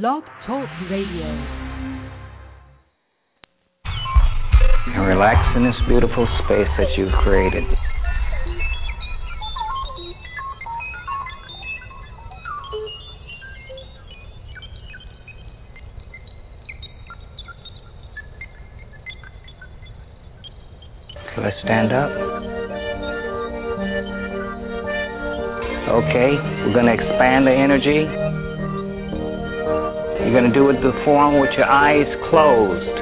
Blog Talk Radio. And relax in this beautiful space that you've created. Let's stand up. Okay, we're going to expand the energy. You're going to do it the form with your eyes closed.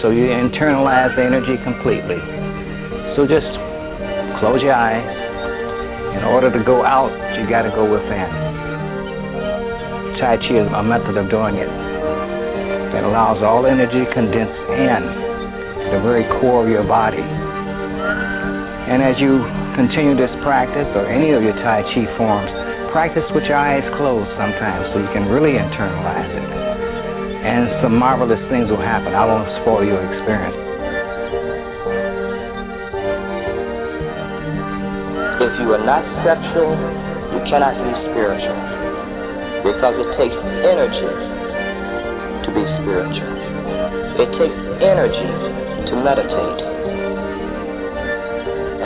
So you internalize the energy completely. So just close your eyes. In order to go out, you got to go within. Tai Chi is a method of doing it that allows all energy condensed in the very core of your body. And as you continue this practice or any of your Tai Chi forms, practice with your eyes closed sometimes so you can really internalize it. And some marvelous things will happen. I won't spoil your experience. If you are not sexual, you cannot be spiritual. Because it takes energy to be spiritual. It takes energy to meditate.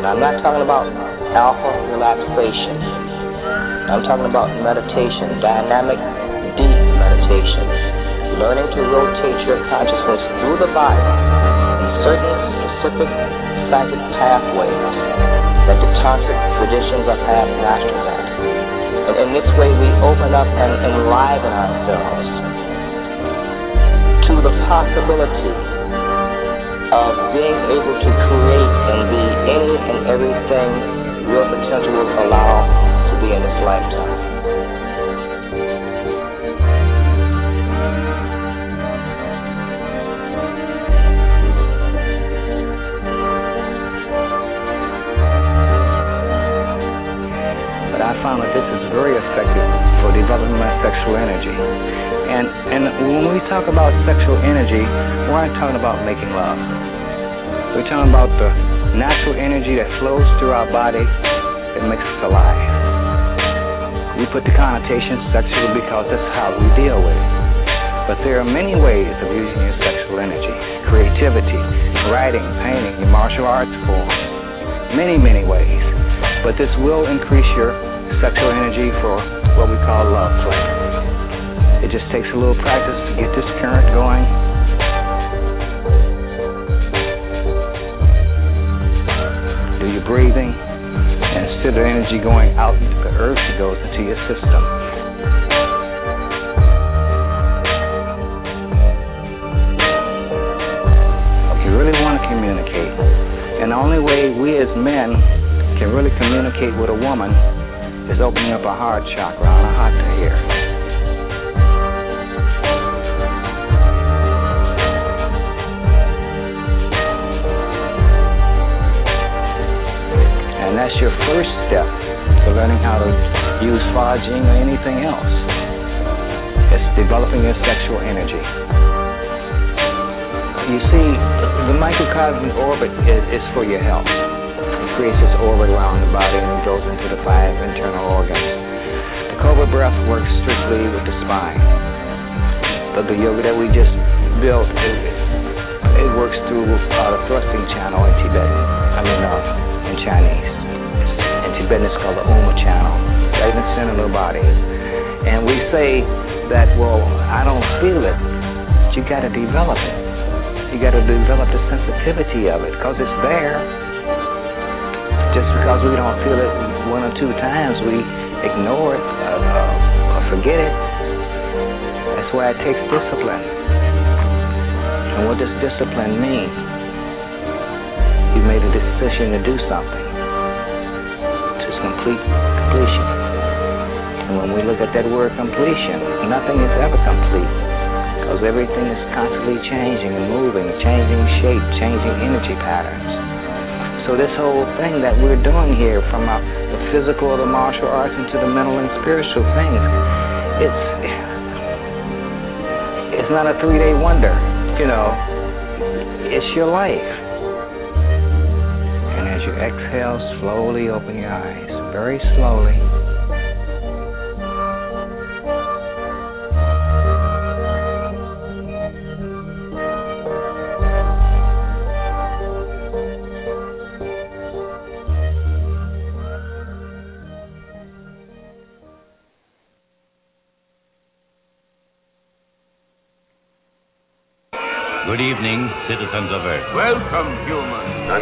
And I'm not talking about alpha relaxation. I'm talking about meditation, dynamic, deep meditation, learning to rotate your consciousness through the body in certain specific psychic pathways that the tantric traditions of past masters at. And in this way, we open up and enliven ourselves to the possibility of being able to create and be any and everything your potential will allow be in this lifetime. But I found that this is very effective for developing my sexual energy. And and when we talk about sexual energy, we're not talking about making love. We're talking about the natural energy that flows through our body that makes us alive. We put the connotation sexual because that's how we deal with it. But there are many ways of using your sexual energy creativity, writing, painting, martial arts form. Many, many ways. But this will increase your sexual energy for what we call love play. It just takes a little practice to get this current going. Do your breathing and instead of energy going out the earth, goes into your system. If you really want to communicate, and the only way we as men can really communicate with a woman is opening up a heart chakra Anahata here. And that's your first step learning how to use Fa Jing or anything else. It's developing your sexual energy. You see, the microcosmic orbit is, is for your health. It creates this orbit around the body and goes into the five internal organs. The Cobra breath works strictly with the spine. But the yoga that we just built, it, it works through uh, the thrusting channel in Tibetan, I mean, uh, in Chinese. Is called the Uma channel, right in the center of the body. And we say that, well, I don't feel it. But you got to develop it. You got to develop the sensitivity of it because it's there. Just because we don't feel it one or two times, we ignore it uh, uh, or forget it. That's why it takes discipline. And what does discipline mean? You made a decision to do something complete completion. And when we look at that word completion, nothing is ever complete because everything is constantly changing and moving, changing shape, changing energy patterns. So this whole thing that we're doing here, from uh, the physical, the martial arts, into the mental and spiritual things, it's it's not a three-day wonder. You know, it's your life. And as you exhale, slowly open your eyes very slowly. Good evening, citizens of Earth. Welcome, you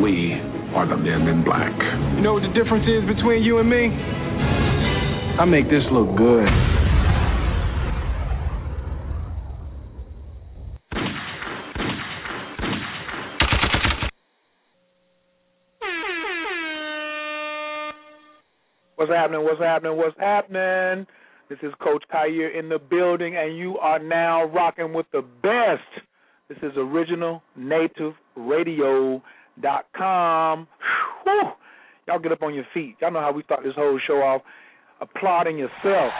We are the men in black. You know what the difference is between you and me? I make this look good. What's happening? What's happening? What's happening? This is Coach Khayr in the building, and you are now rocking with the best. This is originalnativeradio.com. Whew. Y'all get up on your feet. Y'all know how we start this whole show off applauding yourself.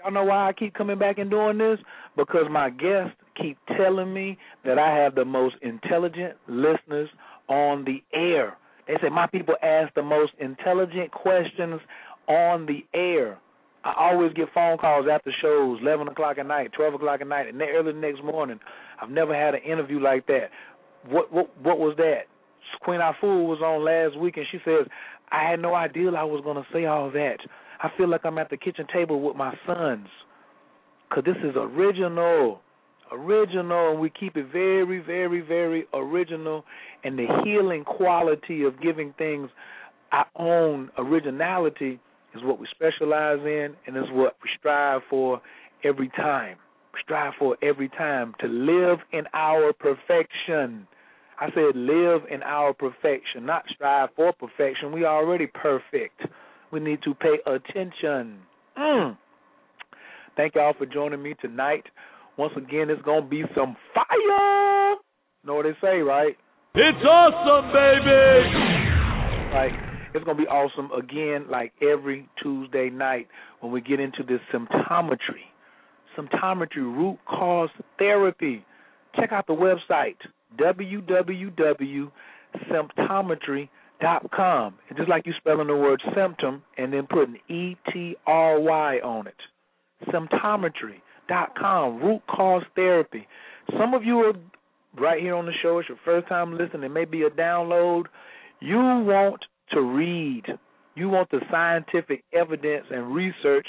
Y'all know why I keep coming back and doing this? Because my guests keep telling me that I have the most intelligent listeners on the air. They say my people ask the most intelligent questions on the air. I always get phone calls after shows, 11 o'clock at night, 12 o'clock at night, and early the next morning. I've never had an interview like that. What what what was that? Queen Afua was on last week, and she says I had no idea I was going to say all that. I feel like I'm at the kitchen table with my sons, cause this is original, original, and we keep it very, very, very original. And the healing quality of giving things our own originality is what we specialize in, and is what we strive for every time. We strive for every time to live in our perfection. I said live in our perfection, not strive for perfection. We are already perfect. We need to pay attention. Mm. Thank y'all for joining me tonight. Once again, it's gonna be some fire. Know what they say, right? It's awesome, baby. Right. It's going to be awesome again, like every Tuesday night when we get into this symptometry. Symptometry, root cause therapy. Check out the website, www.symptometry.com. It's just like you spelling the word symptom and then putting E T R Y on it. Symptometry.com, root cause therapy. Some of you are right here on the show. It's your first time listening. It may be a download. You want to read. You want the scientific evidence and research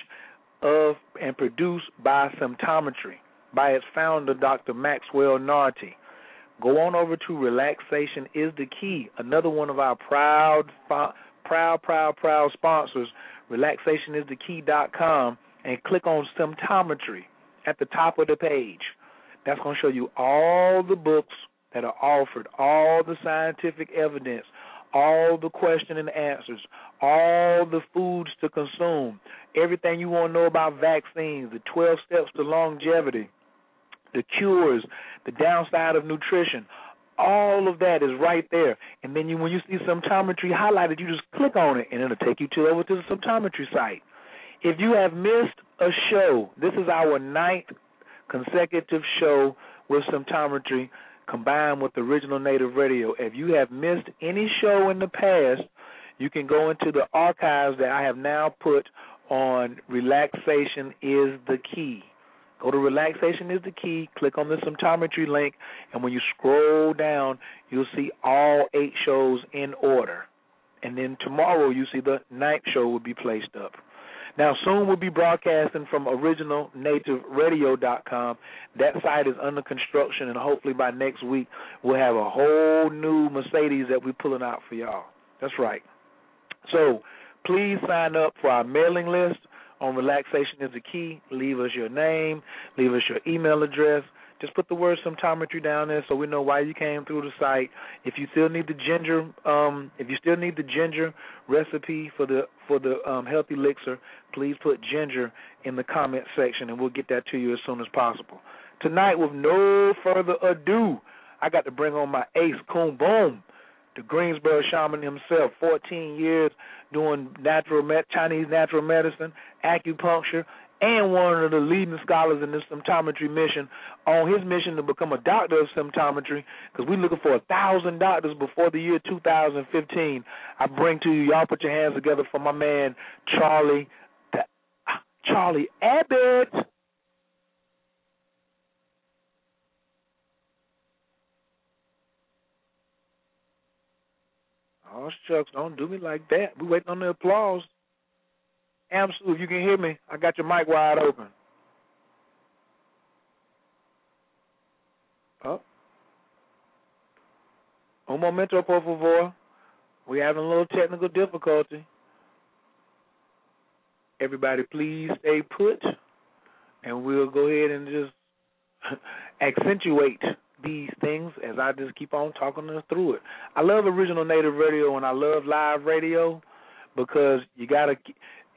of and produced by symptometry by its founder, Dr. Maxwell Nartey. Go on over to Relaxation is the Key, another one of our proud, proud, proud, proud sponsors, relaxationisthekey.com, and click on symptometry at the top of the page. That's going to show you all the books that are offered, all the scientific evidence, all the question and answers, all the foods to consume, everything you want to know about vaccines, the 12 steps to longevity, the cures, the downside of nutrition. All of that is right there. And then you, when you see symptometry highlighted, you just click on it and it'll take you to over to the symptometry site. If you have missed a show, this is our ninth consecutive show with symptometry combined with original native radio. If you have missed any show in the past, you can go into the archives that I have now put on Relaxation is the Key. Go to Relaxation is the Key, click on the symptometry link, and when you scroll down, you'll see all eight shows in order. And then tomorrow, you see the ninth show will be placed up. Now, soon we'll be broadcasting from originalnativeradio.com. That site is under construction, and hopefully by next week we'll have a whole new Mercedes that we're pulling out for y'all. That's right. So please sign up for our mailing list on Relaxation is the Key. Leave us your name, leave us your email address, just put the word symptometry down there so we know why you came through the site. If you still need the ginger, um, if you still need the ginger recipe for the for the um, healthy elixir, please put ginger in the comment section, and we'll get that to you as soon as possible. Tonight, with no further ado, I got to bring on my ace, Coon Boom, the Greensboro shaman himself, 14 years doing natural Chinese natural medicine, acupuncture, and one of the leading scholars in the symptometry mission on his mission to become a doctor of symptometry because we're looking for a thousand doctors before the year 2015. I bring to you, y'all put your hands together for my man Charlie, the, ah, Charlie Abbott. Oh shucks, don't do me like that. We waiting on the applause. Amsu, if you can hear me, I got your mic wide open. Oh. Un momento, por favor. We're having a little technical difficulty. Everybody, please stay put, and we'll go ahead and just accentuate these things as I just keep on talking us through it. I love original native radio and I love live radio because you gotta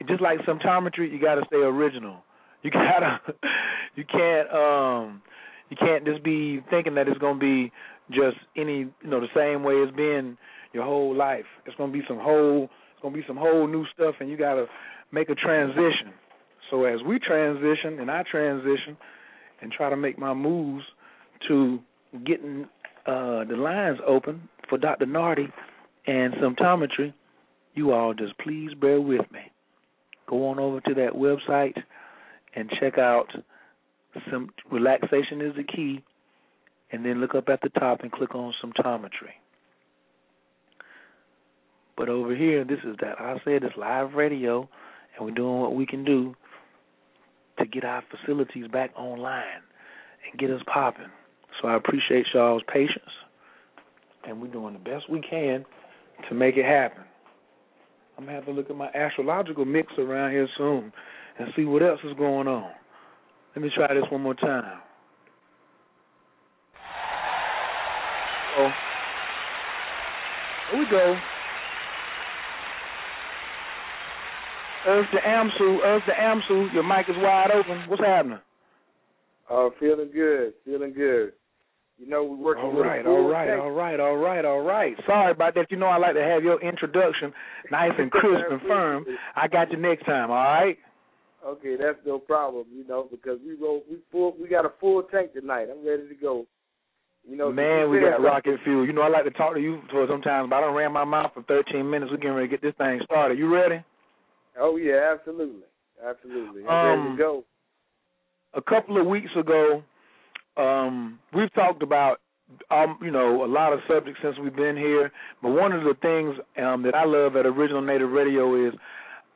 just like symptometry, you got to stay original. You gotta, you can't, um, you can't just be thinking that it's gonna be just any, you know, the same way it's been your whole life. It's gonna be some whole, it's gonna be some whole new stuff, and you gotta make a transition. So as we transition and I transition and try to make my moves to getting uh, the lines open for Dr. Nartey and symptometry, you all just please bear with me go on over to that website and check out some relaxation is the key and then look up at the top and click on symptometry. But over here, this is that I said it's live radio, and we're doing what we can do to get our facilities back online and get us popping. So I appreciate y'all's patience, and we're doing the best we can to make it happen. I'm gonna have to look at my astrological mix around here soon and see what else is going on. Let me try this one more time. Oh, here we go. Earth to Amsu, Earth to Amsu, your mic is wide open. What's happening? Uh, feeling good, feeling good. You know, we're working all right, all right, all right, all right, all right. Sorry about that. You know, I like to have your introduction nice and crisp and firm. I got you next time. All right. Okay, that's no problem. You know, because we roll, we full, we got a full tank tonight. I'm ready to go. You know, man, we got rocket fuel. You know, I like to talk to you for sometimes, but I don't ran my mouth for 13 minutes. We're getting ready to get this thing started. You ready? Oh yeah, absolutely, absolutely. I'm um, ready to go. A couple of weeks ago, um, we've talked about um, you know, a lot of subjects since we've been here. But one of the things um, that I love at Original Native Radio is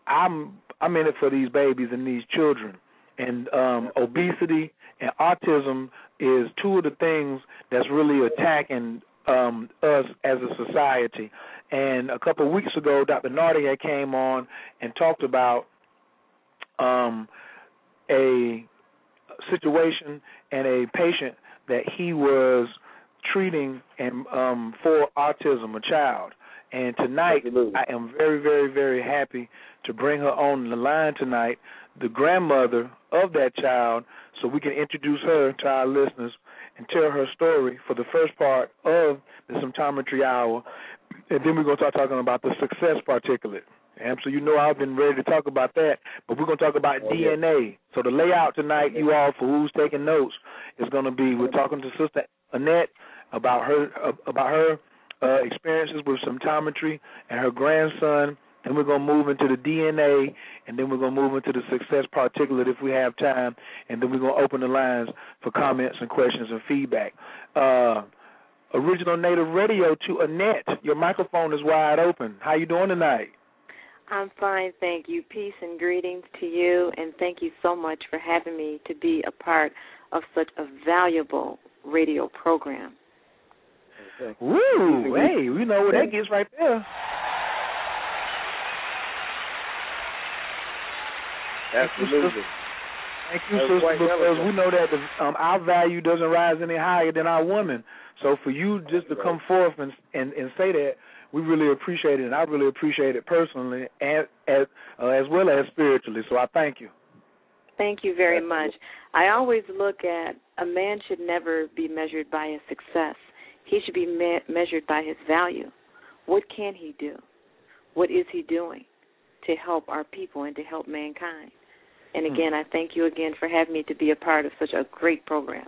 I'm I'm in it for these babies and these children. And um, obesity and autism is two of the things that's really attacking um, us as a society. And a couple of weeks ago, Dr. Nartey came on and talked about um, a situation and a patient that he was treating and um for autism, a child. And tonight Absolutely. I am very, very, very happy to bring her on the line tonight, the grandmother of that child, so we can introduce her to our listeners and tell her story for the first part of the symptometry hour. And then we're going to start talking about the success particulate. And so you know I've been ready to talk about that, but we're going to talk about oh, DNA. Yeah. So the layout tonight, you all, for who's taking notes, is going to be we're talking to Sister Annette about her uh, about her uh, experiences with symptometry and her grandson. Then we're going to move into the DNA, and then we're going to move into the success particulate if we have time, and then we're going to open the lines for comments and questions and feedback. Uh, Original Native Radio to Annette. Your microphone is wide open. How you doing tonight? I'm fine, thank you. Peace and greetings to you, and thank you so much for having me to be a part of such a valuable radio program. Woo! Hey, you know what that gets right there. Absolutely. Thank you, sister, because we know that the, um, our value doesn't rise any higher than our women. So for you just to come forth and, and and say that we really appreciate it, and I really appreciate it personally, and as uh, as well as spiritually. So I thank you. Thank you very much. I always look at a man should never be measured by his success. He should be me- measured by his value. What can he do? What is he doing to help our people and to help mankind? And again, I thank you again for having me to be a part of such a great program.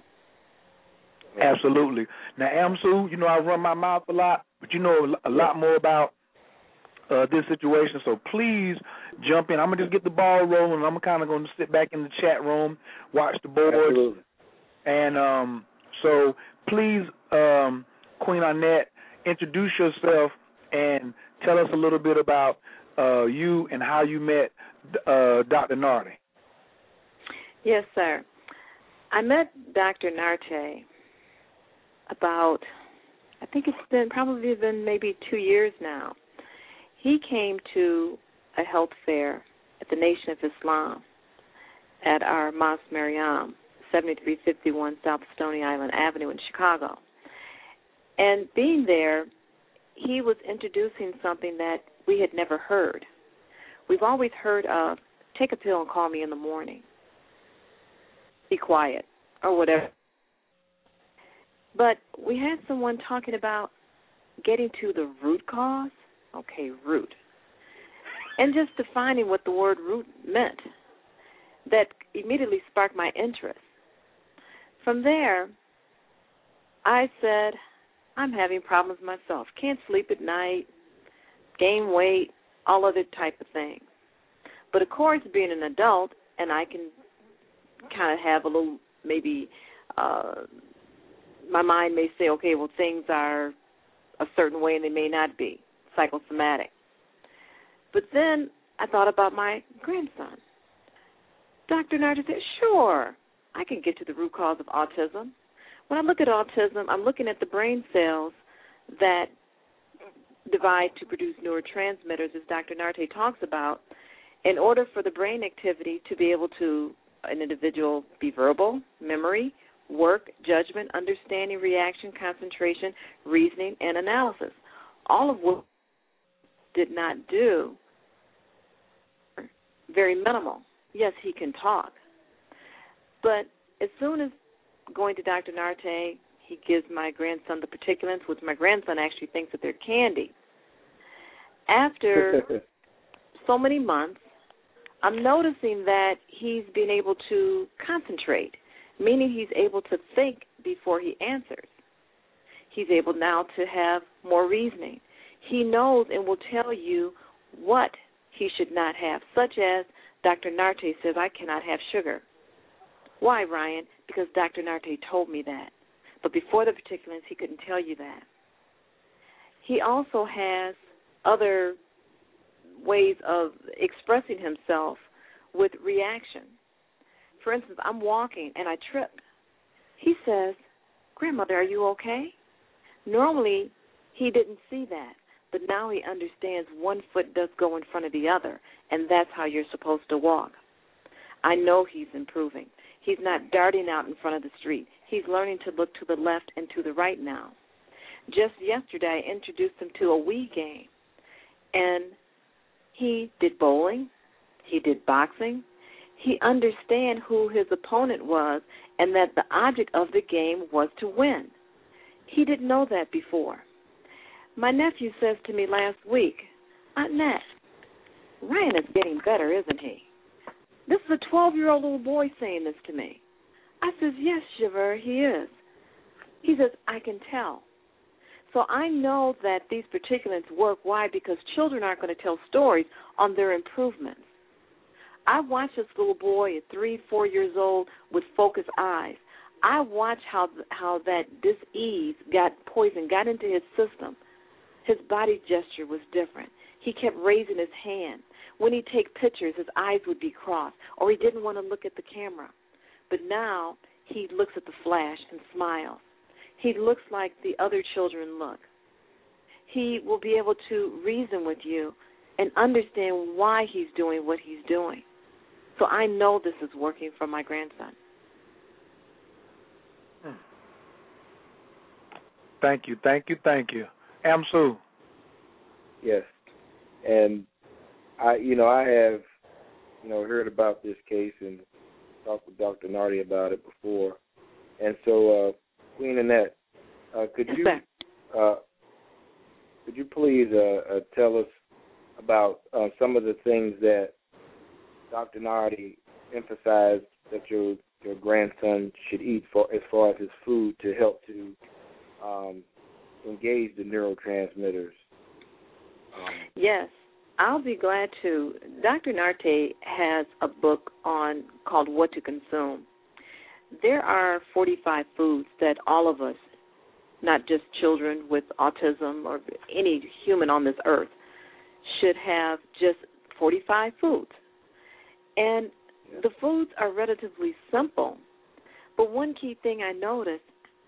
Absolutely. Now, Amsu, you know I run my mouth a lot, but you know a lot more about uh, this situation. So please jump in. I'm gonna just get the ball rolling. I'm kind of going to sit back in the chat room, watch the boards, Absolutely. and um, so please, um, Queen Annette, introduce yourself and tell us a little bit about uh, you and how you met uh, Dr. Nartey. Yes, sir. I met Dr. Nartey about, I think it's been probably been maybe two years now. He came to a health fair at the Nation of Islam at our Mosque Maryam, 7351 South Stony Island Avenue in Chicago. And being there, he was introducing something that we had never heard. We've always heard of take a pill and call me in the morning. Be quiet or whatever. But we had someone talking about getting to the root cause. Okay, root. And just defining what the word root meant. That immediately sparked my interest. From there, I said, I'm having problems myself. Can't sleep at night, gain weight, all other type of things. But of course, being an adult, and I can kind of have a little maybe uh my mind may say, okay, well things are a certain way and they may not be psychosomatic. But then I thought about my grandson. Dr. Nartey said, sure, I can get to the root cause of autism. When I look at autism, I'm looking at the brain cells that divide to produce neurotransmitters, as Dr. Nartey talks about. In order for the brain activity to be able to, an individual be verbal, memory, work, judgment, understanding, reaction, concentration, reasoning, and analysis, all of which did not do, very minimal. Yes, he can talk. But as soon as going to Dr. Nartey, he gives my grandson the particulates, which my grandson actually thinks that they're candy. After so many months, I'm noticing that he's been able to concentrate, meaning he's able to think before he answers. He's able now to have more reasoning. He knows and will tell you what he should not have, such as Dr. Nartey says, I cannot have sugar. Why, Ryan? Because Dr. Nartey told me that. But before the particulars, he couldn't tell you that. He also has other ways of expressing himself with reaction. For instance, I'm walking and I trip. He says, Grandmother, are you okay? Normally, he didn't see that, but now he understands one foot does go in front of the other, and that's how you're supposed to walk. I know he's improving. He's not darting out in front of the street. He's learning to look to the left and to the right now. Just yesterday, I introduced him to a Wii game, and he did bowling, he did boxing. He understand who his opponent was and that the object of the game was to win. He didn't know that before. My nephew says to me last week, Aunt Nat, Ryan is getting better, isn't he? This is a 12 year old little boy saying this to me. I says, Yes, Shiver, he is. He says, I can tell. So I know that these particulates work. Why? Because children aren't going to tell stories on their improvements. I watched this little boy at three, four years old with focused eyes. I watched how how that dis-ease got poison, got into his system. His body gesture was different. He kept raising his hand. When he'd take pictures, his eyes would be crossed, or he didn't want to look at the camera. But now he looks at the flash and smiles. He looks like the other children look. He will be able to reason with you and understand why he's doing what he's doing. So I know this is working for my grandson. Thank you, thank you, thank you. Amsu. Yes. And I you know, I have, you know, heard about this case and talked with Dr. Nartey about it before. And so uh Queen Annette, uh could yes, you uh could you please uh, uh, tell us about uh, some of the things that Dr. Nartey emphasized that your your grandson should eat for as far as his food to help to um, engage the neurotransmitters? Um, yes, I'll be glad to. Dr. Nartey has a book on called What to Consume. There are 45 foods that all of us, not just children with autism or any human on this earth, should have just 45 foods. And the foods are relatively simple. But one key thing I noticed,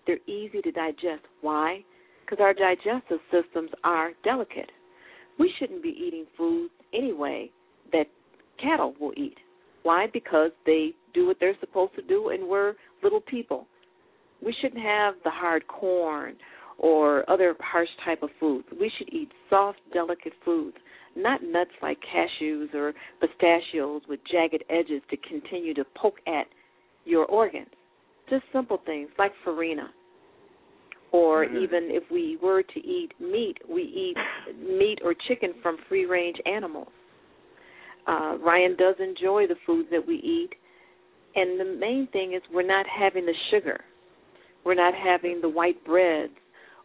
they're easy to digest. Why? Because our digestive systems are delicate. We shouldn't be eating foods anyway that cattle will eat. Why? Because they do what they're supposed to do and we're little people. We shouldn't have the hard corn or other harsh type of foods. We should eat soft, delicate foods not nuts like cashews or pistachios with jagged edges to continue to poke at your organs. Just simple things like farina. Or mm-hmm. even if we were to eat meat, we eat meat or chicken from free range animals. Uh, Ryan does enjoy the foods that we eat, and the main thing is we're not having the sugar. We're not having the white breads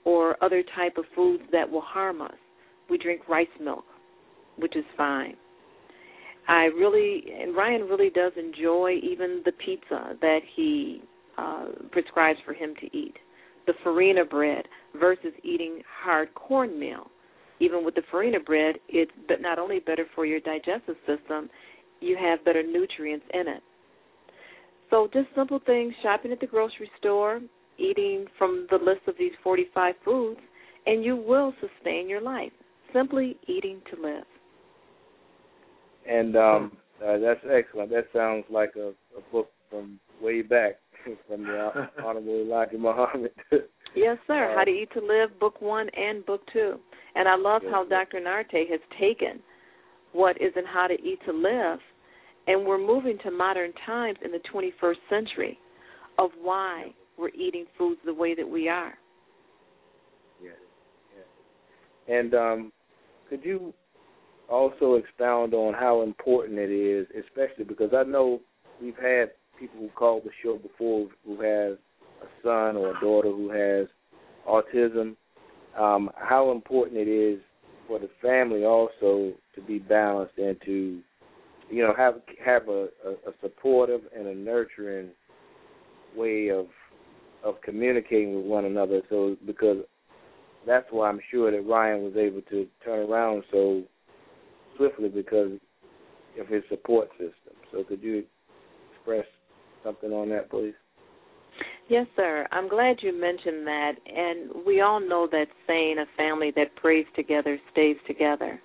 or other type of foods that will harm us. We drink rice milk which is fine. I really and Ryan really does enjoy even the pizza that he uh, prescribes for him to eat, the farina bread versus eating hard cornmeal. Even with the farina bread, it's but not only better for your digestive system, you have better nutrients in it. So just simple things: shopping at the grocery store, eating from the list of these 45 foods, and you will sustain your life. Simply eating to live. And um, uh, that's excellent. That sounds like a, a book from way back from the Honorable Elijah Muhammad. yes, sir. Uh, how to Eat to Live, Book One and Book Two. And I love yes, how Dr. Nartey has taken what is in How to Eat to Live, and we're moving to modern times in the 21st century of why we're eating foods the way that we are. Yes, yes. And um, could you also expound on how important it is, especially because I know we've had people who called the show before who has a son or a daughter who has autism. Um, how important it is for the family also to be balanced and to, you know, have have a, a, a supportive and a nurturing way of of communicating with one another. So because that's why I'm sure that Ryan was able to turn around so swiftly because of his support system. So could you express something on that, please? Yes, sir. I'm glad you mentioned that. And we all know that saying a family that prays together stays together.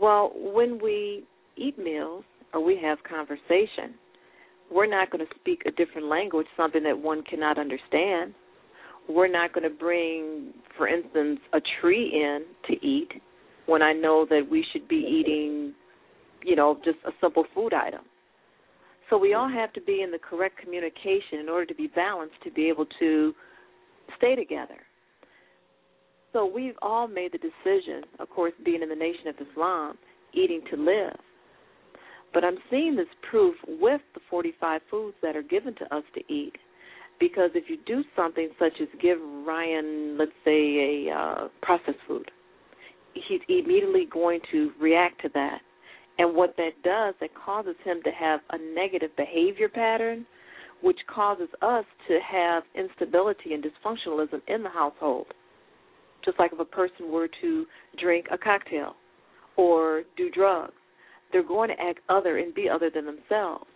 Well, when we eat meals or we have conversation, we're not going to speak a different language, something that one cannot understand. We're not going to bring, for instance, a tree in to eat when I know that we should be eating, you know, just a simple food item. So we all have to be in the correct communication in order to be balanced to be able to stay together. So we've all made the decision, of course, being in the Nation of Islam, eating to live. But I'm seeing this proof with the 45 foods that are given to us to eat. Because if you do something such as give Ryan, let's say, a uh, processed food, he's immediately going to react to that. And what that does, it causes him to have a negative behavior pattern, which causes us to have instability and dysfunctionalism in the household. Just like if a person were to drink a cocktail or do drugs, they're going to act other and be other than themselves.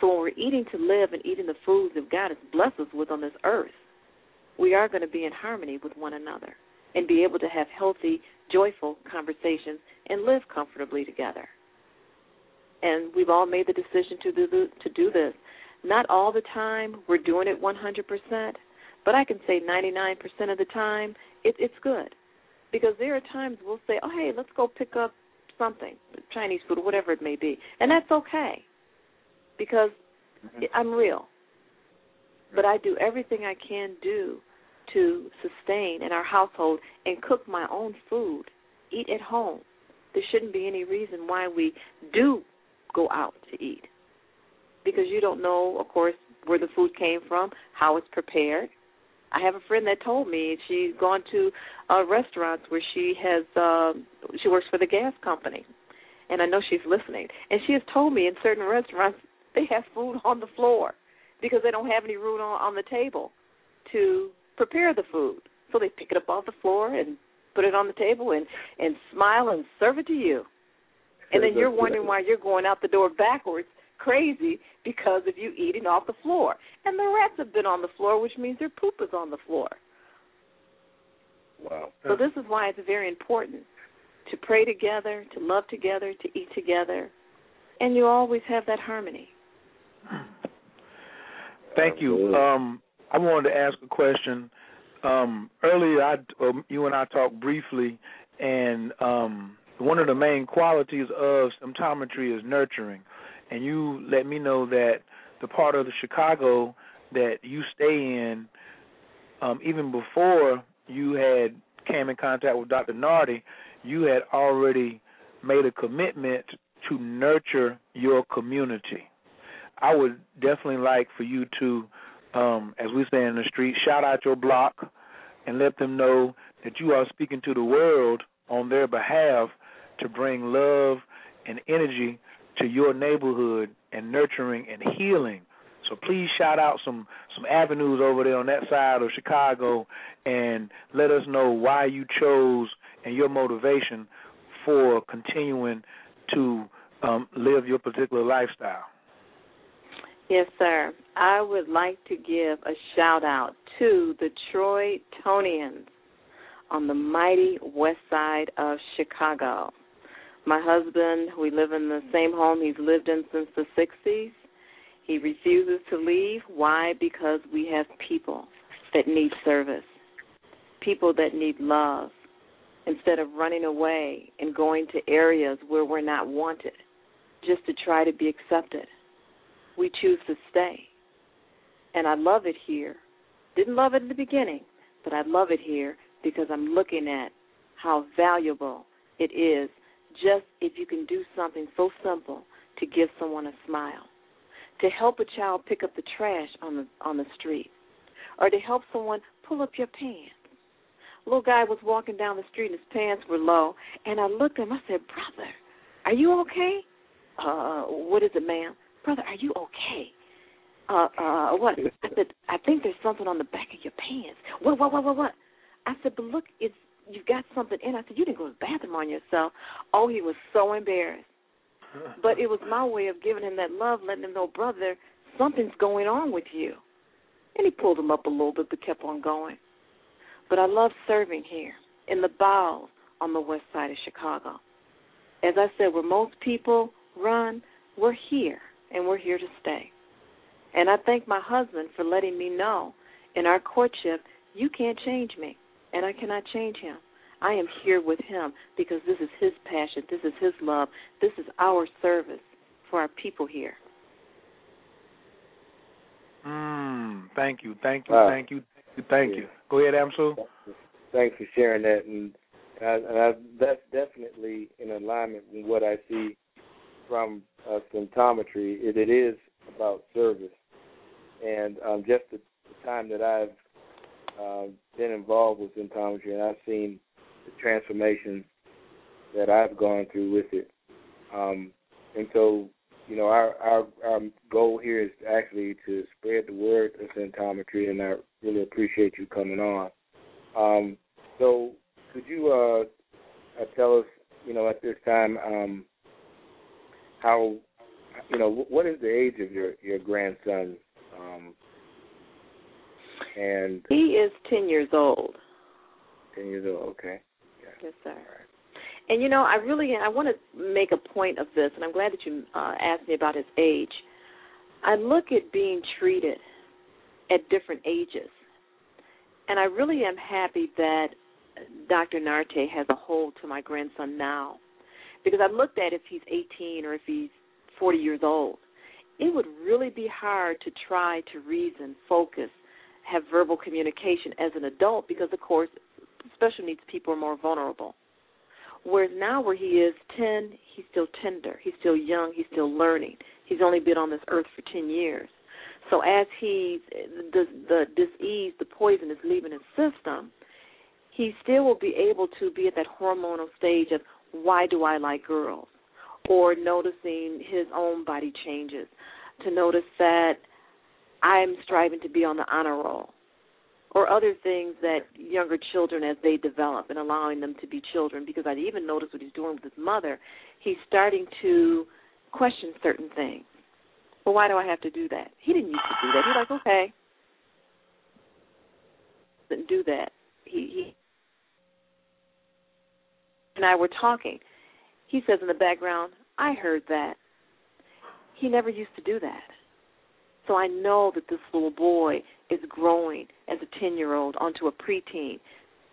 So when we're eating to live and eating the foods that God has blessed us with on this earth, we are going to be in harmony with one another and be able to have healthy, joyful conversations and live comfortably together. And we've all made the decision to do to do this. Not all the time we're doing it 100%, but I can say 99% of the time it, it's good. Because there are times we'll say, "Oh, hey, let's go pick up something, Chinese food whatever it may be," and that's okay. Because mm-hmm. I'm real. But I do everything I can do to sustain in our household and cook my own food, eat at home. There shouldn't be any reason why we do go out to eat. Because you don't know, of course, where the food came from, how it's prepared. I have a friend that told me she's gone to uh, restaurants where she has uh, she works for the gas company, and I know she's listening. And she has told me in certain restaurants they have food on the floor because they don't have any room on, on the table to prepare the food. So they pick it up off the floor and put it on the table and and smile and serve it to you. And then you're wondering why you're going out the door backwards crazy because of you eating off the floor. And the rats have been on the floor, which means their poop is on the floor. Wow. So this is why it's very important to pray together, to love together, to eat together, and you always have that harmony. Thank you. Um, I wanted to ask a question. Um, earlier, I, um, you and I talked briefly, and um, one of the main qualities of symptometry is nurturing. And you let me know that the part of the Chicago that you stay in, um, even before you had came in contact with Dr. Nartey, you had already made a commitment to nurture your community. I would definitely like for you to, um, as we say in the street, shout out your block and let them know that you are speaking to the world on their behalf to bring love and energy to your neighborhood and nurturing and healing. So please shout out some some avenues over there on that side of Chicago and let us know why you chose and your motivation for continuing to um, live your particular lifestyle. Yes, sir. I would like to give a shout out to the Troytonians on the mighty west side of Chicago. My husband, we live in the same home he's lived in since the 60s. He refuses to leave. Why? Because we have people that need service, people that need love. Instead of running away and going to areas where we're not wanted just to try to be accepted we choose to stay. And I love it here. Didn't love it in the beginning, but I love it here because I'm looking at how valuable it is just if you can do something so simple to give someone a smile, to help a child pick up the trash on the on the street, or to help someone pull up your pants. Little guy was walking down the street and his pants were low, and I looked at him. I said, "Brother, are you okay?" Uh, what is it, ma'am? brother, are you okay? Uh, uh, what? I said, I think there's something on the back of your pants. What, what, what, what, what? I said, but look, it's you've got something in. I said, you didn't go to the bathroom on yourself. Oh, he was so embarrassed. But it was my way of giving him that love, letting him know, brother, something's going on with you. And he pulled him up a little bit, but kept on going. But I love serving here in the bowels on the west side of Chicago. As I said, where most people run, we're here and we're here to stay. And I thank my husband for letting me know in our courtship, you can't change me, and I cannot change him. I am here with him because this is his passion, this is his love, this is our service for our people here. Mm, thank you, thank you, uh, thank you, thank you, thank yeah. you. Go ahead, Amsu. Thanks for sharing that, and, I, and I, that's definitely in alignment with what I see from uh, symptometry, it, it is about service. And um, just the, the time that I've uh, been involved with symptometry, and I've seen the transformation that I've gone through with it. Um, and so, you know, our, our our goal here is actually to spread the word of symptometry, and I really appreciate you coming on. Um, so, could you uh, uh, tell us, you know, at this time, um, how you know what is the age of your your grandson um and he is ten years old. Ten years old okay. Yes sir. And you know i really i want to make a point of this and i'm glad that you uh, asked me about his age. I look at being treated at different ages and i really am happy that dr nartey has a hold to my grandson now because I've looked at if he's 18 or if he's 40 years old. It would really be hard to try to reason, focus, have verbal communication as an adult because, of course, special needs people are more vulnerable. Whereas now, where he is 10, he's still tender. He's still young. He's still learning. He's only been on this earth for 10 years. So as he the the disease, the poison is leaving his system, he still will be able to be at that hormonal stage of why do I like girls, or noticing his own body changes, to notice that I'm striving to be on the honor roll, or other things that younger children as they develop and allowing them to be children. Because I even noticed what he's doing with his mother, he's starting to question certain things well, why do I have to do that? He didn't used to do that. He's like, okay, didn't do that. He he and I were talking. He says in the background, I heard that. He never used to do that. So I know that this little boy is growing as a 10 year old onto a preteen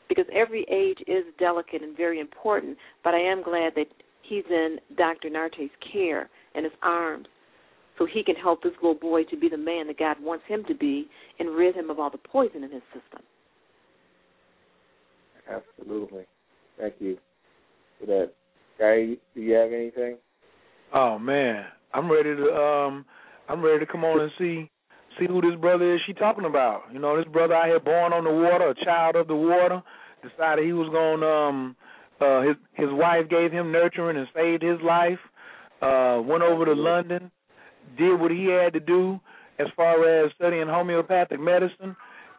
because every age is delicate and very important, but I am glad that he's in Dr. Nartey's care and his arms so he can help this little boy to be the man that God wants him to be and rid him of all the poison in his system. Absolutely. Thank you for that. Guy, do you have anything? Oh man, I'm ready to um I'm ready to come on and see see who this brother is she talking about. You know, this brother out here born on the water, a child of the water, decided he was to um uh his his wife gave him nurturing and saved his life. Uh went over to London did what he had to do as far as studying homeopathic medicine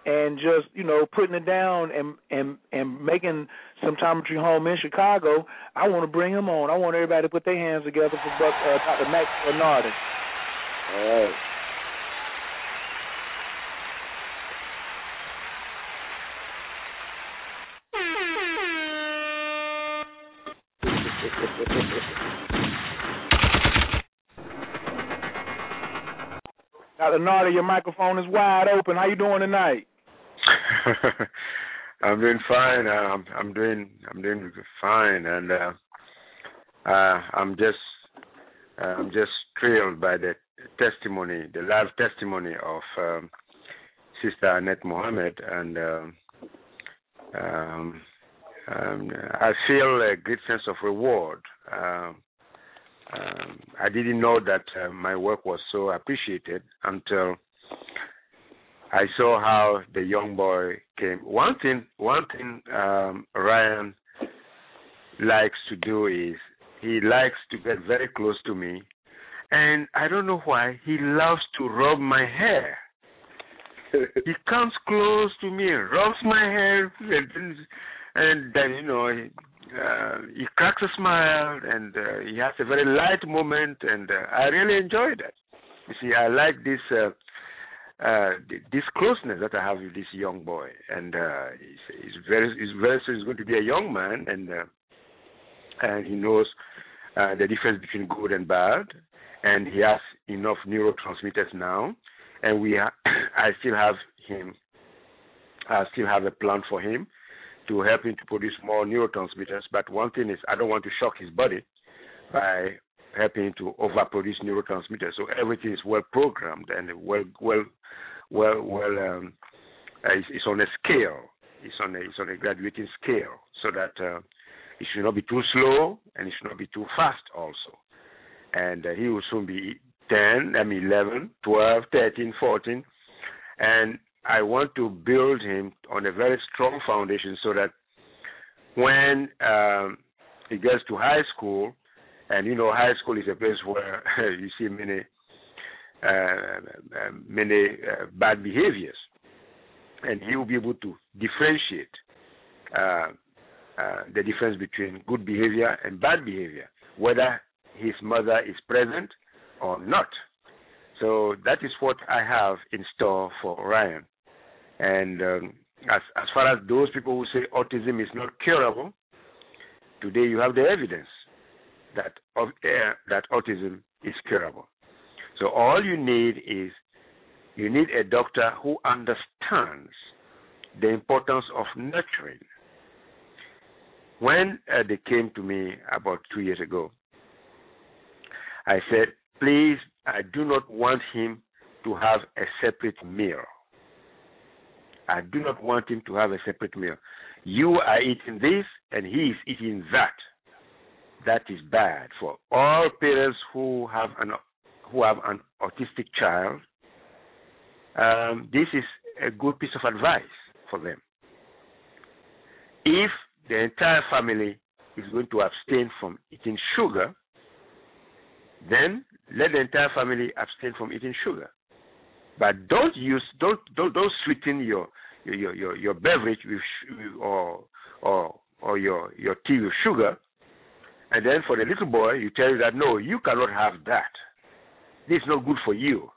and just you know putting it down and and and making symptometry home in Chicago. I want to bring him on. I want everybody to put their hands together for Buck, uh, Dr. Max Bernardi. All right. Dr. Nartey, your microphone is wide open. How you doing tonight? I'm doing fine. Uh, I'm I'm doing I'm doing fine, and uh, uh, I'm just uh, I'm just thrilled by the testimony, the live testimony of um, Sister Annette Mohammed, and um, um, um, I feel a great sense of reward. Um, I didn't know that uh, my work was so appreciated until I saw how the young boy came. One thing, one thing Ryan likes to do is he likes to get very close to me, and I don't know why he loves to rub my hair. he comes close to me, rubs my hair, and, and then you know uh, he cracks a smile and uh, he has a very light moment, and uh, I really enjoy that. You see, I like this uh, uh, this closeness that I have with this young boy, and uh, he's, he's very he's very soon he's going to be a young man, and uh, and he knows uh, the difference between good and bad, and he has enough neurotransmitters now, and we ha- I still have him. I still have a plan for him to help him to produce more neurotransmitters. But one thing is, I don't want to shock his body by helping to overproduce neurotransmitters. So everything is well programmed and well, well, well, well. Um, it's, it's, on a scale. It's on a it's on a graduating scale, so that uh, it should not be too slow and it should not be too fast also. And uh, he will soon be 10, I mean 11, 12, 13, 14, and I want to build him on a very strong foundation so that when um, he gets to high school, and you know, high school is a place where you see many uh, many uh, bad behaviors, and he will be able to differentiate uh, uh, the difference between good behavior and bad behavior, whether his mother is present or not. So that is what I have in store for Ryan. And um, as as far as those people who say autism is not curable, today you have the evidence that of, uh, that autism is curable. So all you need is you need a doctor who understands the importance of nurturing. When uh, they came to me about two years ago, I said, please, I do not want him to have a separate meal. I do not want him to have a separate meal. You are eating this, and he is eating that. That is bad for all parents who have an who have an autistic child. Um, this is a good piece of advice for them. If the entire family is going to abstain from eating sugar, then let the entire family abstain from eating sugar. But don't use don't don't don't sweeten your your your your beverage with or or or your your tea with sugar, and then for the little boy you tell him that no, you cannot have that. This is not good for you.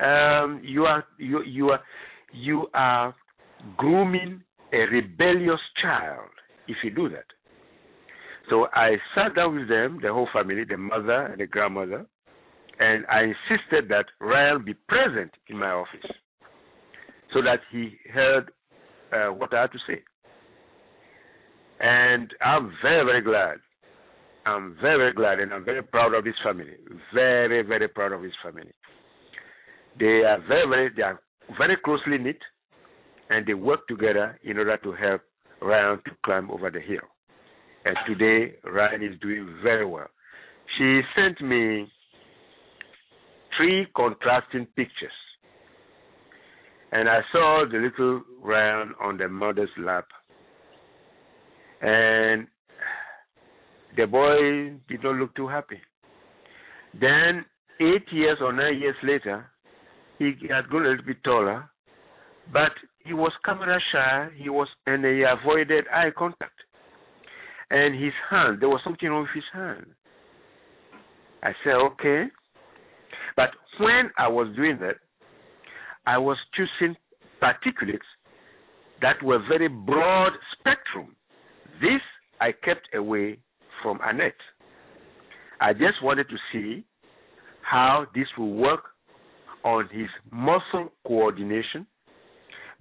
Um, you are you you are you are grooming a rebellious child if you do that. So I sat down with them, the whole family, the mother and the grandmother, and I insisted that Ryan be present in my office so that he heard uh, what I had to say. And I'm very, very glad. I'm very, very glad, and I'm very proud of this family. Very, very proud of this family. They are very, very, they are very closely knit, and they work together in order to help Ryan to climb over the hill. And today, Ryan is doing very well. She sent me three contrasting pictures. And I saw the little Ryan on the mother's lap. And the boy did not look too happy. Then, eight years or nine years later, he had grown a little bit taller, but he was camera shy. He was, and he avoided eye contact. And his hand, there was something wrong with his hand. I said, okay. But when I was doing that, I was choosing particulates that were very broad spectrum. This I kept away from Annette. I just wanted to see how this will work on his muscle coordination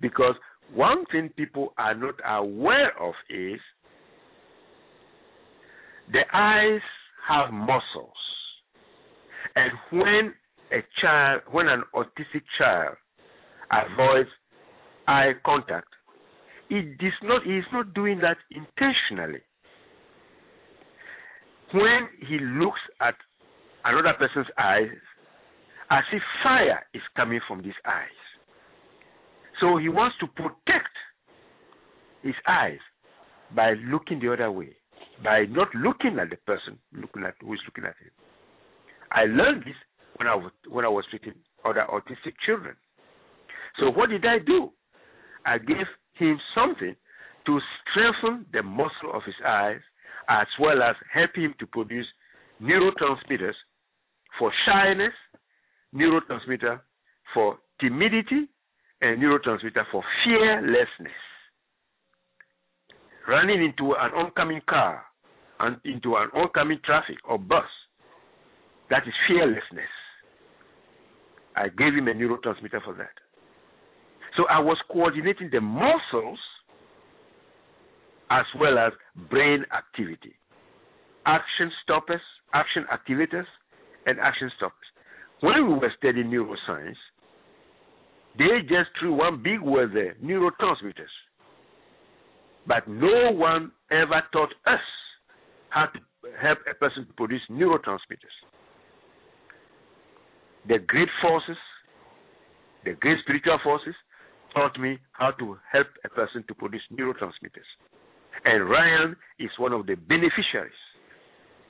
because one thing people are not aware of is the eyes have muscles. And when a child, when an autistic child avoids eye contact, it is not, he is not doing that intentionally. When he looks at another person's eyes, as if fire is coming from these eyes. So he wants to protect his eyes by looking the other way, by not looking at the person looking at who is looking at him. I learned this when I was when I was treating other autistic children. So what did I do? I gave him something to strengthen the muscle of his eyes as well as help him to produce neurotransmitters for shyness, neurotransmitter for timidity, and neurotransmitter for fearlessness. Running into an oncoming car and into an oncoming traffic or bus, that is fearlessness. I gave him a neurotransmitter for that. So I was coordinating the muscles as well as brain activity. Action stoppers, action activators, and action stoppers. When we were studying neuroscience, they just threw one big word there neurotransmitters. But no one ever taught us how to help a person to produce neurotransmitters. The great forces, the great spiritual forces, taught me how to help a person to produce neurotransmitters. And Ryan is one of the beneficiaries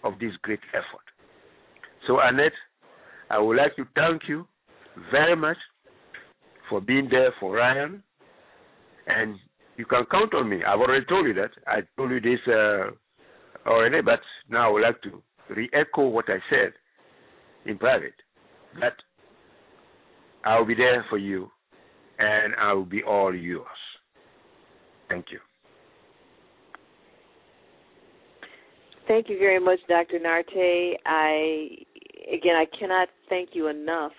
of this great effort. So, Annette, I would like to thank you very much for being there for Ryan. And you can count on me. I've already told you that. I told you this uh, already, but now I would like to re echo what I said in private that I'll be there for you and I will be all yours. Thank you. Thank you very much, Dr. Nartey. I again, I cannot thank you enough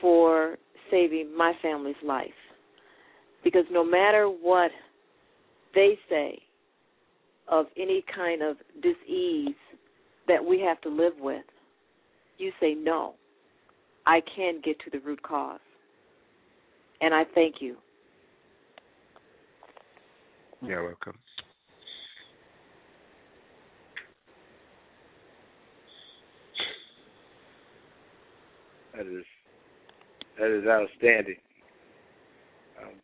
for saving my family's life. Because no matter what they say of any kind of disease that we have to live with, you say no. I can get to the root cause. And I thank you You're welcome. That is that is outstanding. Um,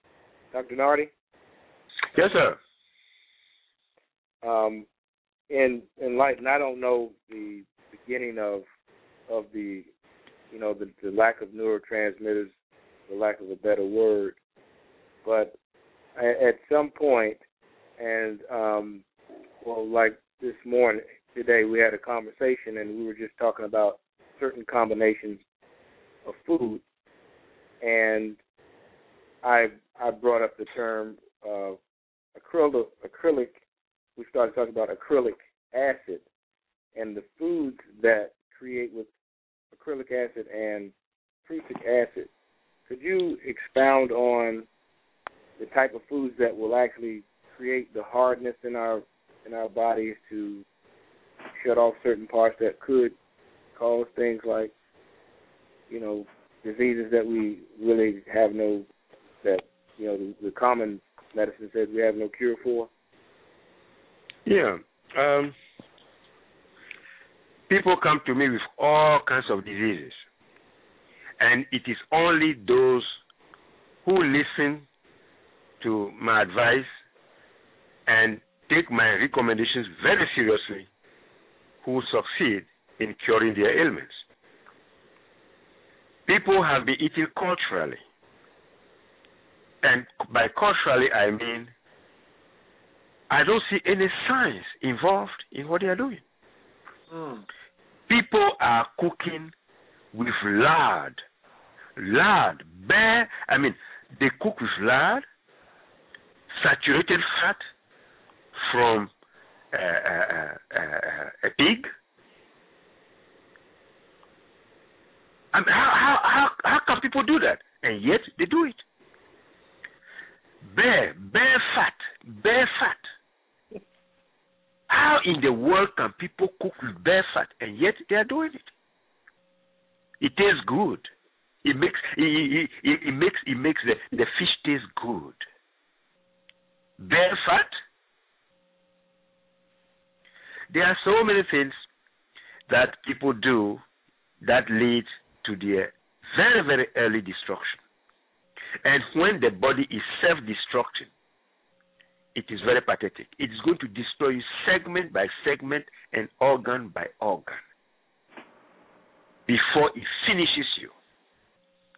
Dr. Nartey? Yes, sir. Um, in in light, and I don't know the beginning of of the you know the, the lack of neurotransmitters, the lack of a better word, but at some point, and um, well, like this morning today, we had a conversation, and we were just talking about certain combinations of food, and I I brought up the term acrylic acrylic. We started talking about acrylic acid and the foods that create with acrylic acid and prussic acid. Could you expound on the type of foods that will actually create the hardness in our in our bodies to shut off certain parts that could cause things like you know diseases that we really have no that you know the, the common medicine says we have no cure for? Yeah. Um, people come to me with all kinds of diseases, and it is only those who listen to my advice and take my recommendations very seriously who succeed in curing their ailments. People have been eating culturally. And by culturally, I mean I don't see any science involved in what they are doing. Mm. People are cooking with lard. Lard, bear, I mean, they cook with lard, saturated fat from uh, uh, uh, a pig. I mean, how, how, how, how can people do that? And yet they do it. Bear, bear fat, bear fat. How in the world can people cook with bear fat and yet they are doing it? It tastes good. It makes it, it, it makes it makes the, the fish taste good. Bear fat. There are so many things that people do that lead to their very, very early destruction. And when the body is self destructing, it is very pathetic. It is going to destroy you segment by segment and organ by organ before it finishes you.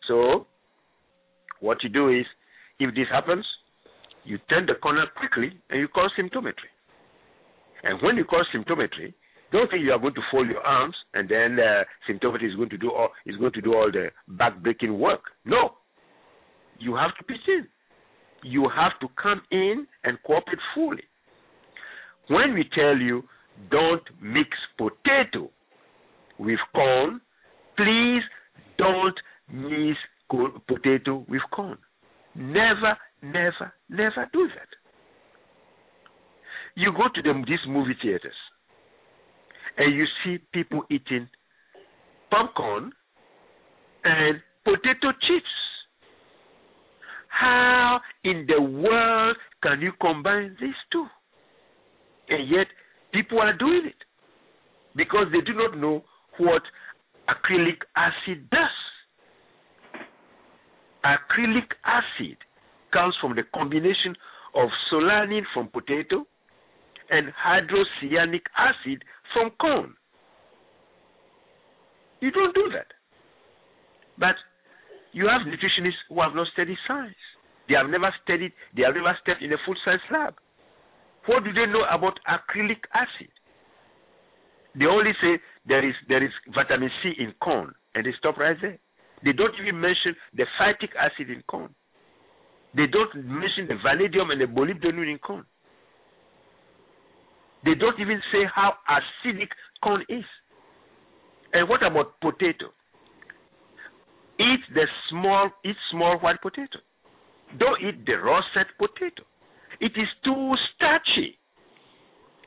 So, what you do is, if this happens, you turn the corner quickly and you call symptometry. And when you call symptometry, don't think you are going to fold your arms and then uh, symptometry is going to do all is going to do all the back-breaking work. No, you have to pitch in. You have to come in and cooperate fully. When we tell you don't mix potato with corn, please don't mix potato with corn. Never, never, never do that. You go to them, these movie theaters and you see people eating popcorn and potato chips. How in the world can you combine these two? And yet, people are doing it because they do not know what acrylic acid does. Acrylic acid comes from the combination of solanine from potato and hydrocyanic acid from corn. You don't do that. But you have nutritionists who have not studied science. They have never studied, they have never stepped in a food science lab. What do they know about acrylic acid? They only say there is there is vitamin C in corn, and they stop right there. They don't even mention the phytic acid in corn. They don't mention the vanadium and the molybdenum in corn. They don't even say how acidic corn is. And what about potato? Eat the small, eat small white potato. Don't eat the raw set potato. It is too starchy.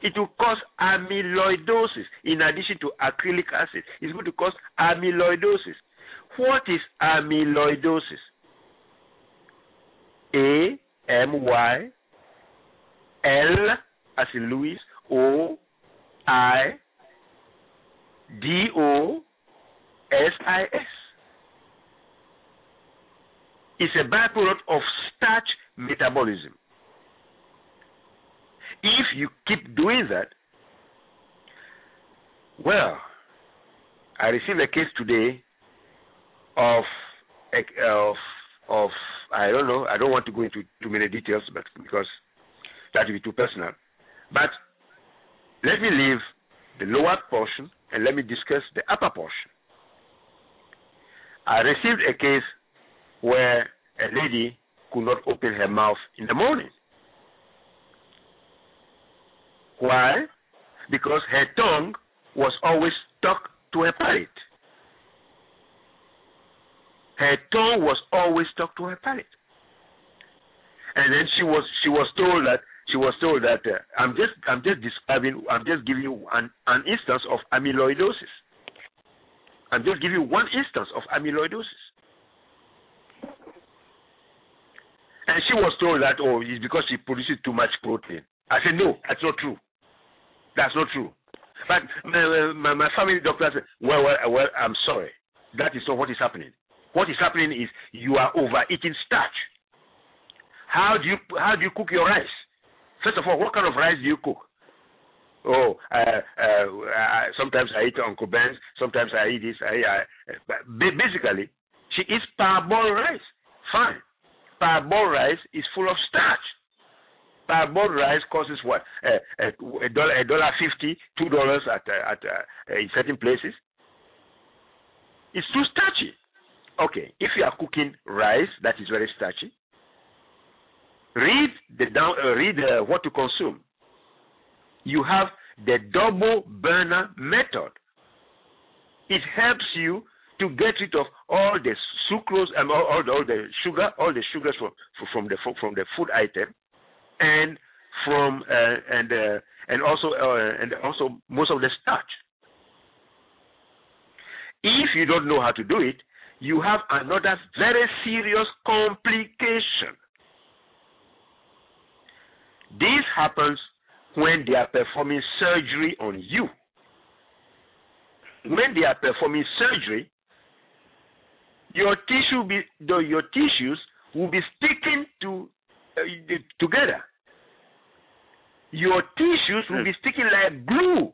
It will cause amyloidosis in addition to acrylic acid. It's going to cause amyloidosis. What is amyloidosis? A M Y L as in Louis, O I D O S I S. It's a byproduct of starch metabolism. If you keep doing that, well, I received a case today of of of I don't know. I don't want to go into too many details, but because that would be too personal. But let me leave the lower portion and let me discuss the upper portion. I received a case where a lady could not open her mouth in the morning. Why? Because her tongue was always stuck to her palate. Her tongue was always stuck to her palate. And then she was she was told that she was told that uh, I'm just I'm just describing I'm just giving you an, an instance of amyloidosis. I'm just giving you one instance of amyloidosis. And she was told that oh it's because she produces too much protein. I said no, that's not true. That's not true. But my, my, my family doctor said, well, well, well, I'm sorry. That is not what is happening. What is happening is you are overeating starch. How do you how do you cook your rice? First of all, what kind of rice do you cook? Oh, uh, uh, uh, sometimes I eat Uncle Ben's, sometimes I eat this. I, basically, she eats parboiled rice. Fine. Parboiled rice is full of starch. Parboiled rice causes what? a dollar, a dollar fifty, two dollars at at in certain places. It's too starchy. Okay, if you are cooking rice that is very starchy, read the down, uh, read uh, what to consume. You have the double burner method. It helps you to get rid of all the sucrose and all, all, the, all the sugar, all the sugars from from the from the food item, and from uh, and uh, and also uh, and also most of the starch. If you don't know how to do it, you have another very serious complication. This happens when they are performing surgery on you. When they are performing surgery, your tissue be, the, your tissues will be sticking to uh, together. Your tissues will be hmm. sticking like glue.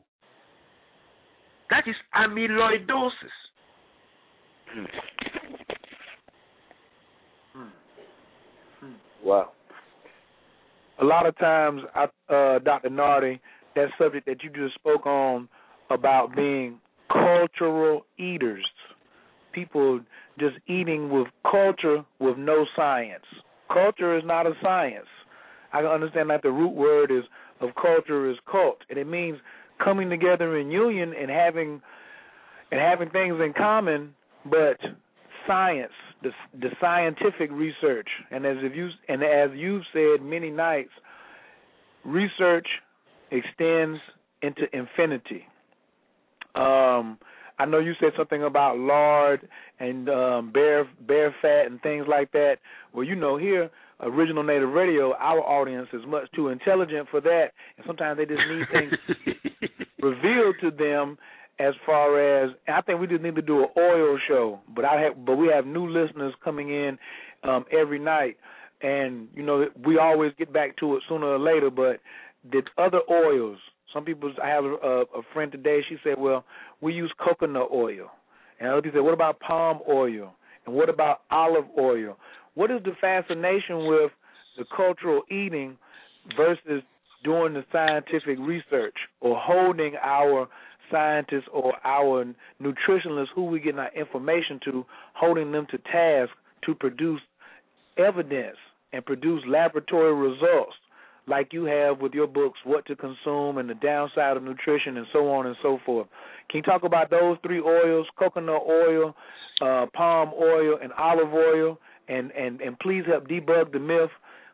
That is amyloidosis. Hmm. Hmm. Wow. A lot of times, I, uh, Dr. Nartey, that subject that you just spoke on about being cultural eaters, people just eating with culture with no science. Culture is not a science. I understand that the root word is of culture is cult, and it means coming together in union and having and having things in common, but science, the the scientific research, and as if you and as you've said many nights, research extends into infinity. Um, I know you said something about lard and um, bear bear fat and things like that. Well, you know here original native radio, our audience is much too intelligent for that, and sometimes they just need things revealed to them. As far as I think we just need to do an oil show, but I have, but we have new listeners coming in um, every night, and you know we always get back to it sooner or later. But the other oils, some people, I have a, a friend today. She said, "Well, we use coconut oil," and other people said, "What about palm oil?" And what about olive oil? What is the fascination with the cultural eating versus doing the scientific research or holding our scientists or our nutritionists who we get our information to, holding them to task to produce evidence and produce laboratory results like you have with your books, What to Consume and the Downside of Nutrition and so on and so forth. Can you talk about those three oils, coconut oil, uh, palm oil, and olive oil, and and and please help debug the myth.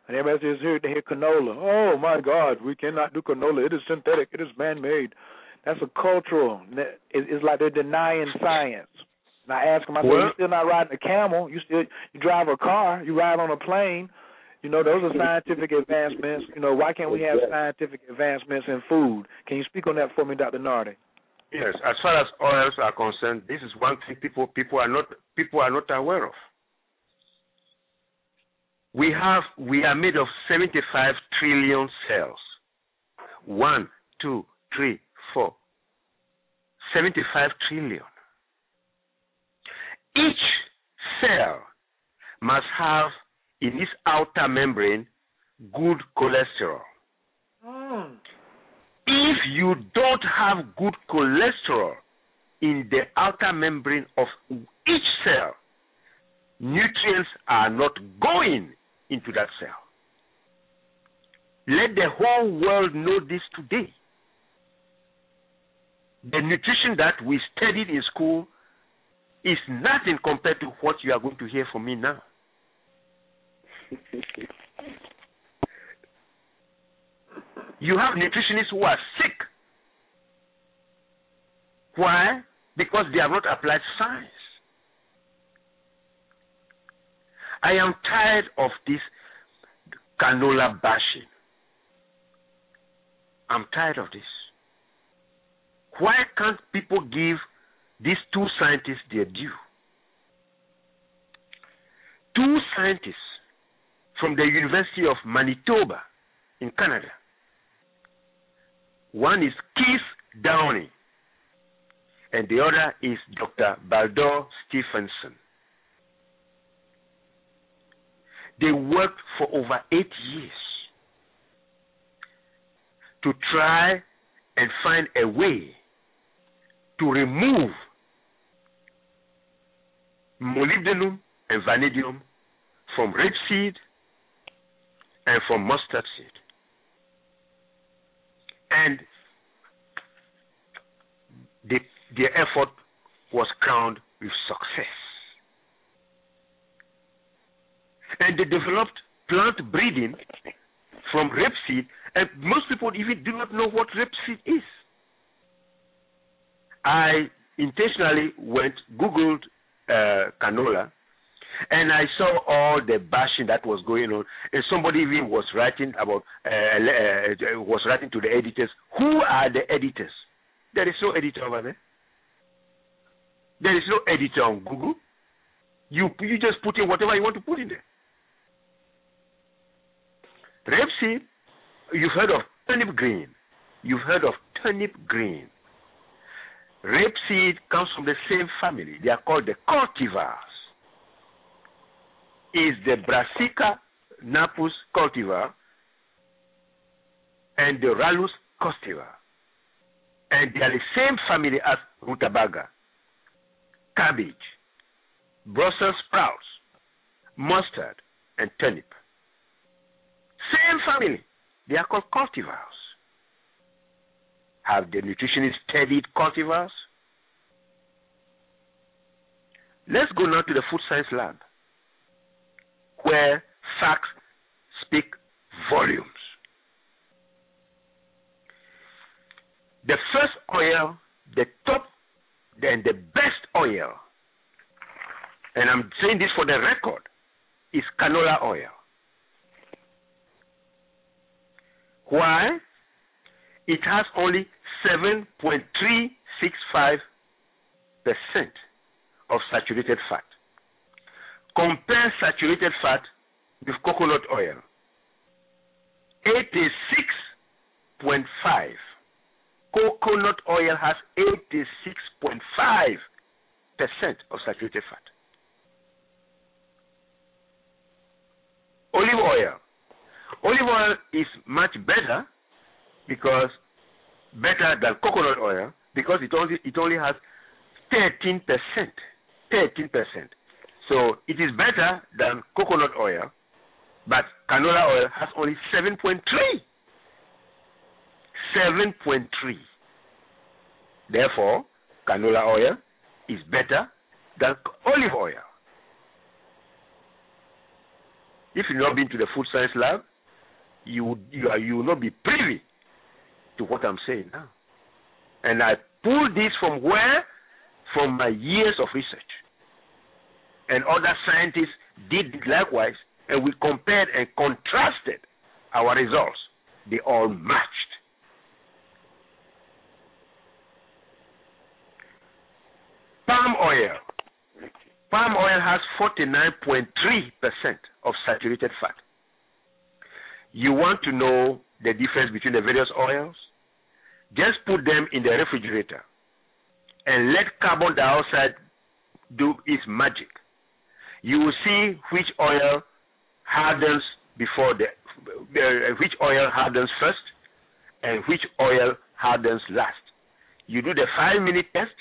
And everybody says here to hear canola. Oh my God, we cannot do canola. It is synthetic. It is man-made. That's a cultural. It's like they're denying science. And I ask them, I said, you're still not riding a camel. You still you drive a car. You ride on a plane. You know, those are scientific advancements. You know, why can't we have scientific advancements in food? Can you speak on that for me, Dr. Nartey? Yes, as far as oils are concerned, this is one thing people people are not people are not aware of. We have we are made of 75 trillion cells. One, two, three, four. 75 trillion. Each cell must have in its outer membrane good cholesterol. Mm. If you don't have good cholesterol in the outer membrane of each cell, nutrients are not going into that cell. Let the whole world know this today. The nutrition that we studied in school is nothing compared to what you are going to hear from me now. you have nutritionists who are sick. Why? Because they have not applied science. I am tired of this canola bashing. I'm tired of this. Why can't people give these two scientists their due? Two scientists from the University of Manitoba in Canada. One is Keith Downey, and the other is Dr. Baldur Stefansson. They worked for over eight years to try and find a way to remove molybdenum and vanadium from rapeseed and from mustard seed. And the, their effort was crowned with success. And they developed plant breeding from rapeseed, and most people even do not know what rapeseed is. I intentionally went, Googled uh, canola, and I saw all the bashing that was going on. And somebody even was writing about, uh, uh, was writing to the editors. Who are the editors? There is no editor over there. There is no editor on Google. You you just put in whatever you want to put in there. Rapeseed, you've heard of turnip green. You've heard of turnip green. Rapeseed comes from the same family. They are called the cultivars. Is the Brassica napus cultivar and the Rallus cultivar. And they are the same family as rutabaga, cabbage, Brussels sprouts, mustard, and turnip. Same family. They are called cultivars. Have the nutritionists studied cultivars? Let's go now to the food science lab, where facts speak volumes. The first oil, the top, then the best oil, and I'm saying this for the record, is canola oil. Why? It has only 7.365% of saturated fat. Compare saturated fat with coconut oil. 86.5. Coconut oil has 86.5% of saturated fat. Olive oil. Olive oil is much better because better than coconut oil because it only it only has 13 percent. 13 percent. So it is better than coconut oil, but canola oil has only 7.3. 7.3. Therefore, canola oil is better than olive oil. If you've not been to the food science lab, you you, you will not be privy to what I'm saying now. And I pulled this from where? From my years of research. And other scientists did likewise, and we compared and contrasted our results. They all matched. Palm oil. Palm oil has 49.3% of saturated fat. You want to know the difference between the various oils? Just put them in the refrigerator and let carbon dioxide do its magic. You will see which oil hardens before the uh, which oil hardens first and which oil hardens last. You do the five minute test,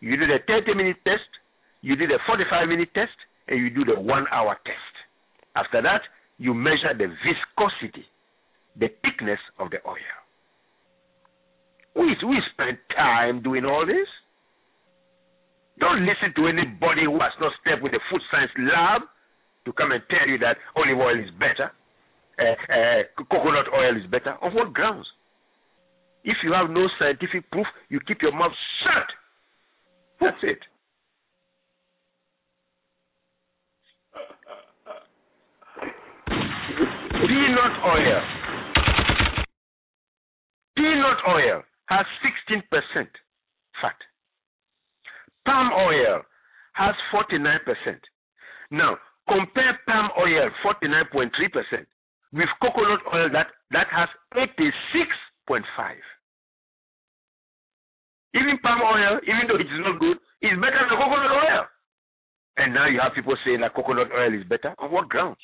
you do the 30 minute test, you do the 45 minute test, and you do the one hour test. After that, you measure the viscosity, the thickness of the oil. We, we spend time doing all this. Don't listen to anybody who has not stepped with the food science lab to come and tell you that olive oil is better, uh, uh, coconut oil is better. On what grounds? If you have no scientific proof, you keep your mouth shut. That's it. Peanut oil. Peanut oil has 16% fat. Palm oil has 49%. Now, compare palm oil 49.3% with coconut oil that, that has 86.5. Even palm oil, even though it is not good, is better than coconut oil. And now you have people saying that coconut oil is better. On what grounds?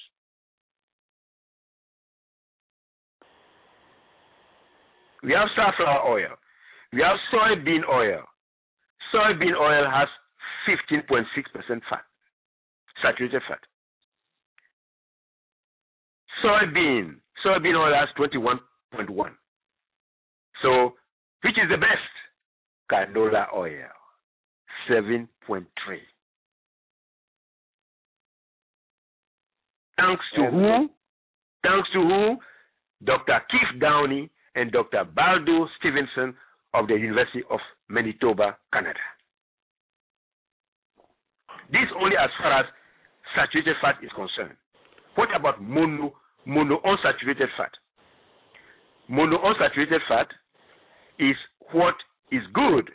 We have safflower oil. We have soybean oil. Soybean oil has 15.6% fat, saturated fat. Soybean, soybean oil has 21.1. So, which is the best? Canola oil, 7.3. Thanks to who? Thanks to who? Dr. Keith Downey and Dr. Baldur Stefansson of the University of Manitoba, Canada. This only as far as saturated fat is concerned. What about mono monounsaturated fat? Monounsaturated fat is what is good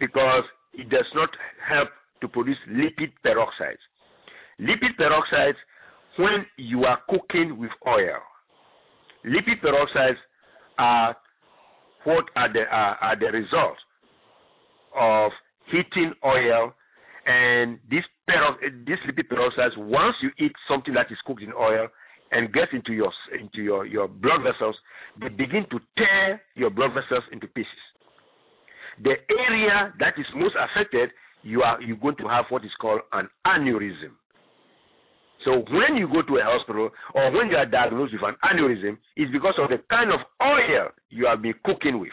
because it does not help to produce lipid peroxides. Lipid peroxides, when you are cooking with oil, lipid peroxides are what are the are, are the results of heating oil and this pero- this lipid peroxides once you eat something that is cooked in oil and gets into your into your, your blood vessels, they begin to tear your blood vessels into pieces. The area that is most affected, you are you're going to have what is called an aneurysm. So when you go to a hospital or when you are diagnosed with an aneurysm, it's because of the kind of oil you have been cooking with.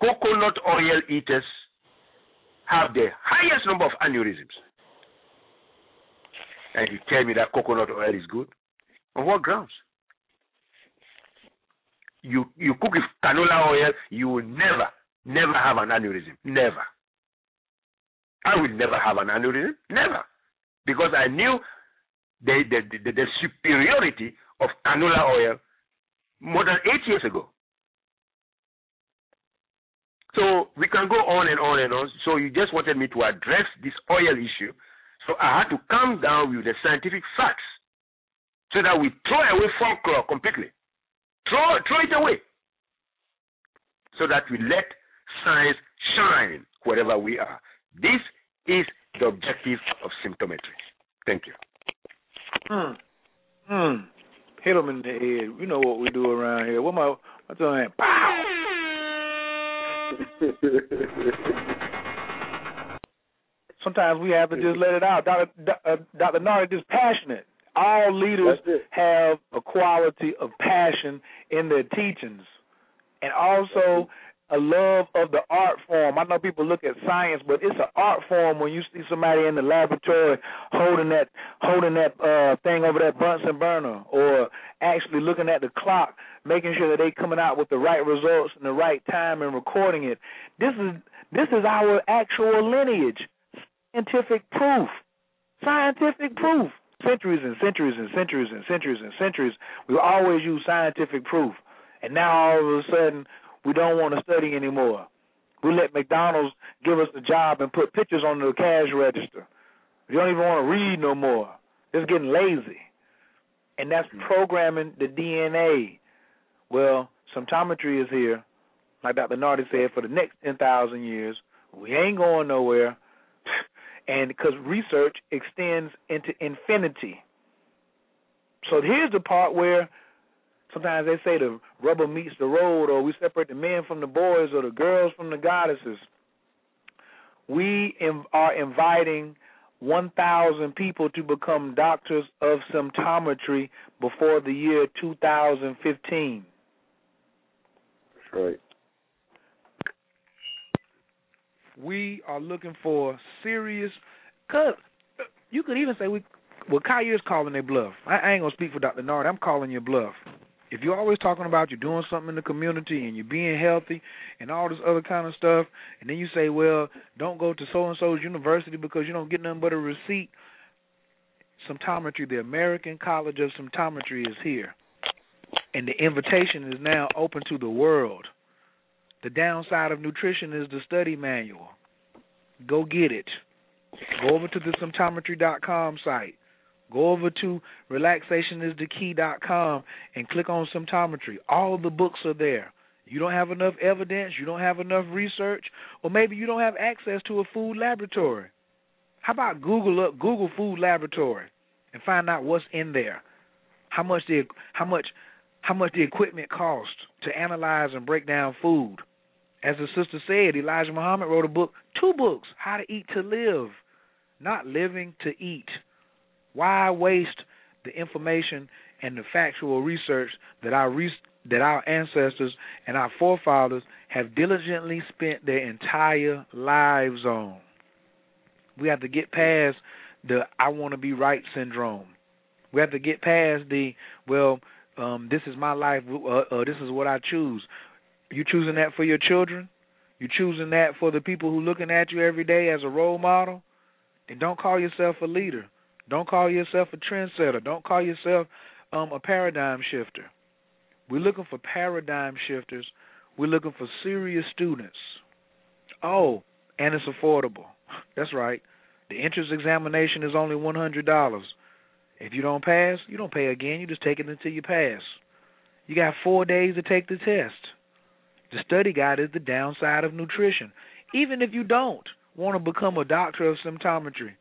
Coconut oil eaters have the highest number of aneurysms. And you tell me that coconut oil is good? On what grounds? You you cook with canola oil, you will never, never have an aneurysm. Never. I will never have an aneurysm. Never because I knew the, the, the, the superiority of canola oil more than eight years ago. So we can go on and on and on. So you just wanted me to address this oil issue. So I had to come down with the scientific facts so that we throw away folklore completely. Throw, throw it away. So that we let science shine wherever we are. This is the objective of symptometry. Thank you. Hmm. Hmm. Hit them in the head. You know what we do around here. What my what's on that? Pow. Sometimes we have to just let it out. Dr. Uh, Dr. Nartey is passionate. All leaders have a quality of passion in their teachings, and also a love of the art form. I know people look at science, but it's an art form when you see somebody in the laboratory holding that holding that uh thing over that Bunsen burner or actually looking at the clock, making sure that they coming out with the right results in the right time and recording it. This is this is our actual lineage. Scientific proof. Scientific proof. centuries and centuries and centuries and centuries and centuries, we always use scientific proof. And now all of a sudden, we don't want to study anymore. We let McDonald's give us the job and put pictures on the cash register. We don't even want to read no more. It's getting lazy. And that's hmm. programming the DNA. Well, symptometry is here, like Dr. Nartey said, for the next 10,000 years. We ain't going nowhere. and because research extends into infinity. So here's the part where sometimes they say the rubber meets the road, or we separate the men from the boys, or the girls from the goddesses. We are inviting 1,000 people to become doctors of symptometry before the year 2015. That's right. We are looking for serious. Cause you could even say we. Well, is calling their bluff. I, I ain't gonna speak for Dr. Nard. I'm calling your bluff. If you're always talking about you're doing something in the community and you're being healthy and all this other kind of stuff, and then you say, well, don't go to so and so's university because you don't get nothing but a receipt. Symptometry, the American College of Symptometry, is here, and the invitation is now open to the world. The downside of nutrition is the study manual. Go get it. Go over to the symptometry.com site. Go over to relaxationisthekey.com and click on symptometry. All the books are there. You don't have enough evidence, you don't have enough research, or maybe you don't have access to a food laboratory. How about Google up Google food laboratory and find out what's in there? How much the how much how much the equipment costs to analyze and break down food. As the sister said, Elijah Muhammad wrote a book, two books, How to Eat to Live, not living to eat. Why waste the information and the factual research that our re- that our ancestors and our forefathers have diligently spent their entire lives on? We have to get past the I want to be right syndrome. We have to get past the well, um, this is my life, uh, uh, this is what I choose. You choosing that for your children? You choosing that for the people who looking at you every day as a role model? Then don't call yourself a leader. Don't call yourself a trendsetter. Don't call yourself um, a paradigm shifter. We're looking for paradigm shifters. We're looking for serious students. Oh, and it's affordable. That's right. The entrance examination is only one hundred dollars. If you don't pass, you don't pay again. You just take it until you pass. You got four days to take the test. The study guide is the downside of nutrition. Even if you don't want to become a doctor of symptometry,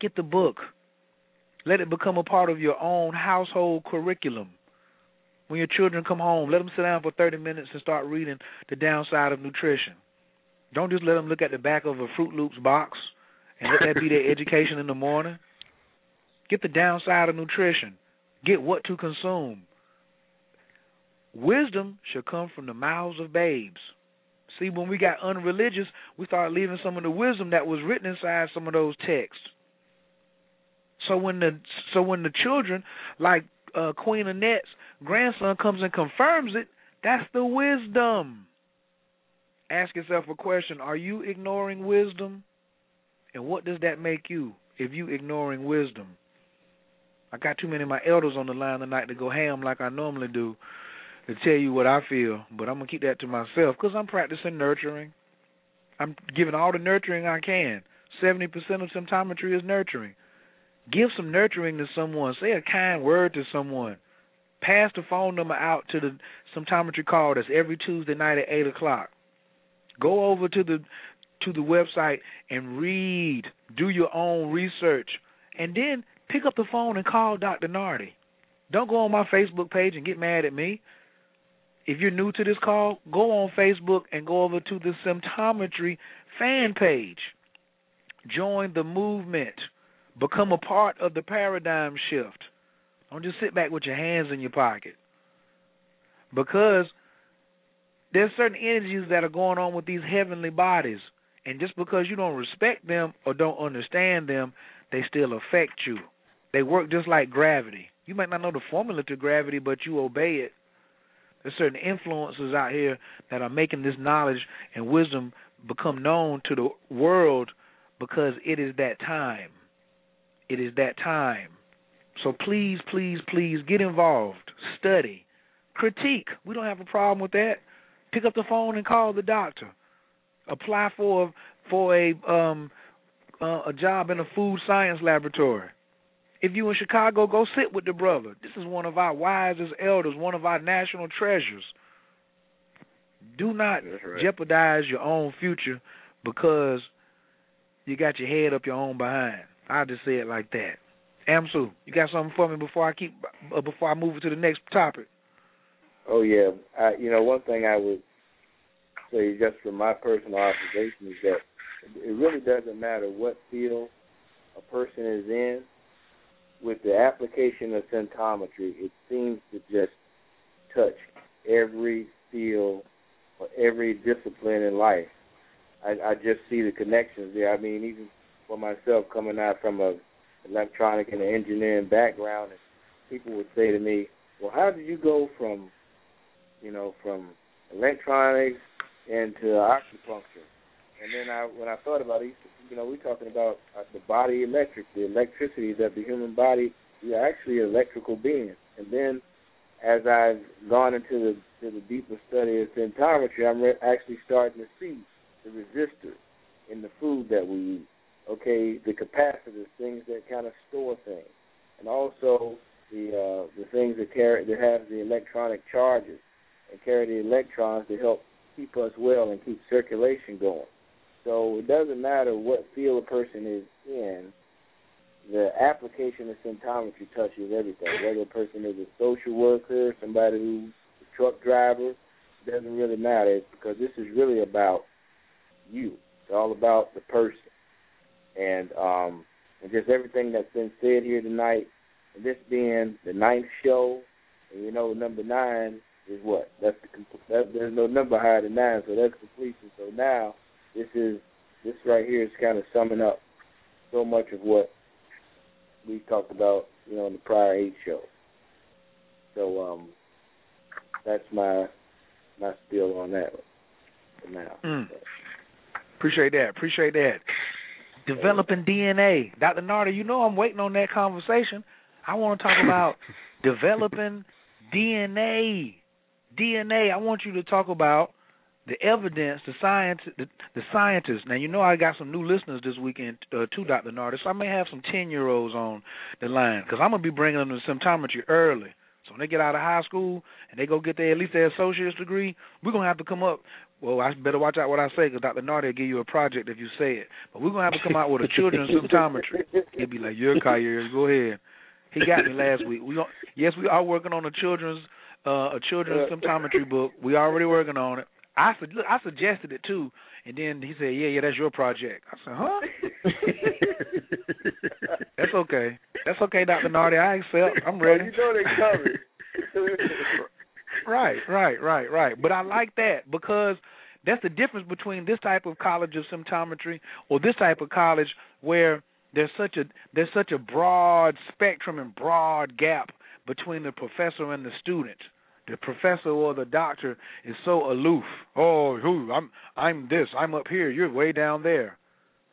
get the book. Let it become a part of your own household curriculum. When your children come home, let them sit down for 30 minutes and start reading The Downside of Nutrition. Don't just let them look at the back of a Froot Loops box and let that be their education in the morning. Get the downside of nutrition. Get what to consume. Wisdom should come from the mouths of babes. See, when we got unreligious, we started leaving some of the wisdom that was written inside some of those texts. So when the so when the children, like uh, Queen Annette's grandson, comes and confirms it, that's the wisdom. Ask yourself a question: Are you ignoring wisdom? And what does that make you if you ignoring wisdom? I got too many of my elders on the line tonight to go ham like I normally do to tell you what I feel, but I'm gonna keep that to myself because I'm practicing nurturing. I'm giving all the nurturing I can. Seventy percent of symptometry is nurturing. Give some nurturing to someone. Say a kind word to someone. Pass the phone number out to the symptometry call that's every Tuesday night at eight o'clock. Go over to the to the website and read. Do your own research. And then pick up the phone and call Dr. Nartey. Don't go on my Facebook page and get mad at me. If you're new to this call, go on Facebook and go over to the Symptometry fan page. Join the movement. Become a part of the paradigm shift. Don't just sit back with your hands in your pocket. Because there's certain energies that are going on with these heavenly bodies. And just because you don't respect them or don't understand them, they still affect you. They work just like gravity. You might not know the formula to gravity, but you obey it. There's certain influences out here that are making this knowledge and wisdom become known to the world because it is that time. It is that time. So please, please, please get involved. Study. Critique. We don't have a problem with that. Pick up the phone and call the doctor. Apply for for a um uh, a job in a food science laboratory. If you in Chicago, go sit with the brother. This is one of our wisest elders, one of our national treasures. Do not right. jeopardize your own future because you got your head up your own behind. I just say it like that. Amsu, you got something for me before I keep uh, before I move to the next topic? Oh yeah, I, you know one thing I would say just from my personal observation is that it really doesn't matter what field a person is in. With the application of symptometry, it seems to just touch every field or every discipline in life. I, I just see the connections there. I mean, even for myself, coming out from a electronic and engineering background, and people would say to me, "Well, how did you go from, you know, from electronics into acupuncture?" And then I, when I thought about it, you know, we're talking about uh, the body electric, the electricity that the human body, are actually electrical beings. And then, as I've gone into the to the deeper study of symptometry, I'm re- actually starting to see the resistors in the food that we eat. Okay, the capacitors, things that kind of store things, and also the uh, the things that carry that have the electronic charges and carry the electrons to help keep us well and keep circulation going. So it doesn't matter what field a person is in, the application of symptometry touches everything. Whether a person is a social worker, somebody who's a truck driver, doesn't really matter because this is really about you. It's all about the person. And um and just everything that's been said here tonight, and this being the ninth show, and you know number nine is what? That's the that, there's no number higher than nine, so that's completion. So now this is this right here is kind of summing up so much of what we talked about, you know, in the prior eight shows. So um, that's my my spiel on that for now. Mm. Appreciate that. Appreciate that. Developing DNA, Dr. Nartey. You know I'm waiting on that conversation. I want to talk about developing DNA. DNA. I want you to talk about the evidence, the science, the, the scientists. Now you know I got some new listeners this weekend uh, too, Doctor Nartey. So I may have some ten year olds on the line because I'm gonna be bringing them to symptometry early. So when they get out of high school and they go get their at least their associate's degree, we're gonna have to come up. Well, I better watch out what I say because Doctor Nartey will give you a project if you say it. But we're gonna have to come out with a children's symptometry. He'll be like, "You're Kyer, go ahead." He got me last week. We yes, we are working on a children's uh, a children's symptometry book. We already working on it. I said, look, I suggested it too, and then he said, "Yeah, yeah, that's your project." I said, "Huh?" that's okay. That's okay, Doctor Nartey. I accept. I'm ready. you know they coming. right, right, right, right. But I like that because that's the difference between this type of college of symptometry or this type of college where there's such a there's such a broad spectrum and broad gap between the professor and the student the professor or the doctor is so aloof. Oh, who I'm I'm this, I'm up here, you're way down there.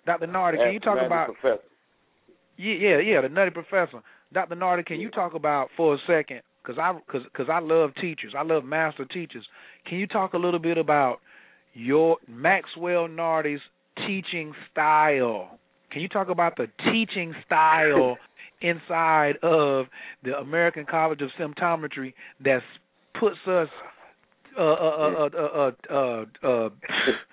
Dr. Nartey, can you talk about professor. Yeah, yeah, yeah, the nutty professor. Dr. Nartey, can you talk about for a second cuz I cuz cuz I love teachers. I love master teachers. Can you talk a little bit about your Maxwell Nartey's teaching style? Can you talk about the teaching style inside of the American College of Symptometry that puts us uh, uh, uh, uh, uh, uh,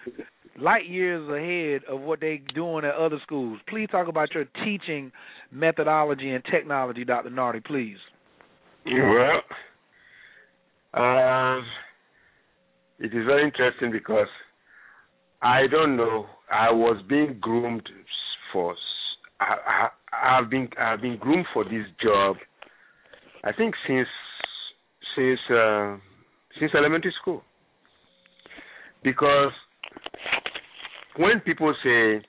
light years ahead of what they're doing at other schools. Please talk about your teaching methodology and technology, Dr. Nartey, please. Well, uh, it is very interesting because I don't know. I was being groomed for. I, I, I've been I've been groomed for this job. I think since since uh, since elementary school. Because when people say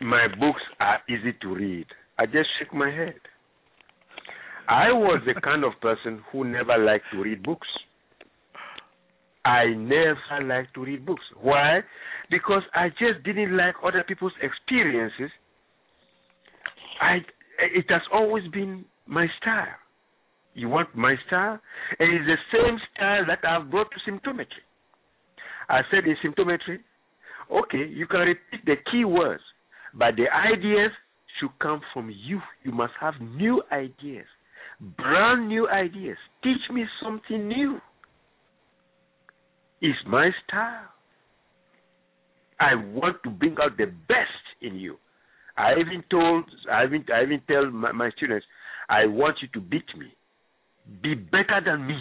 my books are easy to read, I just shake my head. I was the kind of person who never liked to read books. I never liked to read books. Why? Because I just didn't like other people's experiences. I it has always been my style. You want my style? And it's the same style that I've brought to symptometry. I said in symptometry, okay, you can repeat the key words, but the ideas should come from you. You must have new ideas, brand new ideas. Teach me something new. It's my style. I want to bring out the best in you. I even told, I even, I even tell my, my students, I want you to beat me. Be better than me.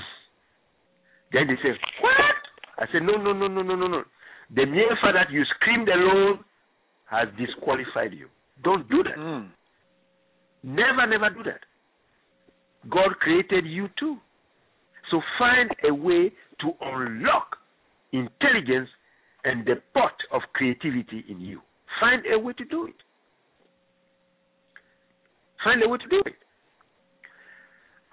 Then they say, what? I said, no, no, no, no, no, no, no. The mere fact that you screamed alone has disqualified you. Don't do that. Mm. Never, never do that. God created you too. So find a way to unlock intelligence and the pot of creativity in you. Find a way to do it. Find a way to do it.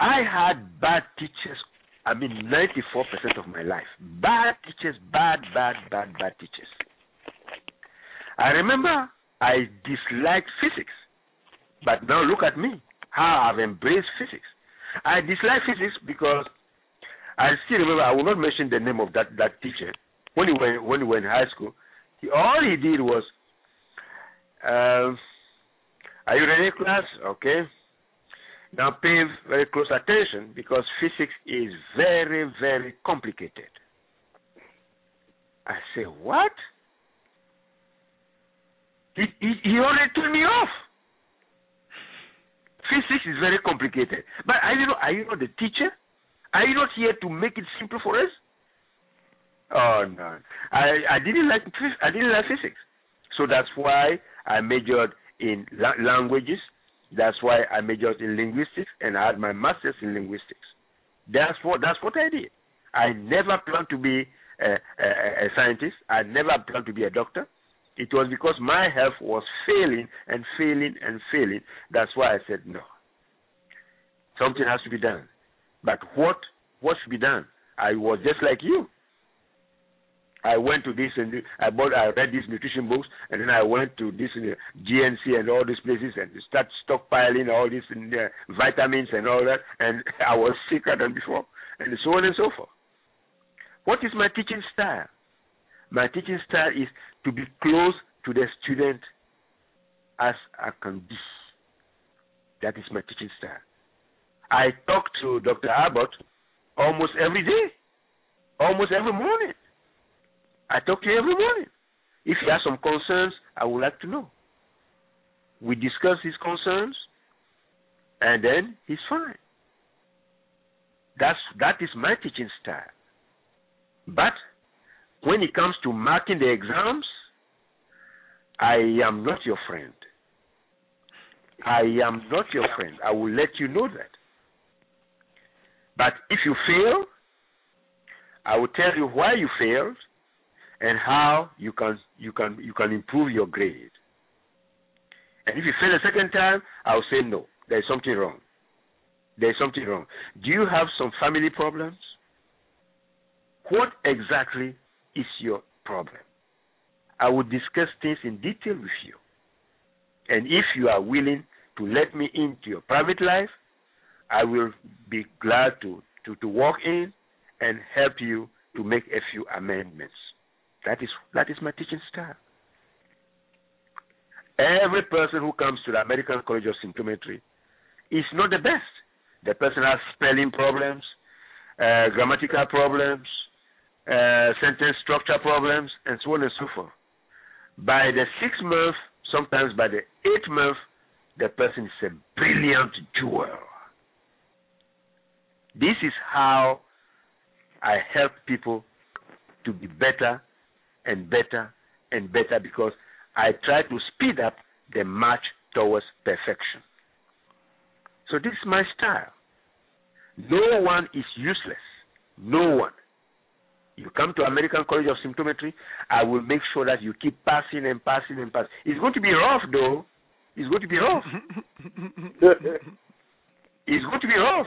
I had bad teachers, I mean 94% of my life. Bad teachers, bad, bad, bad, bad teachers. I remember I disliked physics. But now look at me, how I've embraced physics. I dislike physics because I still remember, I will not mention the name of that, that teacher. When he went, when he went in high school, he, all he did was, um, are you ready, class? Okay. Now pay very close attention because physics is very, very complicated. I say, what? He, he, he already turned me off. Physics is very complicated. But are you, know, are you not the teacher? Are you not here to make it simple for us? Oh no, I I didn't like I didn't like physics, so that's why I majored in la- languages. That's why I majored in linguistics and I had my master's in linguistics. That's what that's what I did. I never planned to be a, a, a scientist. I never planned to be a doctor. It was because my health was failing and failing and failing. That's why I said no. Something has to be done. But what what should be done? I was just like you. I went to this and I bought, I read these nutrition books, and then I went to this uh, GNC and all these places and start stockpiling all these uh, vitamins and all that, and I was sicker than before, and so on and so forth. What is my teaching style? My teaching style is to be close to the student as I can be. That is my teaching style. I talk to Dr. Abbott almost every day, almost every morning. I talk to you every morning. If he has some concerns, I would like to know. We discuss his concerns, and then he's fine. That's that is my teaching style. But when it comes to marking the exams, I am not your friend. I am not your friend. I will let you know that. But if you fail, I will tell you why you failed and how you can you can you can improve your grade. And if you fail a second time, I'll say no. There is something wrong. There is something wrong. Do you have some family problems? What exactly is your problem? I will discuss things in detail with you. And if you are willing to let me into your private life, I will be glad to, to, to walk in and help you to make a few amendments. That is that is my teaching style. Every person who comes to the American College of Symptometry is not the best. The person has spelling problems, uh, grammatical problems, uh, sentence structure problems, and so on and so forth. By the sixth month, sometimes by the eighth month, the person is a brilliant jewel. This is how I help people to be better and better and better because I try to speed up the march towards perfection. So this is my style. No one is useless. No one. You come to American College of Symptometry, I will make sure that you keep passing and passing and passing. It's going to be rough though. It's going to be rough. it's going to be rough.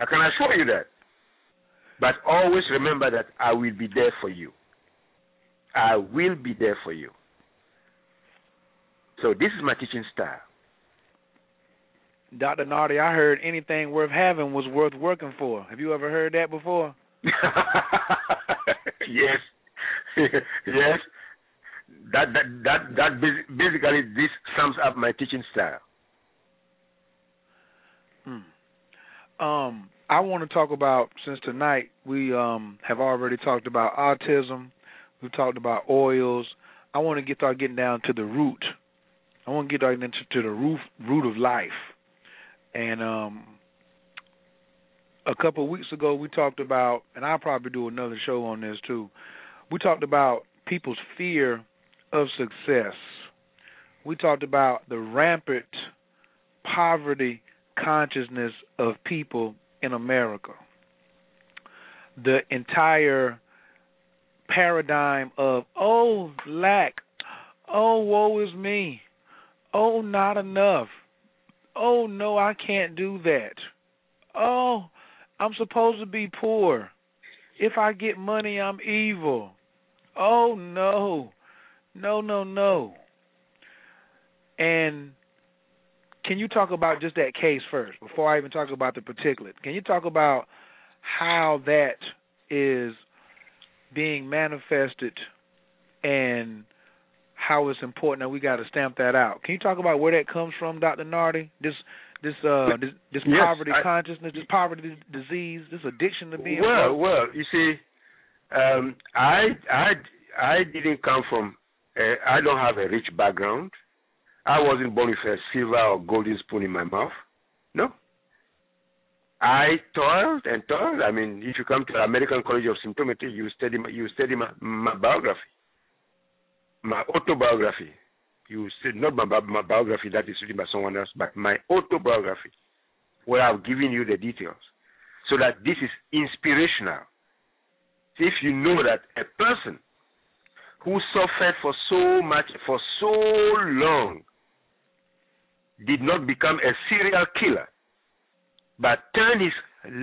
I can assure you that. But always remember that I will be there for you. I will be there for you. So this is my teaching style. Dr. Nartey, I heard anything worth having was worth working for. Have you ever heard that before? yes, yes. That that that that basically this sums up my teaching style. Hmm. Um, I want to talk about since tonight we um have already talked about autism, we've talked about oils. I want to get start getting down to the root. I want to get into to the root root of life. And um a couple of weeks ago we talked about and I'll probably do another show on this too. We talked about people's fear of success. We talked about the rampant poverty consciousness of people in America. The entire paradigm of, oh, lack, oh, woe is me, oh, not enough, oh, no, I can't do that, oh, I'm supposed to be poor. If I get money, I'm evil. Oh, no, no, no, no. And can you talk about just that case first before I even talk about the particulate? Can you talk about how that is being manifested and how it's important that we got to stamp that out? Can you talk about where that comes from, Dr. Nartey? This this uh this, this yes, poverty I, consciousness, this poverty disease, this addiction to being well, well. You see, um, I I I didn't come from. Uh, I don't have a rich background. I wasn't born with a silver or golden spoon in my mouth. No. I toiled and toiled. I mean, if you come to the American College of Symptometry, you study my, you study my, my biography, my autobiography. You study not my, my biography that is written by someone else, but my autobiography, where I've given you the details, so that this is inspirational. If you know that a person who suffered for so much for so long did not become a serial killer, but turned his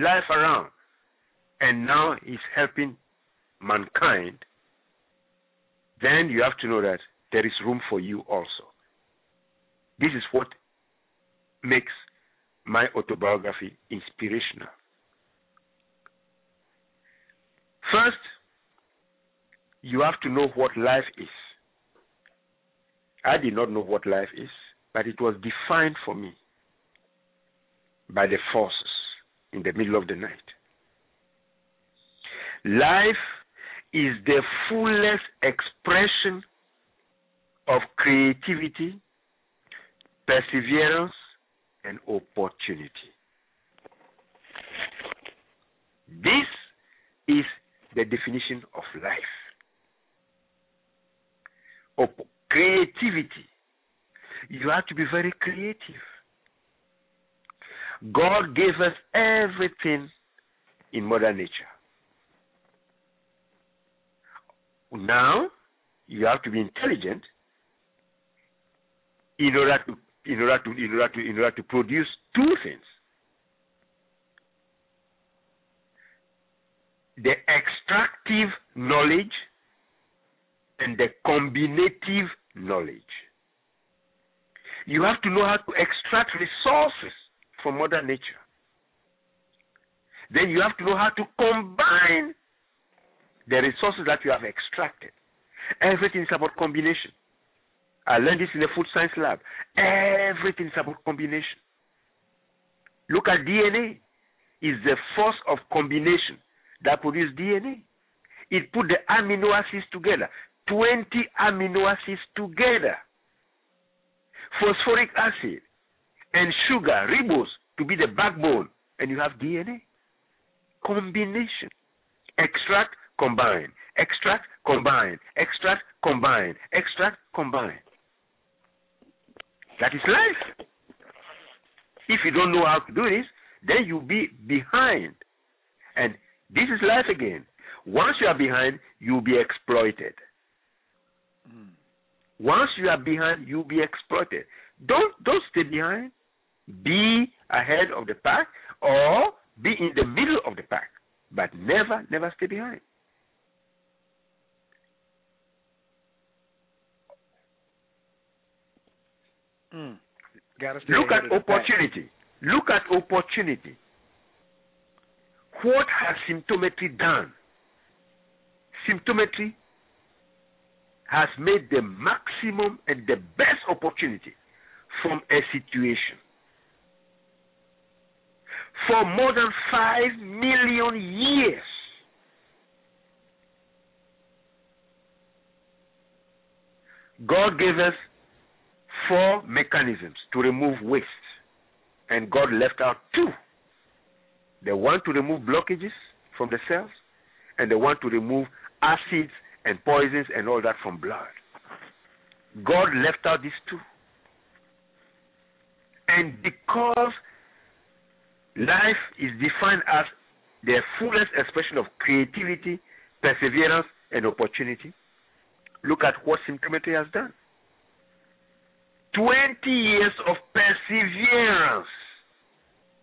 life around and now is helping mankind, then you have to know that there is room for you also. This is what makes my autobiography inspirational. First, you have to know what life is. I did not know what life is but it was defined for me by the forces in the middle of the night. Life is the fullest expression of creativity, perseverance, and opportunity. This is the definition of life. Op- creativity you have to be very creative. God gave us everything in Mother Nature. Now, you have to be intelligent in order to in order to in order to in order to produce two things. The extractive knowledge and the combinative knowledge. You have to know how to extract resources from Mother Nature. Then you have to know how to combine the resources that you have extracted. Everything is about combination. I learned this in the food science lab. Everything is about combination. Look at DNA. Is the force of combination that produces DNA. It put the amino acids together. 20 amino acids together phosphoric acid and sugar, ribose, to be the backbone, and you have DNA. Combination. Extract, combine. Extract, combine. Extract, combine. Extract, combine. That is life. If you don't know how to do this, then you'll be behind. And this is life again. Once you are behind, you'll be exploited. Mm. Once you are behind, you'll be exploited. Don't don't stay behind. Be ahead of the pack or be in the middle of the pack, but never, never stay behind. Mm. Look at opportunity. Look at opportunity. What has symptometry done? Symptometry has made the maximum and the best opportunity from a situation. For more than five million years, God gave us four mechanisms to remove waste, and God left out two. The one to remove blockages from the cells, and the one to remove acids and poisons and all that from blood. God left out these two. And because life is defined as the fullest expression of creativity, perseverance, and opportunity, look at what symptometry has done. 20 years of perseverance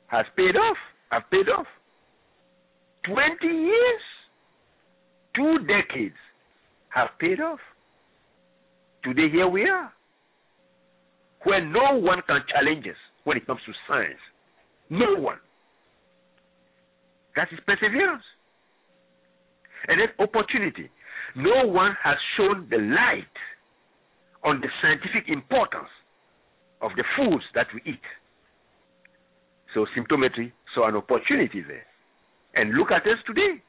has paid off. Have paid off. 20 years, two decades have paid off. Today, here we are, where no one can challenge us when it comes to science. No one. That is perseverance. And then opportunity. No one has shown the light on the scientific importance of the foods that we eat. So symptometry saw an opportunity there. And look at us today.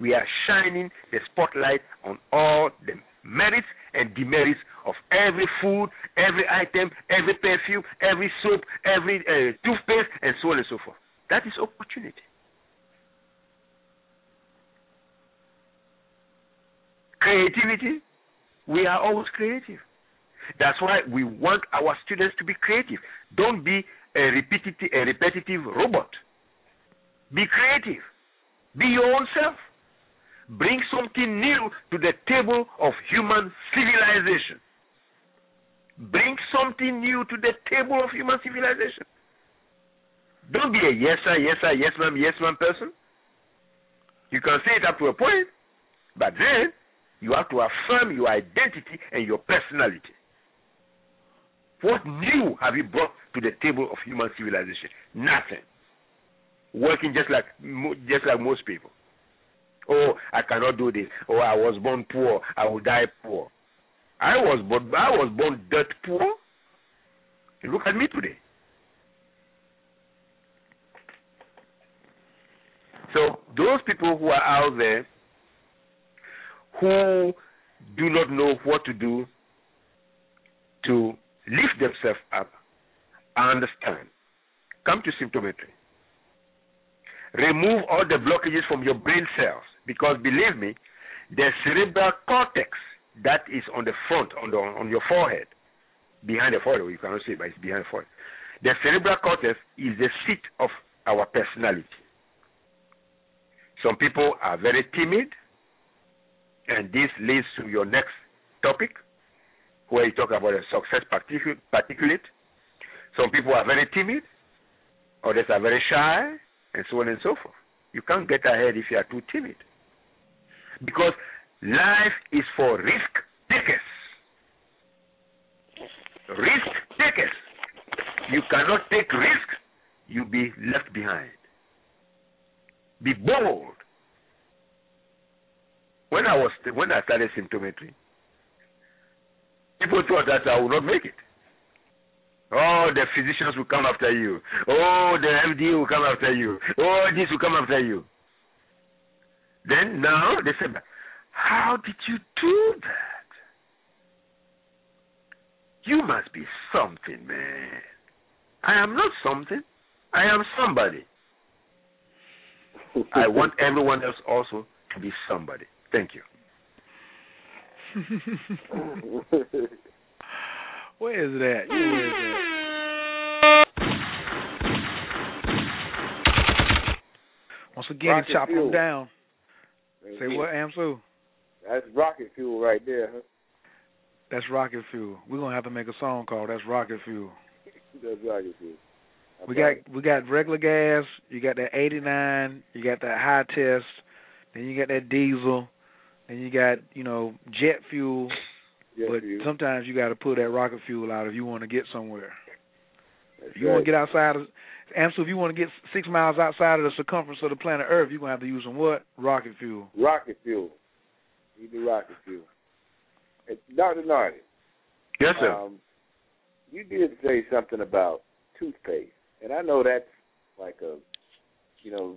We are shining the spotlight on all the merits and demerits of every food, every item, every perfume, every soap, every uh, toothpaste, and so on and so forth. That is opportunity. Creativity, we are always creative. That's why we want our students to be creative. Don't be a repetitive, a repetitive robot. Be creative. Be your own self. Bring something new to the table of human civilization. Bring something new to the table of human civilization. Don't be a yes sir, yes sir, yes ma'am, yes ma'am person. You can say it up to a point, but then you have to affirm your identity and your personality. What new have you brought to the table of human civilization? Nothing. Working just like just like most people. Oh, I cannot do this. Oh, I was born poor. I will die poor. I was born. I was born dirt poor. Look at me today. So those people who are out there who do not know what to do to lift themselves up, understand. Come to symptometry. Remove all the blockages from your brain cells because believe me, the cerebral cortex that is on the front, on the on your forehead, behind the forehead, you cannot see it, but it's behind the forehead. The cerebral cortex is the seat of our personality. Some people are very timid, and this leads to your next topic, where you talk about a success particulate. Some people are very timid, others are very shy, and so on and so forth. You can't get ahead if you are too timid. Because life is for risk takers. Risk takers. You cannot take risks, you'll be left behind. Be bold. When I was when I started symptometry, people thought that I would not make it. Oh, the physicians will come after you. Oh, the MD will come after you. Oh, this will come after you. Then now they said, How did you do that? You must be something, man. I am not something. I am somebody. I want everyone else also to be somebody. Thank you. Where is that? Where is that? Once again, Rocket chop them down. Say what, Amsu? That's rocket fuel right there. Huh? That's rocket fuel. We're gonna have to make a song called "That's Rocket Fuel." That's rocket fuel. I We got got we got regular gas. You got that 89. You got that high test. Then you got that diesel. Then you got you know jet fuel. Jet but fuel. sometimes you got to pull that rocket fuel out if you want to get somewhere. That's you want to get outside of Ansel, if you want to get six miles outside of the circumference of the planet Earth, you're gonna have to use some what? Rocket fuel. Rocket fuel. You do rocket fuel. And Dr. Nartey. Yes, sir. Um, you did say something about toothpaste, and I know that's like a, you know,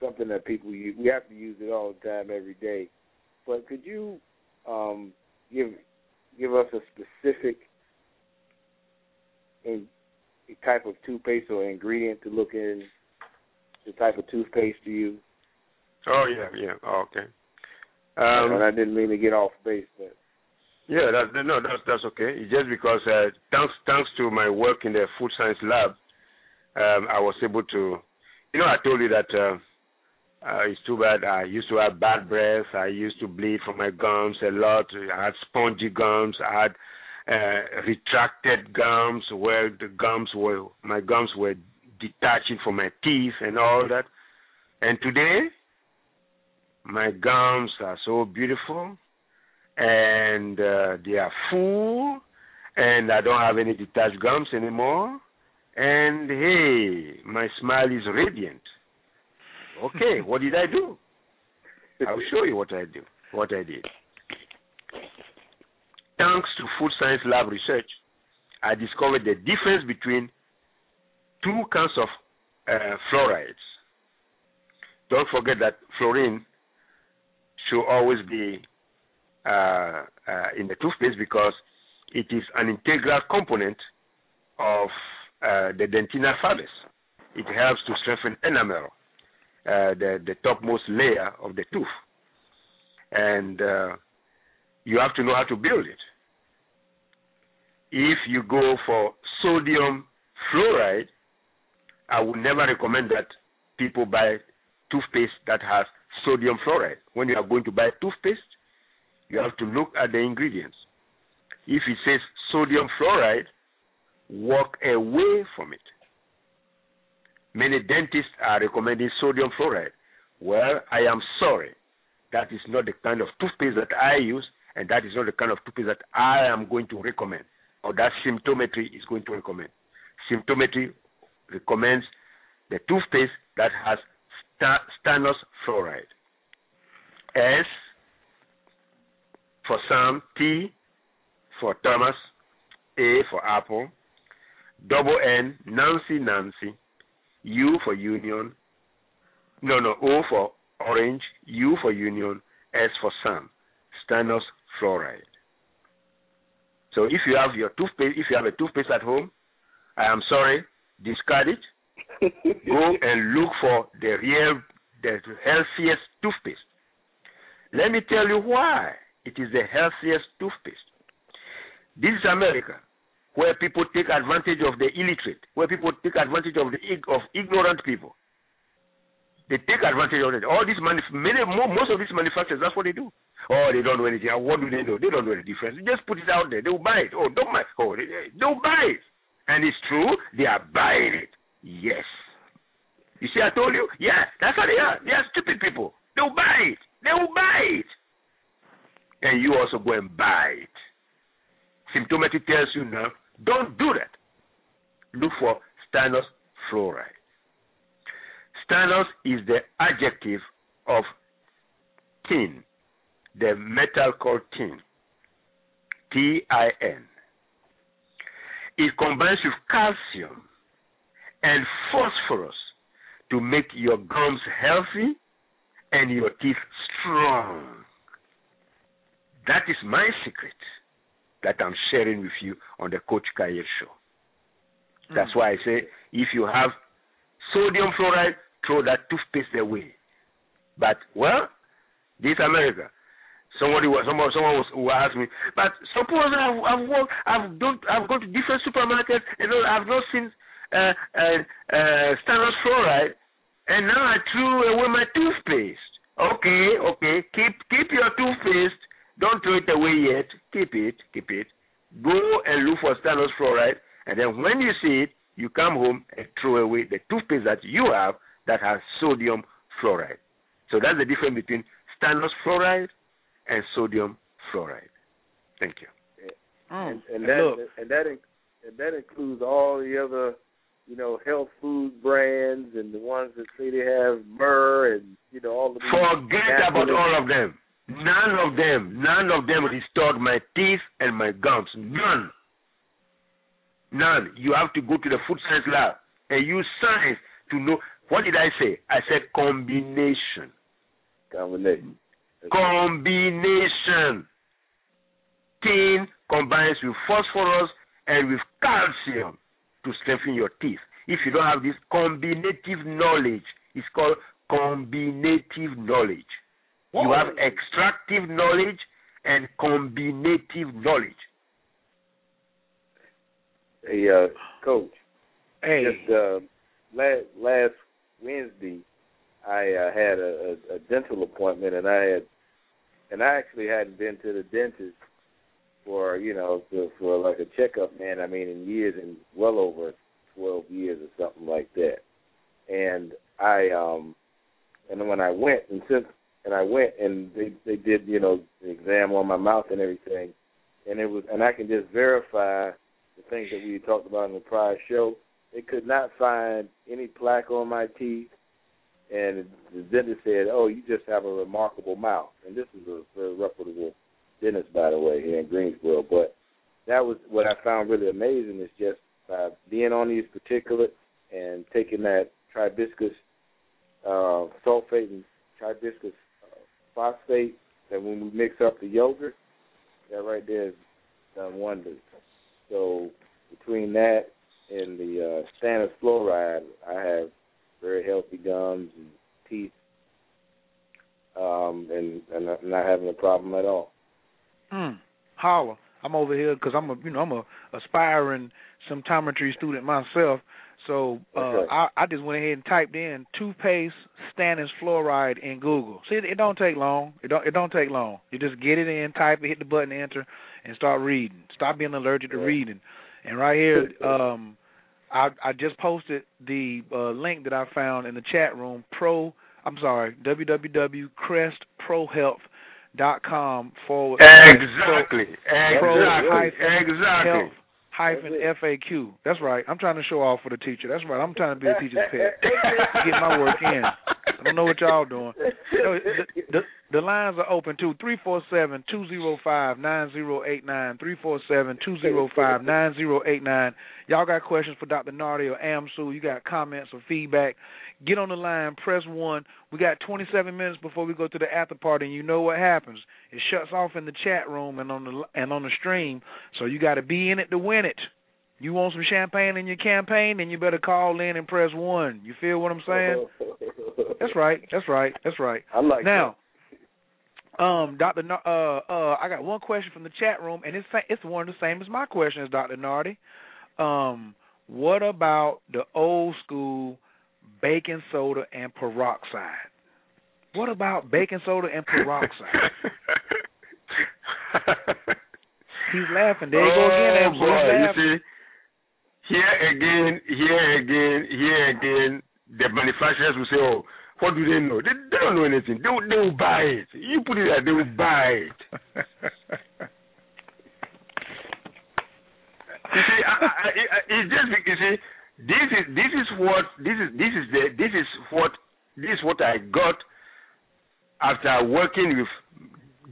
something that people use. We have to use it all the time, every day. But could you um, give give us a specific in, type of toothpaste or ingredient to look in the type of toothpaste you use? Oh yeah, yeah. Oh, okay. Um, and I didn't mean to get off base, but yeah, that, no, that's that's okay. It's just because uh, thanks thanks to my work in the food science lab, um, I was able to, you know, I told you that uh, uh, it's too bad. I used to have bad breath. I used to bleed from my gums a lot. I had spongy gums. I had uh, retracted gums where the gums were my gums were detaching from my teeth and all that. And today, my gums are so beautiful and uh, they are full and I don't have any detached gums anymore. And hey, my smile is radiant. Okay, what did I do? I'll show you what I do. What I did. Thanks to food science lab research, I discovered the difference between two kinds of uh, fluorides. Don't forget that fluorine should always be uh, uh, in the toothpaste because it is an integral component of uh, the dentina fabris. It helps to strengthen enamel, uh, the the topmost layer of the tooth, and uh, you have to know how to build it. If you go for sodium fluoride, I would never recommend that people buy toothpaste that has sodium fluoride. When you are going to buy toothpaste, you have to look at the ingredients. If it says sodium fluoride, walk away from it. Many dentists are recommending sodium fluoride. Well, I am sorry. That is not the kind of toothpaste that I use, and that is not the kind of toothpaste that I am going to recommend, or that symptometry is going to recommend. Symptometry recommends the toothpaste that has stannous fluoride. S for Sam, T for Thomas, A for Apple, double N, Nancy, Nancy, U for Union, no, no, O for Orange, U for Union, S for Sam, stannous fluoride. So if you have your toothpaste, if you have a toothpaste at home, I am sorry, discard it. Go and look for the real, the healthiest toothpaste. Let me tell you why it is the healthiest toothpaste. This is America, where people take advantage of the illiterate, where people take advantage of the of ignorant people. They take advantage of it. All these manuf- many, most of these manufacturers, that's what they do. Oh, they don't know anything. What do they know? They don't know the difference. They just put it out there. They'll buy it. Oh, don't buy. Oh, they, don't buy it. And it's true. They are buying it. Yes. You see, I told you. Yeah, that's how they are. They are stupid people. They'll buy it. They will buy it and you also go and buy it. Symptometry tells you now, don't do that. Look for stannous fluoride. Stannous is the adjective of tin, the metal called tin. T I N. It combines with calcium and phosphorus to make your gums healthy and your teeth strong. That is my secret that I'm sharing with you on the Coach Kair show. That's mm. why I say if you have sodium fluoride, throw that toothpaste away. But well, this America. Somebody was someone someone was who asked me, but suppose I've I've worked, I've I've gone to different supermarkets and I've not seen uh uh uh stannous fluoride and now I threw away my toothpaste. Okay, okay, keep keep your toothpaste don't throw it away yet. Keep it, keep it. Go and look for stannous fluoride, and then when you see it, you come home and throw away the toothpaste that you have that has sodium fluoride. So that's the difference between stannous fluoride and sodium fluoride. Thank you. Mm. And, and that and that and that includes all the other, you know, health food brands and the ones that say they have myrrh and you know all of these. Forget about all of them. None of them, none of them restored my teeth and my gums. None. None. You have to go to the food science lab and use science to know. What did I say? I said combination. Combination. Combination. Tin combines with phosphorus and with calcium to strengthen your teeth. If you don't have this combinative knowledge, it's called combinative knowledge. You have extractive knowledge and combinative knowledge. Hey, uh, coach. Hey. Just uh, last last Wednesday, I uh, had a, a, a dental appointment, and I had, and I actually hadn't been to the dentist for you know for, for like a checkup, man. I mean, in years, and well over twelve years or something like that. And I um, and when I went, and since and I went, and they they did you know the exam on my mouth and everything, and it was, and I can just verify the things that we talked about in the prior show. They could not find any plaque on my teeth, and the dentist said, "Oh, you just have a remarkable mouth." And this is a very reputable dentist, by the way, here in Greensboro. But that was what I found really amazing is just by being on these particulates and taking that tribiscus uh, sulfate and tribiscus uh, phosphate, that when we mix up the yogurt, that right there has done wonders. So between that and the uh, stannous fluoride, I have very healthy gums and teeth, um, and and not- not having a problem at all. Mm. Holla. I'm over here because I'm a you know I'm a aspiring symptometry student myself. So uh, Okay. I, I just went ahead and typed in toothpaste stannous fluoride in Google. See, it, it don't take long. It don't it don't take long. You just get it in, type it, hit the button, enter, and start reading. Stop being allergic to reading. And right here, um, I I just posted the uh, link that I found in the chat room. Pro, I'm sorry, www.crestprohealth.com forward Exactly. Pro Exactly. hyphen Exactly. health hyphen FAQ. That's right. I'm trying to show off for the teacher. That's right. I'm trying to be a teacher's pet. Get my work in. I don't know what y'all doing. The, the, the lines are open too. Three four seven two zero five nine zero eight nine. Three four seven two zero five nine zero eight nine. Y'all got questions for Dr. Nartey or AMSU? You got comments or feedback? Get on the line. Press one. We got 27 minutes before we go to the after party, and you know what happens? It shuts off in the chat room and on the and on the stream. So you got to be in it to win it. You want some champagne in your campaign, then you better call in and press one. You feel what I'm saying? That's right. That's right. That's right. I like Now, um, Doctor, uh, uh, I got one question from the chat room, and it's it's one of the same as my question, as Doctor Nartey. Um, what about the old school baking soda and peroxide? What about baking soda and peroxide? He's laughing. There you go again, Oh, boy, you see, here again, here again, here again, the manufacturers will say, "Oh, what do they know? They, they don't know anything. They will, they will buy it. You put it there, they will buy it." You see, I, I, I, it's just you see, this is this is what this is this is the this is what this is what I got after working with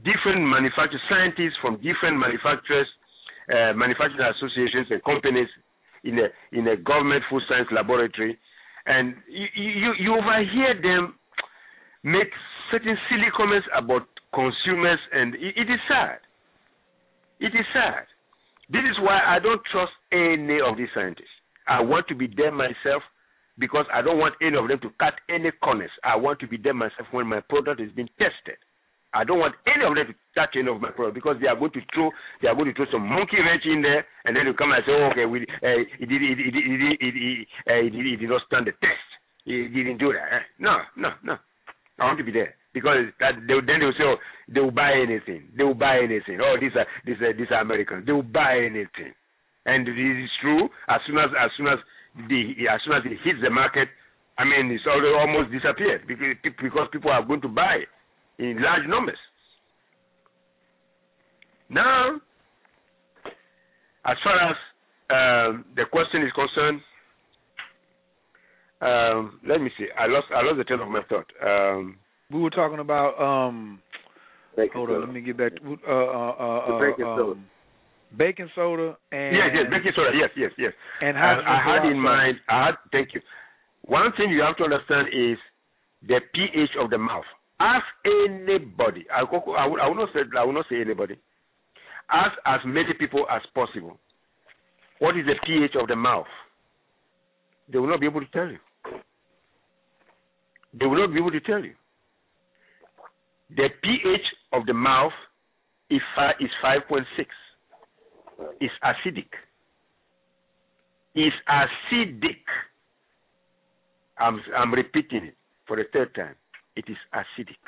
different manufacturers, scientists from different manufacturers, uh, manufacturing associations and companies in a in a government food science laboratory, and you you, you overhear them make certain silly comments about consumers, and it, it is sad. It is sad. This is why I don't trust any of these scientists. I want to be there myself because I don't want any of them to cut any corners. I want to be there myself when my product is being tested. I don't want any of them to touch any of my product because they are going to throw they are going to throw some monkey wrench in there and then you come and say, oh, okay, we uh, it did it it it it it, it, uh, it, did, it did not stand the test. It didn't do that. Eh? No, no, no. I want to be there because that they, then they will say, oh, they will buy anything. They will buy anything. Oh, these are these are these are Americans. They will buy anything, and it is true. As soon as as soon as the as soon as it hits the market, I mean, it's already almost disappeared because because people are going to buy in large numbers. Now, as far as um, the question is concerned, um, let me see. I lost I lost the train of my thought. Um, we were talking about um, baking hold soda. on, let me get back. To, uh, uh, uh, The baking um, soda. Baking soda and yes, yes, baking soda. Yes, yes, yes. and I, I had in mind. I had. Thank you. One thing you have to understand is the pH of the mouth. Ask anybody. I, will- I, will, not say. I will not say anybody. Ask as many people as possible. What is the pH of the mouth? They will not be able to tell you. They will not be able to tell you. The pH of the mouth is fi- is five point six. Is acidic. Is acidic. I'm I'm repeating it for the third time. It is acidic.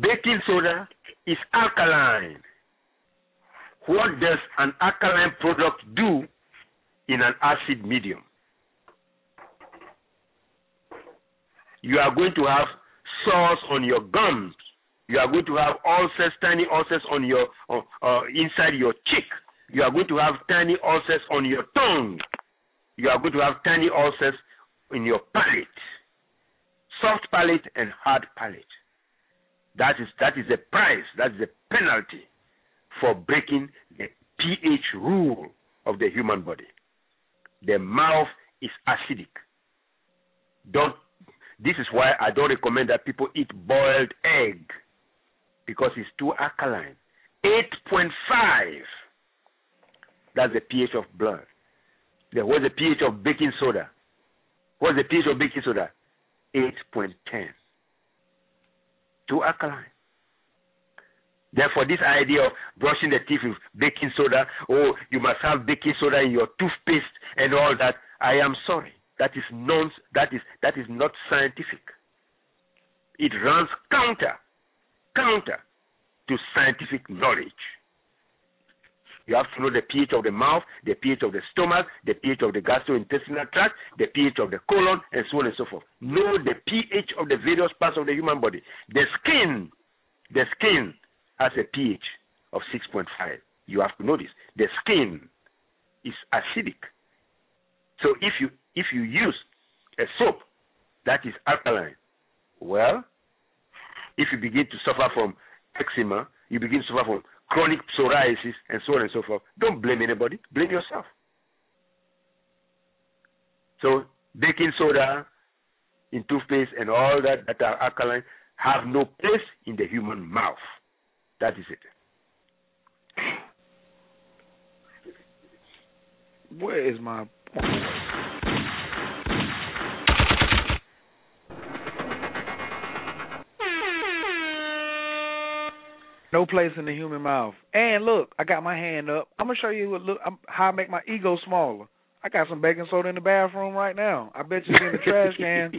Baking soda is alkaline. What does an alkaline product do in an acid medium? You are going to have sores on your gums. You are going to have ulcers, tiny ulcers on your uh, uh, inside your cheek. You are going to have tiny ulcers on your tongue. You are going to have tiny ulcers in your palate, soft palate and hard palate. That is that is the price. That is the penalty for breaking the pH rule of the human body. The mouth is acidic. Don't. This is why I don't recommend that people eat boiled egg because it's too alkaline. Eight point five. That's the pH of blood. Then what's the pH of baking soda? What's the pH of baking soda? Eight point ten. Too alkaline. Therefore, this idea of brushing the teeth with baking soda, oh, you must have baking soda in your toothpaste and all that. I am sorry. That is non that is that is not scientific. It runs counter counter to scientific knowledge. You have to know the pH of the mouth, the pH of the stomach, the pH of the gastrointestinal tract, the pH of the colon, and so on and so forth. Know the pH of the various parts of the human body. The skin, the skin has a pH of 6.5. You have to know this. The skin is acidic. So if you if you use a soap that is alkaline, well, if you begin to suffer from eczema, you begin to suffer from chronic psoriasis, and so on and so forth. Don't blame anybody, blame yourself. So, baking soda in toothpaste and all that that are alkaline have no place in the human mouth. That is it. Where is my No place in the human mouth. And look, I got my hand up. I'm gonna show you what look how I make my ego smaller. I got some baking soda in the bathroom right now. I bet you it's in the trash can.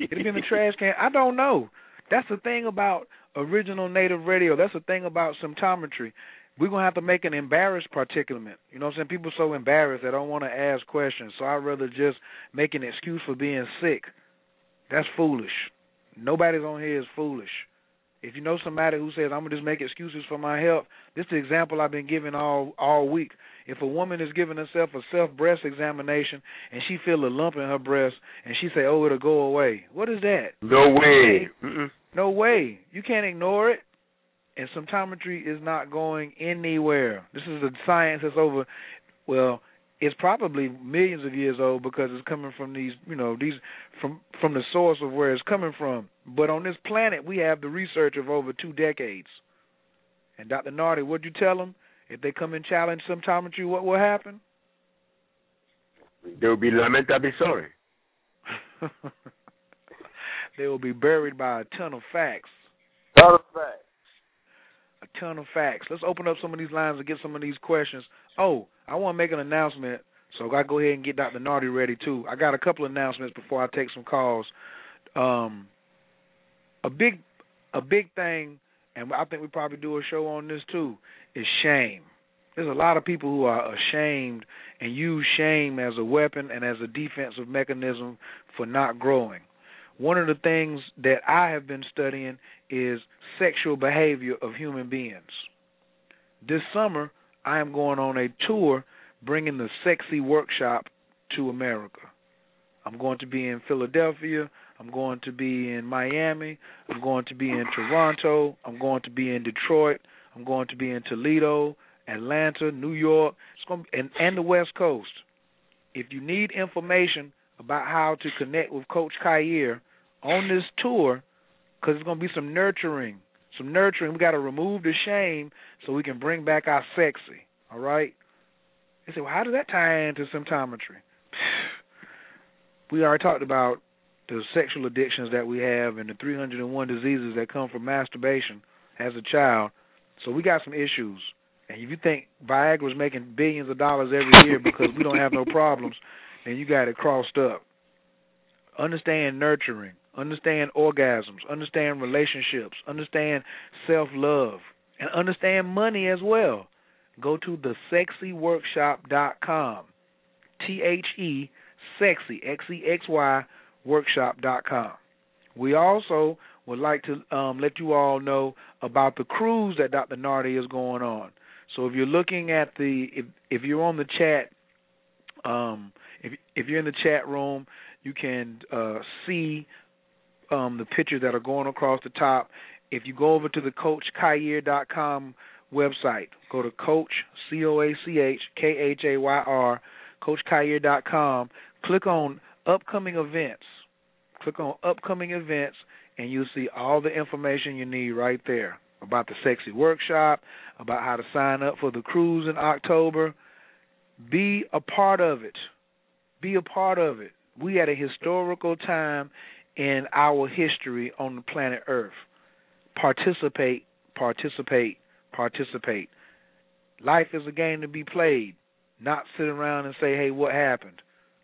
It'll be in the trash can. I don't know. That's the thing about original native radio. That's the thing about symptometry. We're gonna have to make an embarrassed particulate. You know what I'm saying? People so embarrassed they don't want to ask questions. So I'd rather just make an excuse for being sick. That's foolish. Nobody's on here is foolish. If you know somebody who says I'm gonna just make excuses for my health, this is the example I've been giving all all week. If a woman is giving herself a self breast examination and she feel a lump in her breast and she say, "Oh, it'll go away," what is that? No way. Mm-mm. No way. You can't ignore it. And symptometry is not going anywhere. This is a science that's over. Well, it's probably millions of years old because it's coming from these, you know, these from from the source of where it's coming from. But on this planet, we have the research of over two decades. And Dr. Nartey, what'd you tell them? If they come and challenge some symptometry, what will happen? They will be lamentably sorry. they will be buried by a ton of facts. Ton of facts. A ton of facts. Let's open up some of these lines and get some of these questions. Oh, I want to make an announcement, so I go ahead and get Dr. Nartey ready too. I got a couple of announcements before I take some calls. Um, a big, a big thing, and I think we probably do a show on this too, is shame. There's a lot of people who are ashamed and use shame as a weapon and as a defensive mechanism for not growing. One of the things that I have been studying is sexual behavior of human beings. This summer, I am going on a tour bringing the sexy workshop to America. I'm going to be in Philadelphia. I'm going to be in Miami. I'm going to be in Toronto. I'm going to be in Detroit. I'm going to be in Toledo, Atlanta, New York, and, and the West Coast. If you need information about how to connect with Coach Khayr on this tour, because it's going to be some nurturing, some nurturing. We got to remove the shame so we can bring back our sexy. All right. They say, well, how does that tie into symptometry? we already talked about the sexual addictions that we have and the 301 diseases that come from masturbation as a child. So we got some issues. And if you think Viagra's making billions of dollars every year because we don't have no problems, then you got it crossed up. Understand nurturing, understand orgasms, understand relationships, understand self love, and understand money as well. Go to thesexyworkshop.com. T H E sexy X E X Y workshop.com. We also would like to um, let you all know about the cruise that Dr. Nartey is going on. So if you're looking at the if if you're on the chat um if if you're in the chat room, you can uh see um the pictures that are going across the top. If you go over to the coachkhayr.com website, go to coach C O A C H K H A Y R coachkhayr.com, click on upcoming events. Click on upcoming events and you'll see all the information you need right there about the sexy workshop, about how to sign up for the cruise in October. Be a part of it. Be a part of it. We had a historical time in our history on the planet Earth. Participate, participate, participate. Life is a game to be played, not sit around and say, hey, what happened?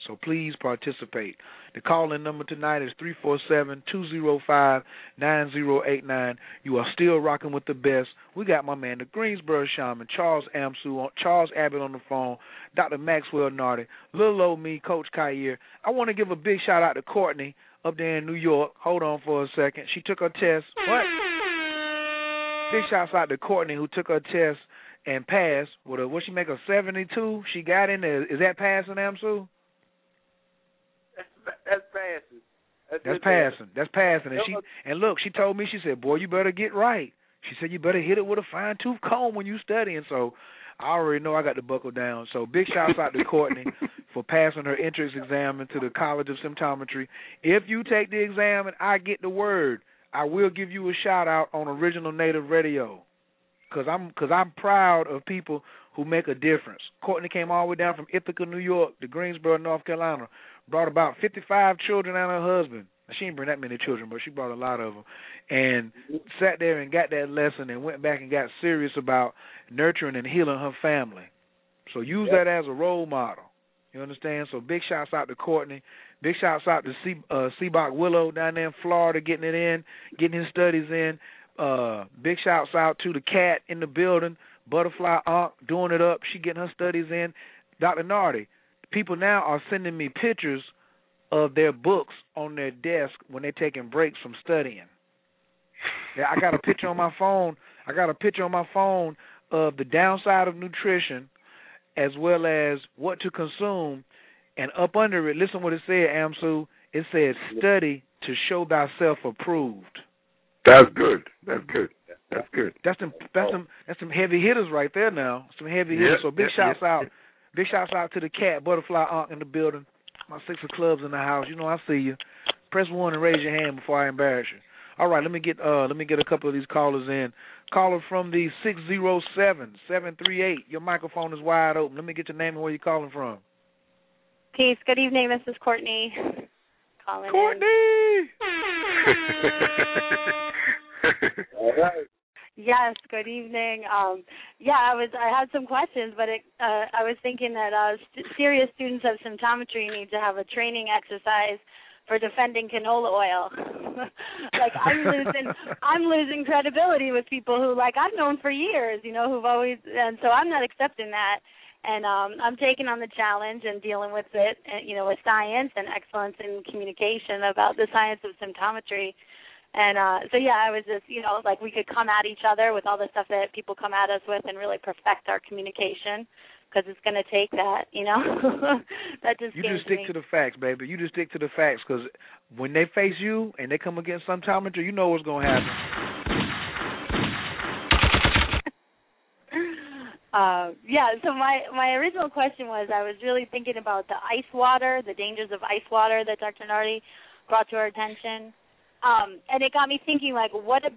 So please participate. The call in number tonight is 347 205 9089. You are still rocking with the best. We got my man, the Greensboro Shaman, Charles Amsu, Charles Abbott on the phone, Dr. Maxwell Nartey, little old me, Coach Khayr. I want to give a big shout out to Courtney up there in New York. Hold on for a second. She took her test. What? Big shouts out to Courtney who took her test and passed. A what she make a seventy two? She got in there. Is that passing, Amsu? That's passing. That's, that's passing. That's passing. And she and look, she told me. She said, "Boy, you better get right." She said, "You better hit it with a fine tooth comb when you studying." So I already know I got to buckle down. So big shouts out to Courtney for passing her entrance exam into the College of Symptometry. If you take the exam and I get the word, I will give you a shout out on Original Native Radio. Cause I'm, cause I'm proud of people who make a difference. Courtney came all the way down from Ithaca, New York, to Greensboro, North Carolina, brought about 55 children and her husband. She didn't bring that many children, but she brought a lot of them, and sat there and got that lesson and went back and got serious about nurturing and healing her family. So use that as a role model. You understand? So big shouts out to Courtney. Big shouts out to C, uh, Willow down there in Florida, getting it in, getting his studies in. Uh, big shouts out to the cat in the building, Butterfly Aunt, doing it up. She getting her studies in. Dr. Nartey, people now are sending me pictures of their books on their desk when they're taking breaks from studying. Yeah, I got a picture on my phone. I got a picture on my phone of the downside of nutrition as well as what to consume. And up under it, listen what it said, Amsu. It says, study to show thyself approved. That's good. That's good. That's good. That's some that's some that's some heavy hitters right there now. Some heavy hitters. so big shouts out Big shouts out to the cat, Butterfly Aunt in the building. My six of clubs in the house. You know I see you. Press one and raise your hand before I embarrass you. All right, let me get uh let me get a couple of these callers in. Caller from the six zero seven seven three eight. Your microphone is wide open. Let me get your name and where you're calling from. Peace. Good evening. This is Courtney. Calling Courtney. All right. Yes, good evening. Um, yeah, I was I had some questions, but it, uh, I was thinking that uh, st- serious students of symptometry need to have a training exercise for defending canola oil. like I'm losing I'm losing credibility with people who like I've known for years, you know, who've always and so I'm not accepting that. And um I'm taking on the challenge and dealing with it, you know, with science and excellence in communication about the science of symptometry And uh so yeah, I was just, you know, like we could come at each other with all the stuff that people come at us with and really perfect our communication because it's going to take that, you know. that just you just stick me. to the facts, baby. You just stick to the facts because when they face you and they come against symptometry, you know what's going to happen. uh, yeah. So my my original question was, I was really thinking about the ice water, the dangers of ice water that Dr. Nartey brought to our attention, um, and it got me thinking, like, what? A,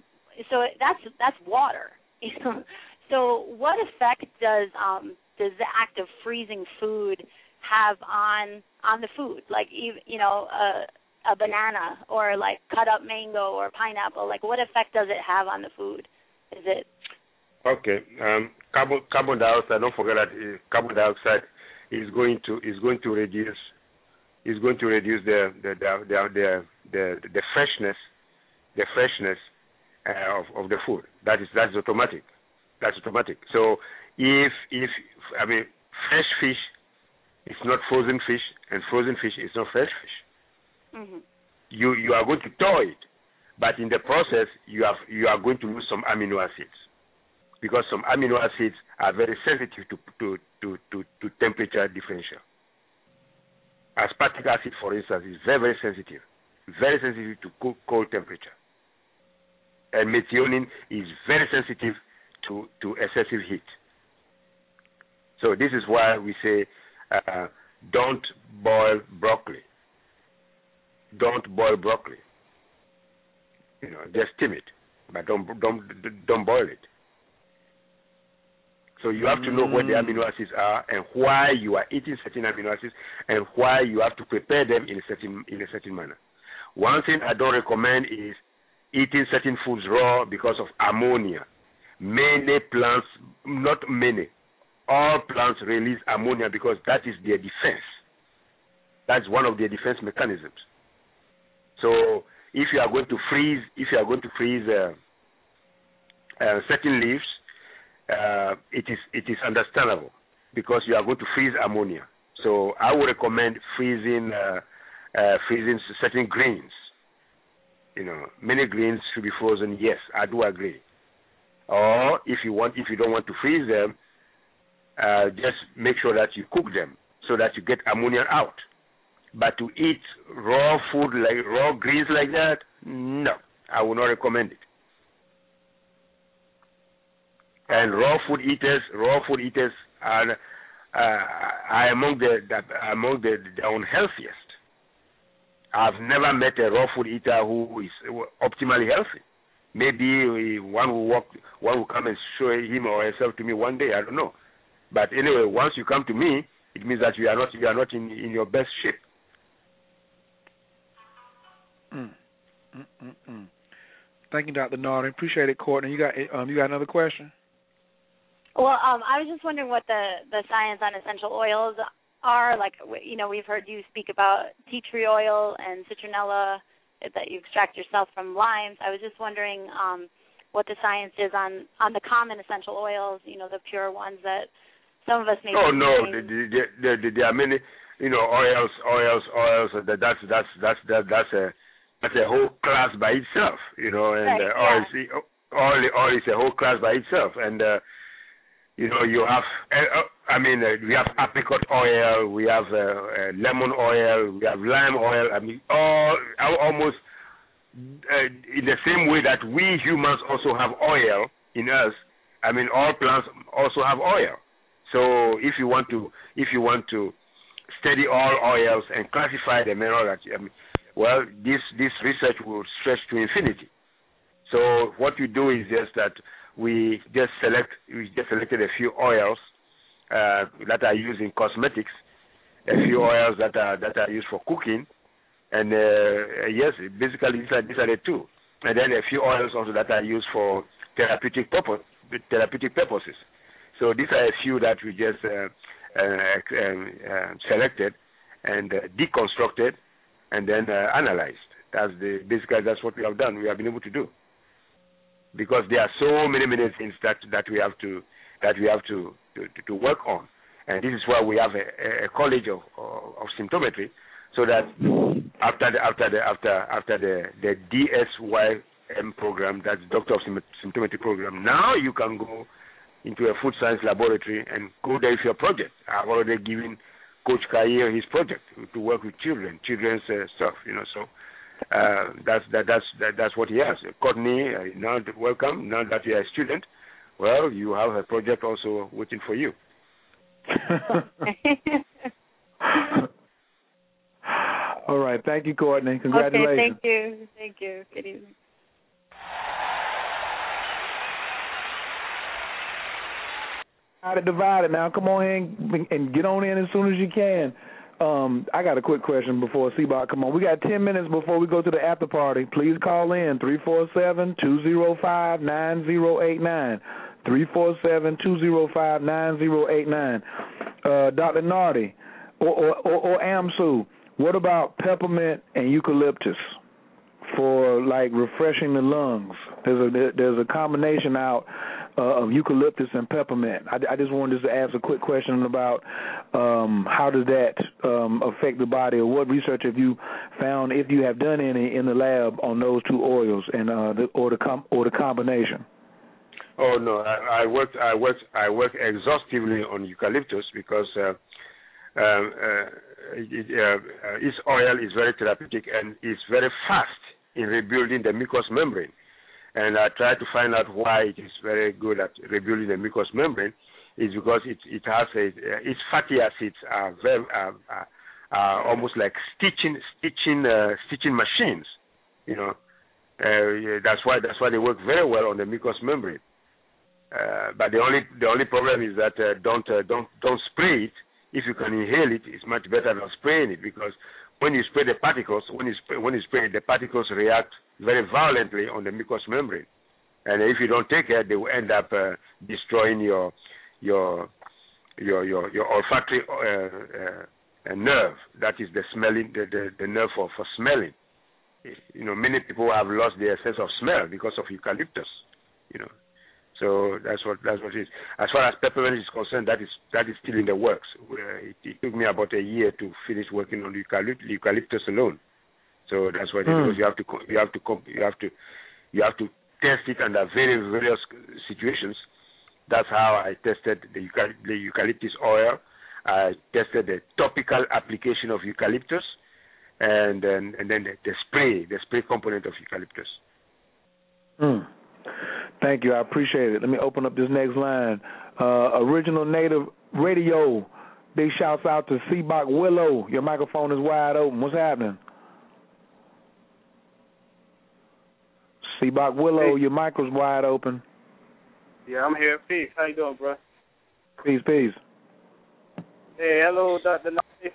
so that's that's water. So what effect does um, does the act of freezing food have on on the food? Like you know, a, a banana or like cut up mango or pineapple. Like what effect does it have on the food? Is it Okay. Um, carbon carbon dioxide. Don't forget that uh, carbon dioxide is going to is going to reduce is going to reduce the the the the the, the, the freshness the freshness uh, of of the food. That is that's automatic. That's automatic. So if if I mean fresh fish is not frozen fish, and frozen fish is not fresh fish. Mm-hmm. You you are going to thaw it, but in the process you have you are going to lose some amino acids because some amino acids are very sensitive to to to to, to temperature differential. Aspartic acid, for instance, is very very sensitive, very sensitive to cold, cold temperature. And methionine is very sensitive to to excessive heat. So this is why we say uh, don't boil broccoli. Don't boil broccoli. You know, just steam it, but don't don't don't boil it. So you have to know what the amino acids are and why you are eating certain amino acids and why you have to prepare them in a certain in a certain manner. One thing I don't recommend is eating certain foods raw because of ammonia. Many plants, not many, all plants release ammonia because that is their defense. That's one of their defense mechanisms. So if you are going to freeze, if you are going to freeze uh, uh, certain leaves, uh, it is it is understandable because you are going to freeze ammonia. So I would recommend freezing uh, uh, freezing certain grains. You know, many grains should be frozen. Yes, I do agree. Or if you want, if you don't want to freeze them, uh, just make sure that you cook them so that you get ammonia out. But to eat raw food like raw greens like that, no, I would not recommend it. And raw food eaters, raw food eaters are, uh, are among the, among the, the unhealthiest. I've never met a raw food eater who is optimally healthy. Maybe one will walk, one will come and show him or herself to me one day. I don't know. But anyway, once you come to me, it means that you are not you are not in in your best shape. Mm. Mm, mm, mm. Thank you, Dr. Nartey. Appreciate it, Courtney. You got um, you got another question? Well, um, I was just wondering what the the science on essential oils are. Like, you know, we've heard you speak about tea tree oil and citronella that you extract yourself from limes. I was just wondering um, what the science is on on the common essential oils. You know, the pure ones that some of us may. Oh no, there, there, there are many. You know, oils, oils, oils. That, that's that's that's that, that's a that's a whole class by itself. You know, and right, uh, yeah. oil, oil, oil is a whole class by itself, and. uh you know, you have, uh, I mean, uh, we have apricot oil, we have uh, uh, lemon oil, we have lime oil. I mean, all almost uh, in the same way that we humans also have oil in us. I mean, all plants also have oil. So if you want to, if you want to study all oils and classify the all that, I mean, well, this this research will stretch to infinity. So what you do is just that we just select we just selected a few oils uh, that are used in cosmetics, a few oils that are that are used for cooking, and uh, yes, basically these are these are the two, and then a few oils also that are used for therapeutic purpose therapeutic purposes. So these are a few that we just uh, uh, um, uh selected and uh, deconstructed and then analyzed. That's the basically that's what we have done. We have been able to do because there are so many many things that that we have to that we have to to, to work on, and this is why we have a, a college of, of, of symptometry, so that after the after the after after the the DSY DOSM program, that's Doctor of Symptometry program. Now you can go into a food science laboratory and go there with your project. I've already given Coach Khayr his project to work with children, children's uh, stuff, you know. So uh, that's that, that's that, that's what he has. Courtney, uh, now welcome. Now that you're a student, well, you have a project also waiting for you. All right. Thank you, Courtney. Congratulations. Okay, thank you. Thank you. Good evening. How to divide it Now, come on in and get on in as soon as you can. Um, I got a quick question before Seabot come on. We got ten minutes before we go to the after party. Please call in three four seven two zero five nine zero eight nine. Three four seven two zero five nine zero eight nine. Uh, Dr. Nartey or, or, or, or AMSU, what about peppermint and eucalyptus for like refreshing the lungs? There's a there's a combination out uh, of eucalyptus and peppermint. I, I just wanted to ask a quick question about um, how does that um, affect the body, or what research have you found, if you have done any, in the lab on those two oils and uh, the, or the com- or the combination. Oh no, I, I worked I worked I worked exhaustively on eucalyptus because uh, um, uh, it, uh, its oil is very therapeutic and it's very fast in rebuilding the mucous membrane and I tried to find out why it is very good at rebuilding the mucous membrane. Is because it it has a its fatty acids are very are, almost like stitching stitching uh, stitching machines, you know. Uh, that's why that's why they work very well on the mucous membrane. Uh, but the only the only problem is that uh, don't uh, don't don't spray it. If you can inhale it, it's much better than spraying it because when you spray the particles, when you spray, when you spray the particles react very violently on the mucous membrane, and if you don't take care, they will end up uh, destroying your your your your, your olfactory uh, uh, nerve. That is the smelling the, the, the nerve for, for smelling. You know, many people have lost their sense of smell because of eucalyptus. You know, so that's what that's what it is. As far as peppermint is concerned, that is that is still in the works. Uh, it, it, took me about a year to finish working on eucalyptus, eucalyptus alone. So that's what it Hmm. You have to you have to you have to you have to test it under very various situations. That's how I tested the, the eucalyptus oil. I tested the topical application of eucalyptus, and then and then the, the spray, the spray component of eucalyptus. Hmm. Thank you. I appreciate it. Let me open up this next line. Uh, Original Native Radio. Big shouts out to Seabach Willow. Your microphone is wide open. What's happening? Seabach Willow, your micro's wide open. Yeah, I'm here. Peace. How you doing, bro? Peace, peace. Hey, hello, Dr. Nartey.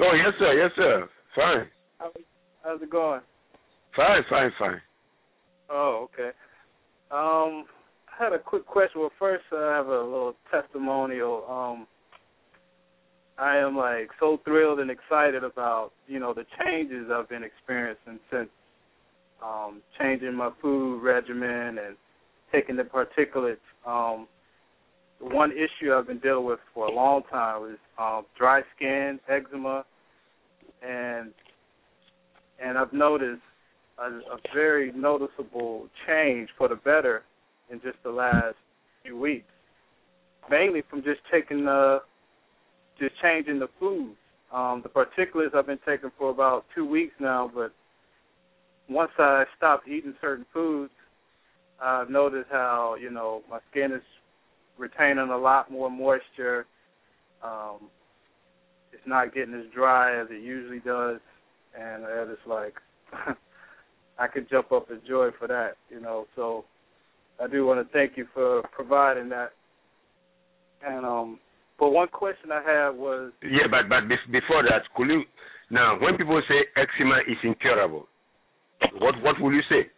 Oh yes, sir. Yes, sir. Fine. How, how's it going? Fine. Fine. Fine. Oh, okay. Um, I had a quick question. Well, first, uh, I have a little testimonial. Um, I am like so thrilled and excited about you know the changes I've been experiencing since um, changing my food regimen and taking the particulates. Um, one issue I've been dealing with for a long time is um, dry skin, eczema, and and I've noticed a, a very noticeable change for the better in just the last few weeks. Mainly from just taking the, just changing the foods. Um, the particulates I've been taking for about two weeks now, but once I stopped eating certain foods, I've noticed how you know my skin is retaining a lot more moisture. Um, it's not getting as dry as it usually does, and is like I could jump up with joy for that, you know. So I do want to thank you for providing that. And um, but one question I had was Yeah, but but before that, could you now when people say eczema is incurable, what what will you say?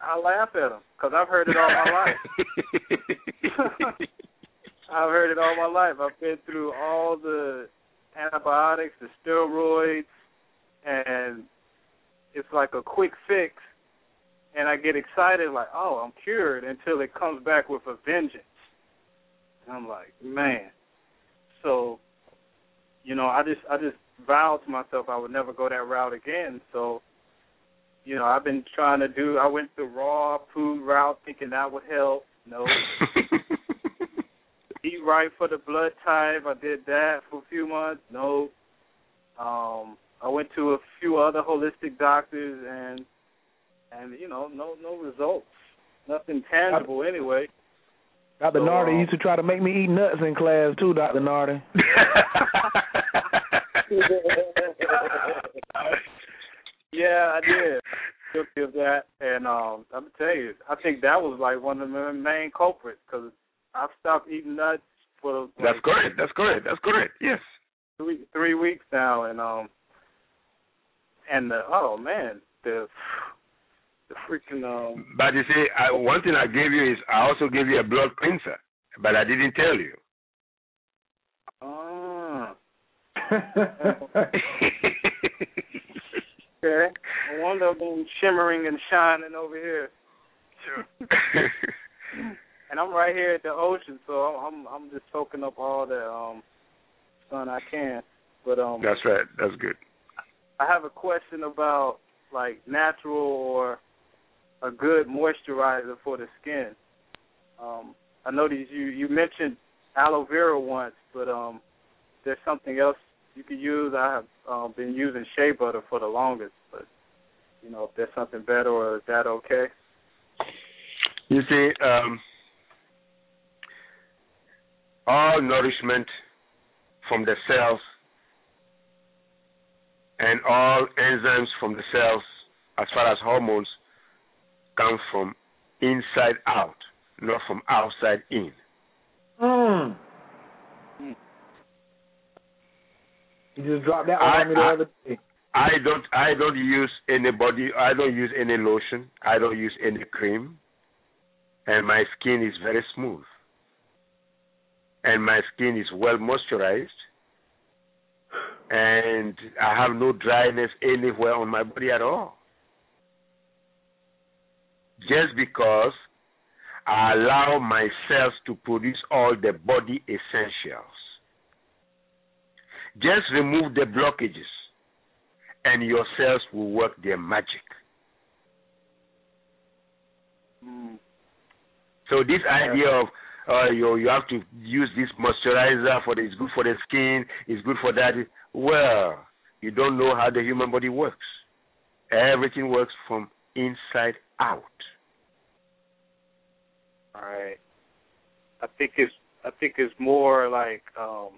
I laugh at them because I've heard it all my life. I've heard it all my life. I've been through all the antibiotics, the steroids, and it's like a quick fix. And I get excited, like, oh, I'm cured, until it comes back with a vengeance. And I'm like, man. So, you know, I just I just vowed to myself I would never go that route again. So, you know, I've been trying to do. I went the raw food route, thinking that would help. No. Eat right for the blood type. I did that for a few months. No. Um, I went to a few other holistic doctors, and and you know, no no results. Nothing tangible anyway. Dr. So, Nartey um, used to try to make me eat nuts in class too, Dr. Nartey. yeah, I did. Guilty of that, and um, I'm gonna tell you, I think that was like one of the main culprits because I've stopped eating nuts for like, That's correct. That's correct. That's correct. Yes. three three weeks now, and um, and the oh man, the the freaking um. But you see, I, one thing I gave you is I also gave you a blood cleanser, but I didn't tell you. Okay. I wonder if I'm shimmering and shining over here. Sure. and I'm right here at the ocean, so I'm I'm just soaking up all the um sun I can. But um That's right. That's good. I have a question about like natural or a good moisturizer for the skin. Um I noticed you you mentioned aloe vera once, but um there's something else you could use. I have um, been using shea butter for the longest, but you know if there's something better or is that okay? You see, um, all nourishment from the cells and all enzymes from the cells, as far as hormones, come from inside out, not from outside in. Mm. You just dropped that I- on me the I- other day. I don't I don't use any body I don't use any lotion. I don't use any cream. And my skin is very smooth. And my skin is well moisturized. And I have no dryness anywhere on my body at all. Just because I allow myself to produce all the body essentials. Just remove the blockages and your cells will work their magic. Mm. So this idea of uh, you you have to use this moisturizer for the, it's good for the skin, it's good for that. Well, you don't know how the human body works. Everything works from inside out. All right. I think it's I think it's more like um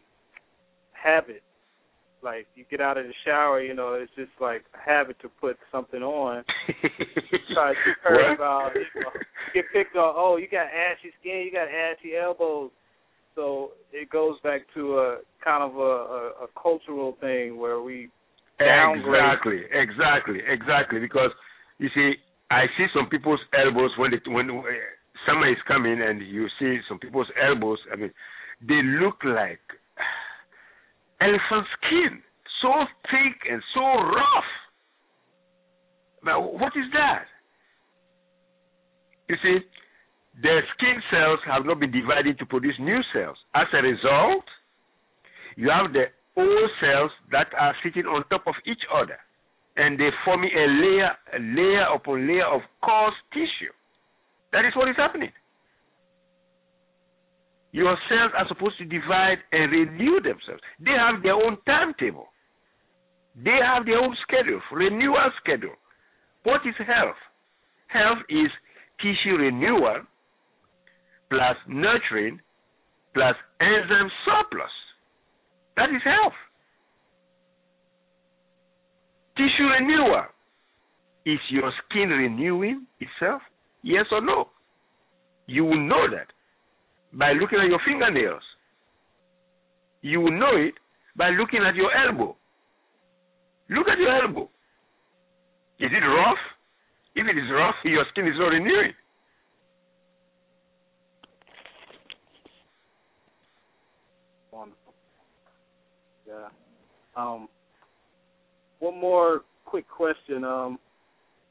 habit. Like you get out of the shower, you know, it's just like a habit to put something on. Try to What? about you know, get picked on. Oh, you got ashy skin, you got ashy elbows. So it goes back to a kind of a, a, a cultural thing where we downgrade. Exactly, exactly, exactly. Because you see, I see some people's elbows when they, when uh, summer is coming, and you see some people's elbows. I mean, they look like elephant skin, so thick and so rough. Now, what is that? You see, their skin cells have not been divided to produce new cells. As a result, you have the old cells that are sitting on top of each other, and they forming a layer, a layer upon layer of coarse tissue. That is what is happening. Your cells are supposed to divide and renew themselves. They have their own timetable. They have their own schedule, renewal schedule. What is health? Health is tissue renewal plus nurturing plus enzyme surplus. That is health. Tissue renewal. Is your skin renewing itself? Yes or no? You will know that by looking at your fingernails. You will know it by looking at your elbow. Look at your elbow. Is it rough? If it is rough, your skin is not renewing. Yeah. Um, one more quick question. Um,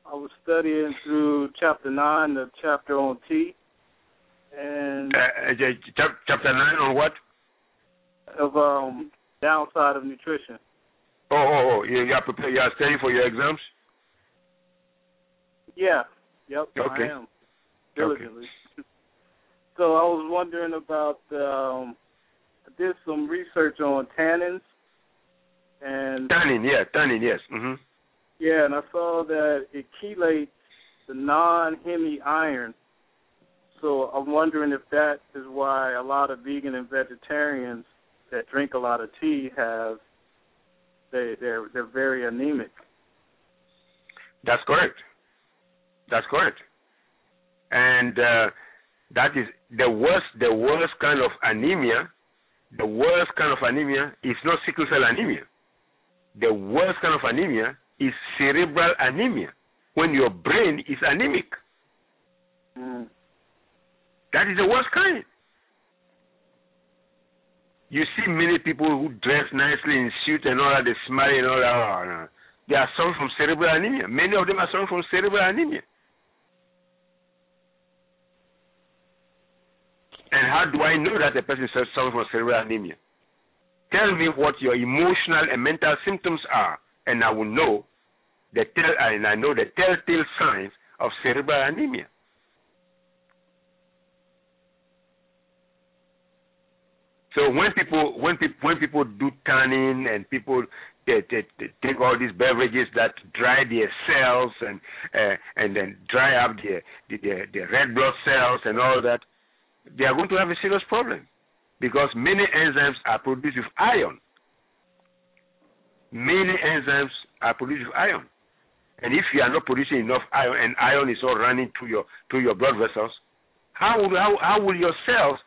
I was studying through chapter nine, the chapter on tea, and Uh, uh, chapter 9 on what? of um downside of nutrition. Oh, oh, oh. You, you, are prepared, you are studying for your exams? Yeah. Yep. Okay. I am diligently. So I was wondering about. Um, I did some research on tannins, and Tannin, yeah, tannin, yes. hmm yeah, and I saw that it chelates the non-heme iron. So I'm wondering if that is why a lot of vegan and vegetarians that drink a lot of tea have they they're they're very anemic. That's correct. That's correct. And uh, that is the worst the worst kind of anemia. The worst kind of anemia is not sickle cell anemia. The worst kind of anemia is cerebral anemia, when your brain is anemic. Mm. That is the worst kind. You see many people who dress nicely in suit and all that, they smile and all that. Oh. They are suffering from cerebral anemia. Many of them are suffering from cerebral anemia. And how do I know that a person is suffering from cerebral anemia? Tell me what your emotional and mental symptoms are, and I will know the tell and I know the telltale signs of cerebral anemia. So when people when people when people do tanning and people they, they, they take all these beverages that dry their cells and uh, and then dry up their, their red blood cells and all that, they are going to have a serious problem because many enzymes are produced with iron. Many enzymes are produced with iron, and if you are not producing enough iron and iron is all running through your through your blood vessels, how how, how will your cells,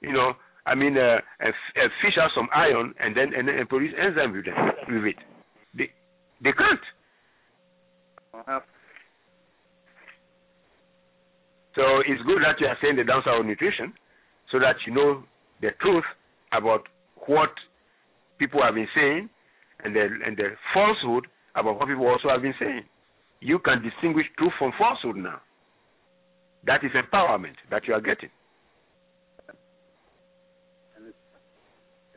you know, I mean, uh, fish out some iron and then and, and produce enzyme with, them, with it. They they can't. So it's good that you are saying the downside of nutrition, so that you know the truth about what people have been saying, and the and the falsehood about what people also have been saying. You can distinguish truth from falsehood now. That is empowerment that you are getting.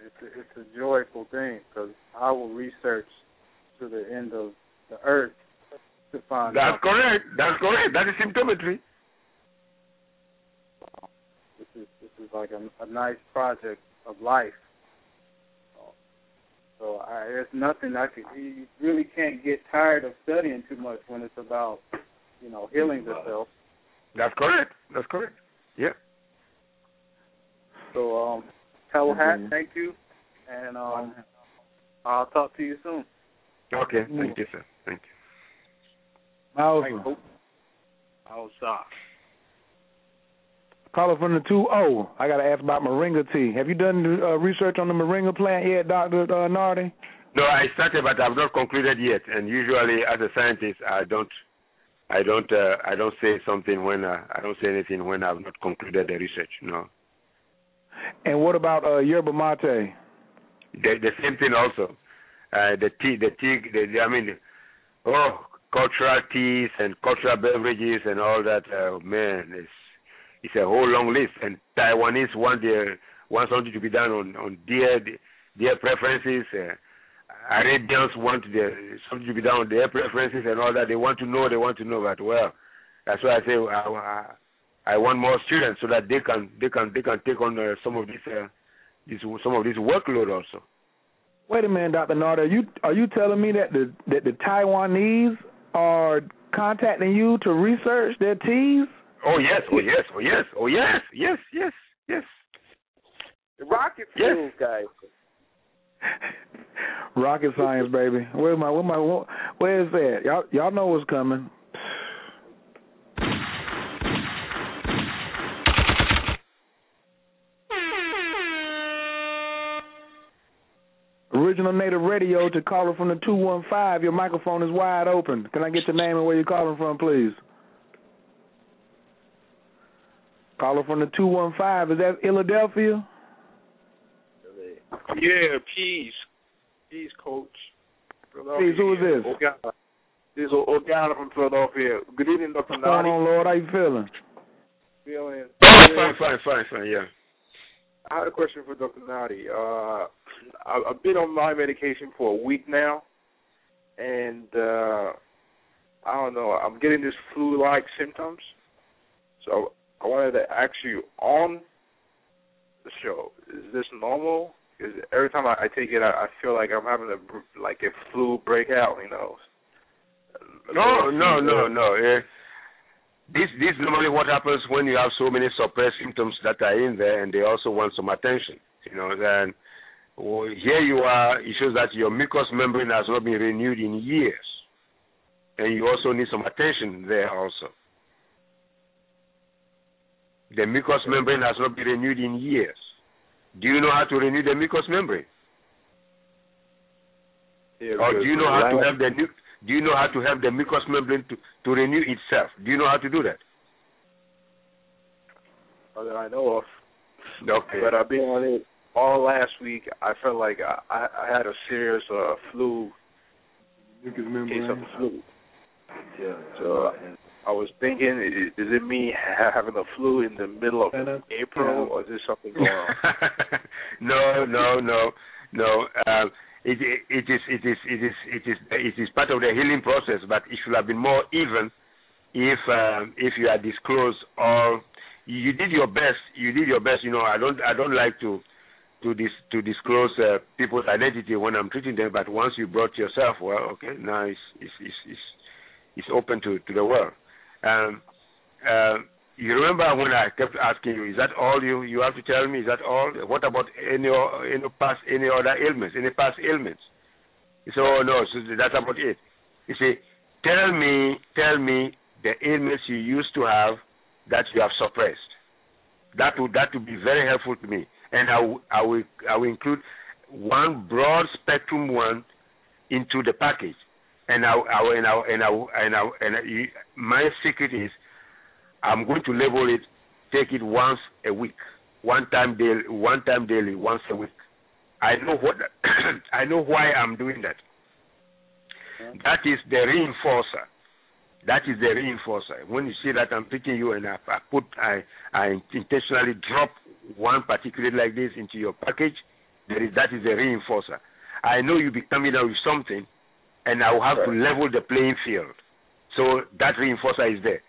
it's a, it's a joyful thing because I will research to the end of the earth to find That's out. correct. That's correct. That is symptometry. This is this is like a, a nice project of life. So I, there's nothing I could. You really can't get tired of studying too much when it's about you know healing the self. That's correct. That's correct. Yeah. So um, Tell Hat, thank you, and um, I'll talk to you soon. Okay. Thank you, sir. Thank you. Awesome. Outside. Caller from the two O. I got to ask about moringa tea. Have you done uh, research on the moringa plant yet, Doctor uh, Nartey? No, I started, but I've not concluded yet. And usually, as a scientist, I don't, I don't, uh, I don't say something when uh, I don't say anything when I've not concluded the research. No. And what about uh, yerba mate? The, the same thing also. Uh, the tea, the tea, the, the, I mean, oh, cultural teas and cultural beverages and all that. Uh, man, it's it's a whole long list. And Taiwanese want their want something to be done on on their their preferences. Uh, Arabians want their something to be done on their preferences and all that. They want to know. They want to know. But well, that's why I say I, I, I want more students so that they can they can they can take on uh, some of this uh, this some of this workload also. Wait a minute, Doctor Nartey. Are you are you telling me that the that the Taiwanese are contacting you to research their teas? Oh yes, oh yes, oh yes, oh yes, yes, yes, yes. The rocket Yes. fuel guys. Rocket science, baby. Where my where my where is that? Y'all y'all know what's coming. Original Native Radio to caller from the two one five. Your microphone is wide open. Can I get your name and where you're calling from, please? Caller from the two one five. Is that Philadelphia? Yeah, peace. Peace, coach. Peace, who is this? Organa. This is Organa from Philadelphia. Good evening, Dr. What's going on, Lord? How you feeling? Feeling. Fine, fine, fine, fine. Yeah. I had a question for Dr. Nartey. Uh, I've been on my medication for a week now, and uh, I don't know. I'm getting this flu-like symptoms, so I wanted to ask you on the show: Is this normal? Because every time I, I take it, I, I feel like I'm having a like a flu breakout. You know. No, no, no, no. Yeah. This this normally what happens when you have so many suppressed symptoms that are in there, and they also want some attention. You know, then well, here you are. It shows that your mucous membrane has not been renewed in years, and you also need some attention there also. The mucous membrane has not been renewed in years. Do you know how to renew the mucous membrane? Yeah, or do you know how to have the nu- do you know how to have the mucous membrane to, to renew itself? Do you know how to do that? Not that I know of. Okay. But I've been on it all last week. I felt like I, I, I had a serious uh, flu case of the flu. Yeah. So I was thinking, i- is it me having a flu in the middle of April, or is there something going on? no, no, no, no. Um, it, it is it is it is it is it is part of the healing process, but it should have been more even if um, if you had disclosed all. You did your best. You did your best. You know, I don't I don't like to to dis, to disclose uh, people's identity when I'm treating them, but once you brought yourself, well, okay, now it's it's it's it's, it's open to to the world. Um, uh, you remember when I kept asking you, is that all you you have to tell me? Is that all? What about any any past any other ailments? Any past ailments? You say, oh no, so that's about it. You say, tell me, tell me the ailments you used to have that you have suppressed. That would that would be very helpful to me, and I will I will I will include one broad spectrum one into the package, and I I will- and I and I and I and I, you, my secret is I'm going to label it. Take it once a week, one time daily, one time daily, once a week. I know what I know why I'm doing that. That is the reinforcer. That is the reinforcer. When you see that I'm picking you and I, I put I I intentionally drop one particular like this into your package, there is that is the reinforcer. I know you'll be coming out with something, and I will have to level the playing field. So that reinforcer is there.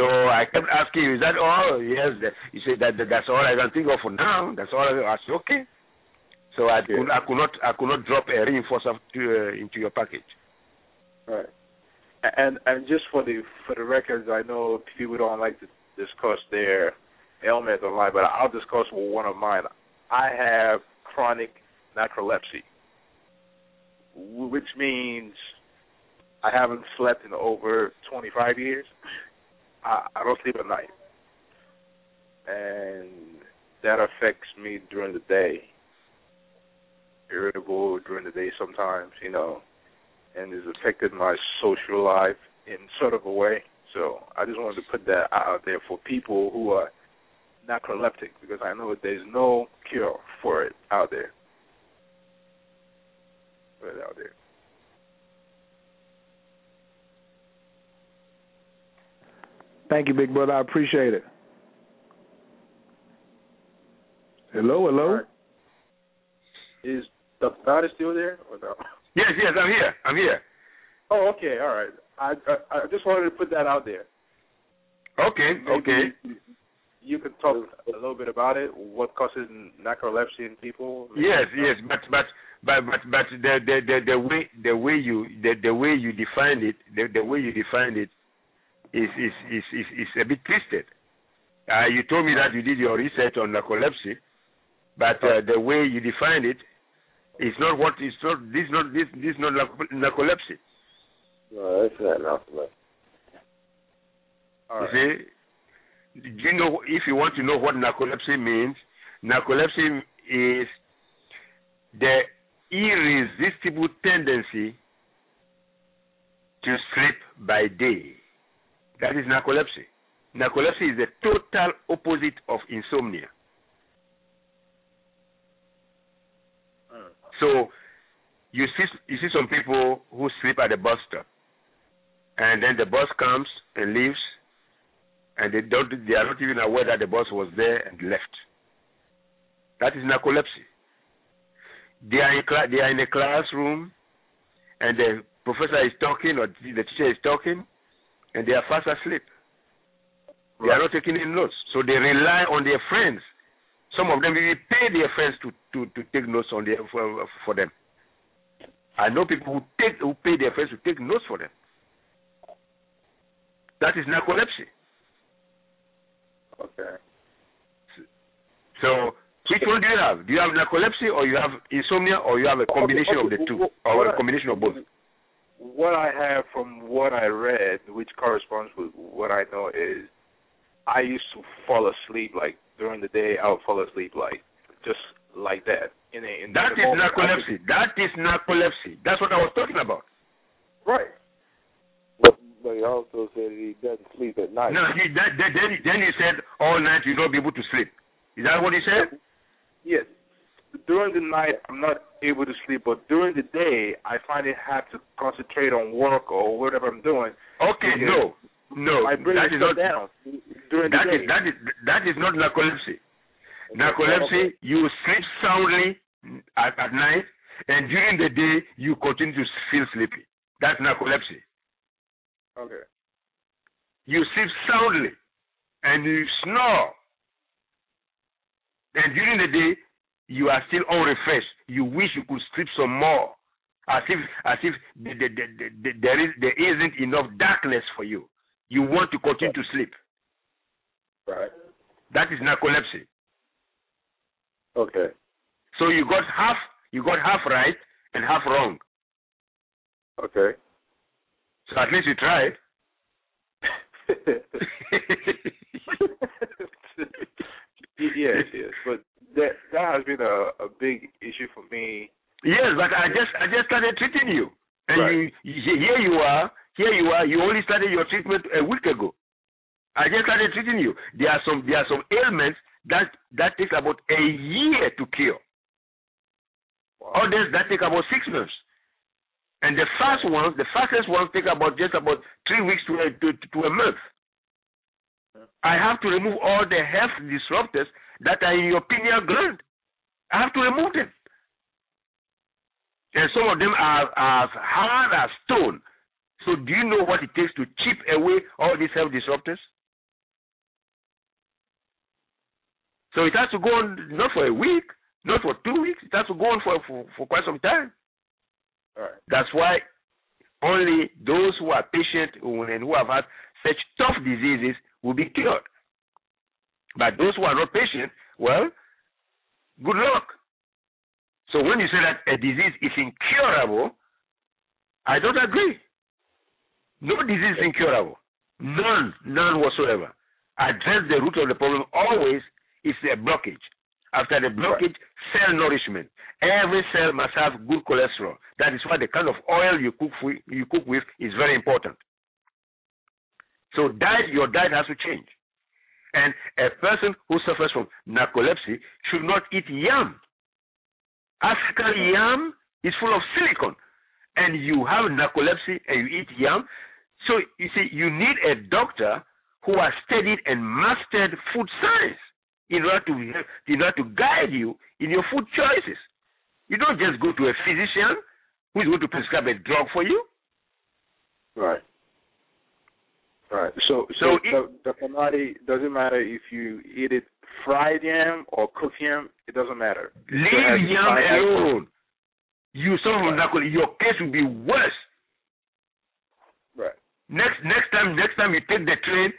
So I kept asking you, is that all? Yes. You said that, that that's all I can think of for now. That's all I, I said. Okay. So I could I could not I could not drop a reinforcer to, uh, into your package. Right. And and just for the for the records, I know people don't like to discuss their ailments online, but I'll discuss one of mine. I have chronic narcolepsy, which means I haven't slept in over 25 years. I, I don't sleep at night, and that affects me during the day. Irritable during the day sometimes, you know, and has affected my social life in sort of a way. So I just wanted to put that out there for people who are narcoleptic because I know there's no cure for it out there. Put it out there. Thank you, big brother. I appreciate it. Hello, hello. Is the God is still there or no? Yes, yes, I'm here. I'm here. Oh, okay, all right. I I, I just wanted to put that out there. Okay, okay. You could talk a little bit about it. What causes narcolepsy in people? Yes, yes, but but but but but the the the, the way the way you the, the way you defined it the, the way you defined it is is is is, is a bit twisted. Uh, you told me that you did your research on narcolepsy, but uh, the way you defined it is not what is not this not this this not narcolepsy. No, that's not narcolepsy. All You see, do you know if you want to know what narcolepsy means? Narcolepsy is the irresistible tendency to sleep by day. That is narcolepsy. Narcolepsy is the total opposite of insomnia. So you see you see some people who sleep at the bus stop and then the bus comes and leaves and they don't they are not even aware that the bus was there and left. That is narcolepsy. They are in cla- they are in a classroom and the professor is talking or the teacher is talking, and they are fast asleep. They are not taking in notes, so they rely on their friends. Some of them even pay their friends to, to, to take notes on their, for, for them. I know people who take who pay their friends to take notes for them. That is narcolepsy. Okay. So which one do you have? Do you have narcolepsy or you have insomnia or you have a combination okay, of the two or what a combination of both? What I have from what I read, which corresponds with what I know, is I used to fall asleep like during the day. I would fall asleep like just like that. In, a, in That the is moment, I narcolepsy. That is narcolepsy. That's what I was talking about. Right. But, but he also said he doesn't sleep at night. No, he, that, that, then, then he said all night you not be able to sleep. Is that what he said? Yes. During the night, I'm not able to sleep, but during the day, I find it hard to concentrate on work or whatever I'm doing. Okay, no, no, My brain that is is not down during that the is day. that is that is not narcolepsy. Narcolepsy, you sleep soundly at, at night, and during the day you continue to feel sleepy. That's narcolepsy. Okay. You sleep soundly, and you snore, and during the day you are still unrefreshed. You wish you could sleep some more, as if as if the, the, the, the, there is there isn't enough darkness for you. You want to continue to sleep. Right. That is narcolepsy. Okay. So you got half you got half right and half wrong. Okay. So at least you tried. yes, yes, but that that has been a a big issue for me. Yes, but I just I just started treating you, and Right. you, you here you are here you are you only started your treatment a week ago. I just started treating you. There are some there are some ailments that that takes about a year to cure. Others that take about six months. And the fast ones, the fastest ones take about just about three weeks to a, to, to a month. I have to remove all the health disruptors that are in your pineal gland. I have to remove them. And some of them are as hard as stone. So do you know what it takes to chip away all these health disruptors? So it has to go on not for a week, not for two weeks. It has to go on for for, for quite some time. Right. That's why only those who are patient and who have had such tough diseases will be cured. But those who are not patient, well, good luck. So when you say that a disease is incurable, I don't agree. No disease is incurable. None, none whatsoever. Address the root of the problem always is a blockage. After the blockage, cell nourishment. Every cell must have good cholesterol. That is why the kind of oil you cook with, you cook with is very important. So diet, your diet has to change. And a person who suffers from narcolepsy should not eat yam. African yam is full of silicon. And you have narcolepsy and you eat yam. So you see, you need a doctor who has studied and mastered food science in order to in order to guide you in your food choices. You don't just go to a physician who is going to prescribe a drug for you. Right. Right. So, So so, it- the, the commodity doesn't matter if you eat it fried yam or cooked yam. It doesn't matter. Leave yam alone. You suffer from narcolepsy. Your case will be worse. Right. Next next time next time you take the train,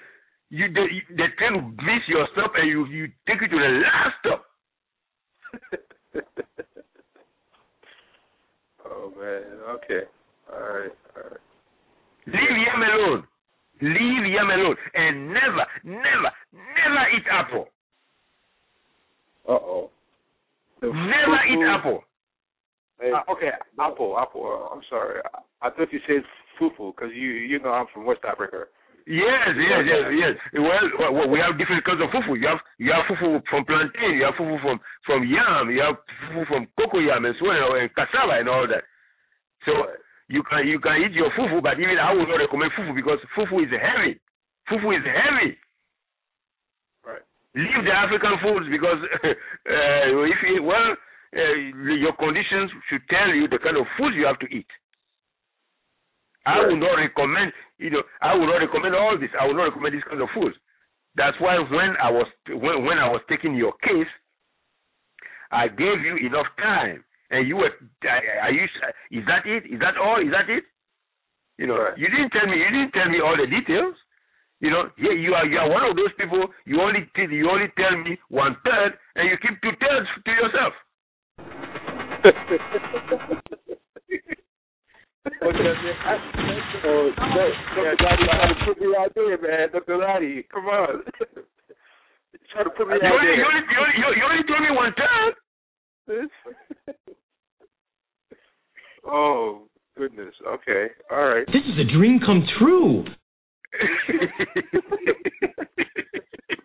you the, the train will miss your stop and you you take it to the last stop. oh man. Okay. All right. All right. Leave yam alone. Leave yam alone. And never, never, never eat apple. Uh oh. Never eat apple. Uh, okay, apple, apple. Uh, I'm sorry. I, I thought you said fufu because you you know I'm from West Africa. Yes, yes, yes, yes. Well, well, we have different kinds of fufu. You have you have fufu from plantain. You have fufu from from yam. You have fufu from cocoyam and so on, and cassava and all that. So you can you can eat your fufu, but even I would not recommend fufu because fufu is heavy. Fufu is heavy. Right. Leave the African foods because uh, if you, well, uh, your conditions should tell you the kind of food you have to eat. I would not recommend, you know, I would not recommend all this. I would not recommend this kind of food. That's why when I was when when I was taking your case, I gave you enough time, and you were. Are you? Is that it? Is that all? Is that it? You know, right. you didn't tell me. You didn't tell me all the details. You know, yeah, you are you are one of those people. You only you only tell me one third, and you keep two thirds to yourself. oh, Dr. Lottie put me out there, man. Dr. Lottie, come on. trying to put me out there. You only, you, only, you only told me one third. oh, goodness. Okay. All right. This is a dream come true.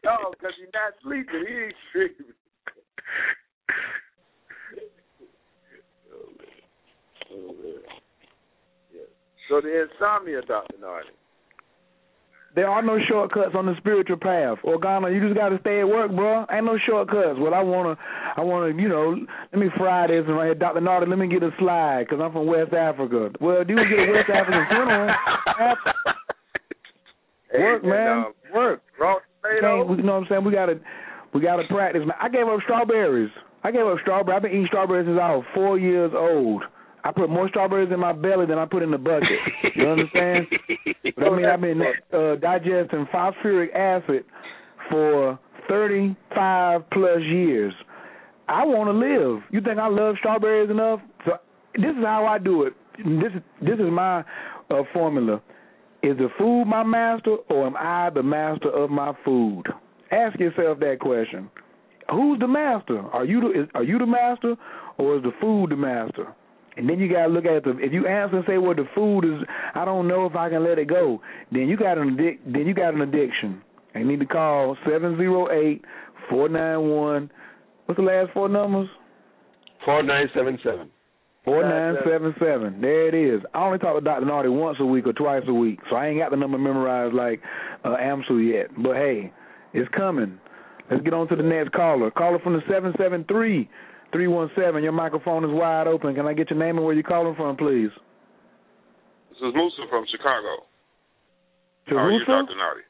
Oh, no, because he's not sleeping. He ain't sleeping. Oh, oh, man. Yeah. So the insomnia, Dr. Nartey. There are no shortcuts on the spiritual path. Organa, you just got to stay at work, bro. Ain't no shortcuts. Well, I wanna, I wanna, you know, let me fry this and right here, Doctor Nartey. Let me get a slide because I'm from West Africa. Well, do you get a West African funeral? work, man, and, uh, work. Raw you know what I'm saying? We gotta, we gotta practice, man. I gave up strawberries. I gave up strawberries. I've been eating strawberries since I was four years old. I put more strawberries in my belly than I put in the bucket. You understand? I mean, I've been uh, digesting phosphoric acid for 35 plus years. I want to live. You think I love strawberries enough? So this is how I do it. This is this is my uh, formula. Is the food my master, or am I the master of my food? Ask yourself that question. Who's the master? Are you the, is, are you the master, or is the food the master? And then you gotta look at the. If you answer and say, "Well, the food is," I don't know if I can let it go. Then you got an addic- Then you got an addiction. You need to call seven zero eight four nine one. What's the last four numbers? Four nine seven seven. Four nine seven seven. There it is. I only talk to Doctor Nartey once a week or twice a week, so I ain't got the number memorized like uh, Amsu yet. But hey, it's coming. Let's get on to the next caller. Caller from the seven seven three three one seven. Your microphone is wide open. Can I get your name and where you're calling from, please? This is Musa from Chicago. How are you, Jerusa? Dr. Nartey?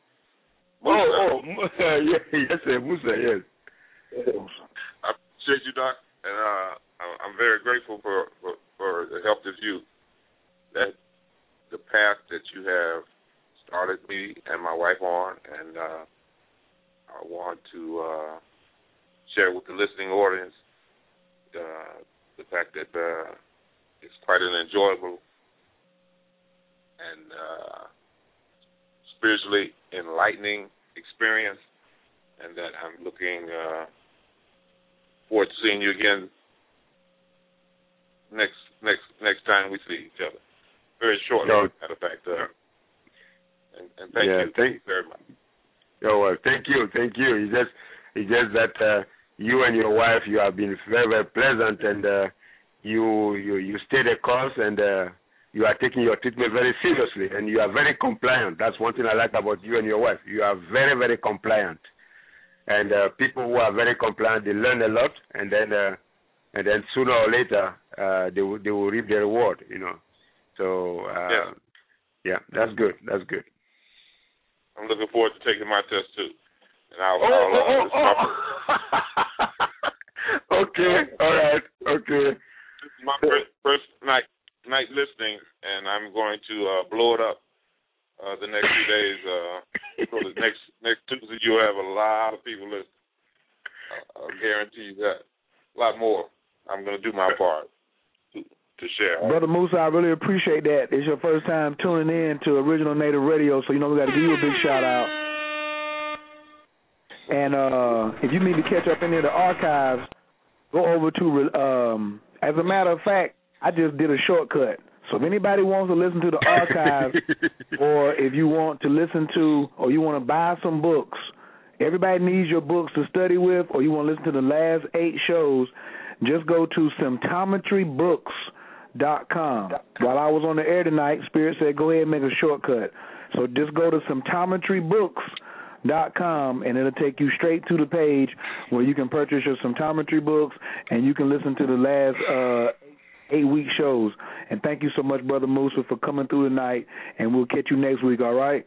Oh, oh, yeah, yes, sir, Musa, yes. I appreciate you, Doc, and uh, I'm- I'm very grateful for, for for the help of you. That the path that you have started me and my wife on, and uh, I want to uh, share with the listening audience uh, the fact that uh, it's quite an enjoyable and uh, spiritually enlightening experience, and that I'm looking uh, forward to seeing you again next next next time we see each other. Very shortly, No. matter of fact. Uh, and, and thank Yeah, you thank- very much. Oh, well, thank you, thank you. It's just, it's just that uh, you and your wife, you have been very, very pleasant, and uh, you, you, you stay the course, and uh, you are taking your treatment very seriously, and you are very compliant. That's one thing I like about you and your wife. You are very, very compliant, and uh, people who are very compliant, they learn a lot, and then, uh, and then sooner or later, uh, they will, they will reap the reward. You know, so uh, Yeah. yeah, that's good. That's good. I'm looking forward to taking my test too. And I'll, Oh, oh, this okay, all right, okay. this is my first, first night night listening, and I'm going to uh, blow it up uh, the next few days. Uh, so the next next Tuesday you'll have a lot of people listening. Uh, I'll guarantee you that. A lot more. I'm going to do my part to, to share. Brother Musa, I really appreciate that. It's your first time tuning in to Original Native Radio, so you know we got to give you a big shout out. And uh if you need to catch up any of the archives, go over to. um As a matter of fact, I just did a shortcut. So if anybody wants to listen to the archive, or if you want to listen to, or you want to buy some books, everybody needs your books to study with, or you want to listen to the last eight shows, just go to symptometrybooks.com. While I was on the air tonight, Spirit said go ahead and make a shortcut. So just go to symptometrybooks.com and it'll take you straight to the page where you can purchase your symptometry books and you can listen to the last uh eight week shows. And thank you so much, Brother Musa, for coming through tonight. And we'll catch you next week. All right.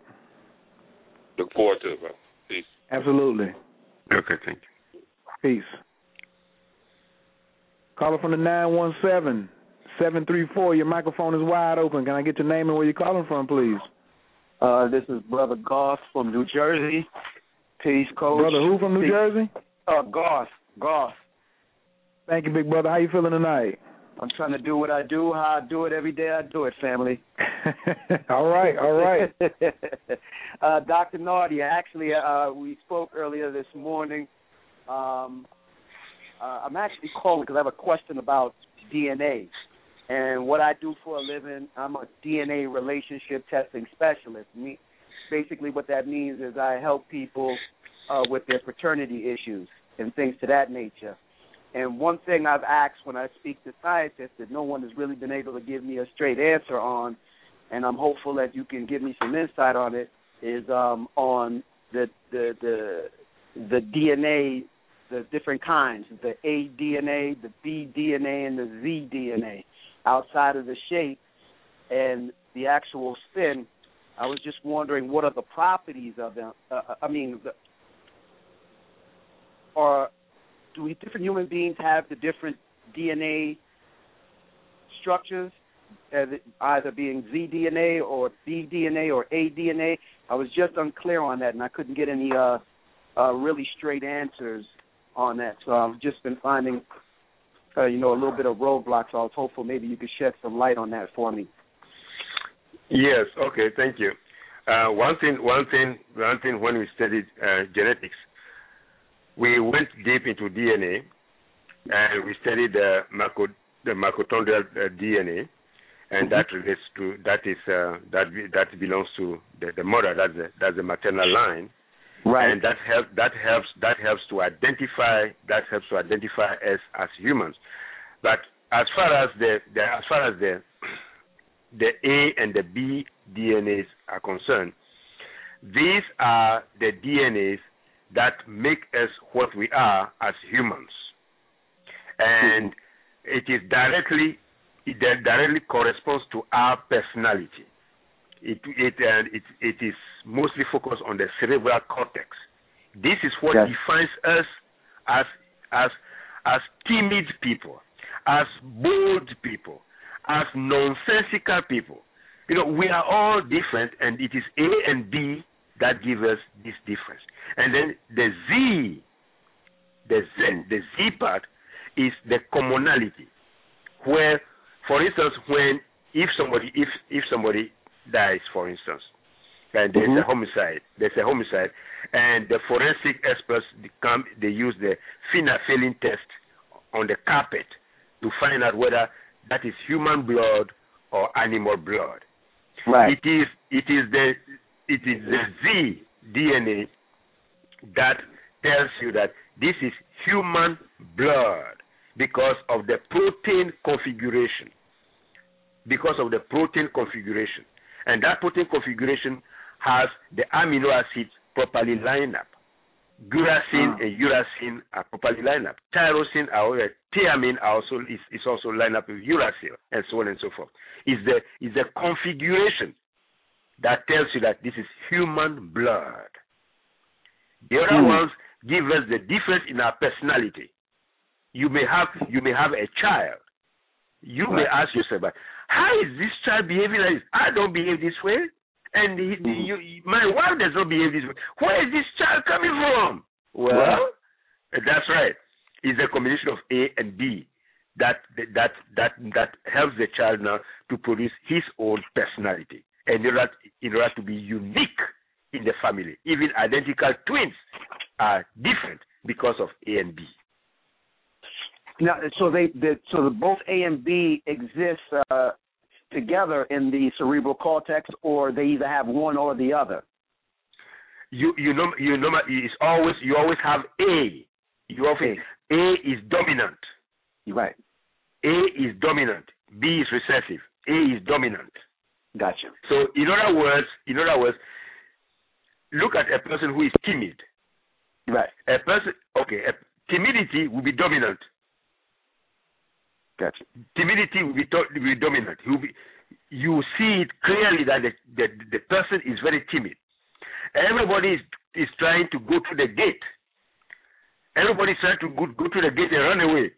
Look forward to it, bro. Peace. Absolutely. Okay, thank you. Peace. Caller from the nine one seven seven three four. Your microphone is wide open. Can I get your name and where you're calling from, please? Uh, this is Brother Goss from New Jersey. Peace, Coach. Brother who from New Peace. Jersey? Uh, Goss. Goss. Thank you, big brother. How you feeling tonight? I'm trying to do what I do, how I do it every day. I do it, family. all right, all right. uh, Dr. Nartey, actually, uh, we spoke earlier this morning. Um, uh, I'm actually calling because I have a question about DNA. And what I do for a living, I'm a DNA relationship testing specialist. Me, basically, what that means is I help people uh, with their paternity issues and things to that nature. And one thing I've asked when I speak to scientists that no one has really been able to give me a straight answer on, and I'm hopeful that you can give me some insight on it, is um, on the the the the DNA, the different kinds, the A DNA, the B DNA, and the Z DNA, outside of the shape and the actual spin. I was just wondering what are the properties of them. Uh, I mean, the, are do we different human beings have the different DNA structures, as it, either being Z DNA or B DNA or A DNA? I was just unclear on that, and I couldn't get any uh, uh, really straight answers on that. So I've just been finding, uh, you know, a little bit of roadblocks. So I was hopeful maybe you could shed some light on that for me. Yes. Okay. Thank you. Uh, one thing, one thing, one thing. When we studied uh, genetics, we went deep into DNA, and we studied the, micro, the mitochondrial uh, DNA, and mm-hmm. that relates to that is uh, that that belongs to the, the mother. That's the that's the maternal line, right? And that helps that helps that helps to identify that helps to identify us as humans. But as far as the, the as far as the the A and the B DNAs are concerned, these are the DNAs that make us what we are as humans. And mm-hmm. it is directly it directly corresponds to our personality. It it uh, it it is mostly focused on the cerebral cortex. This is what yes. defines us as as as timid people, as bold people, as nonsensical people. You know, we are all different, and it is A and B that give us this difference. And then the Z, the Z, the Z part is the commonality, where, for instance, when if somebody if if somebody dies, for instance, and there's mm-hmm. a homicide, there's a homicide, and the forensic experts come, they use the phenolphthalein test on the carpet to find out whether that is human blood or animal blood. Right. It is it is the it is the Z DNA that tells you that this is human blood because of the protein configuration. Because of the protein configuration. And that protein configuration has the amino acids properly lined up. Uracil and uracil are properly lined up. Tyrosine, are, thiamine also is, is also lined up with uracil, and so on and so forth. Is the is the configuration that tells you that this is human blood. The other mm. ones give us the difference in our personality. You may have you may have a child. You right. may ask yourself, how is this child behaving like this? I don't behave this way. And he, mm. you, my wife does not behave this way. Where is this child coming from? Well, well that's right. It's a combination of A and B that that that that helps the child now to produce his own personality and in order, in order to be unique in the family. Even identical twins are different because of A and B. Now, so they, they so the, both A and B exist uh, together in the cerebral cortex, or they either have one or the other. You you know you know it's always you always have A. You always A, a is dominant. Right. A is dominant. B is recessive. A is dominant. Gotcha. So in other words, in other words, look at a person who is timid. Right. A person okay, a, timidity will be dominant. Gotcha. Timidity will be, will be dominant. You see it clearly that the, the, the person is very timid. Everybody is, is trying to go to the gate. Everybody is trying to go, go to the gate and run away.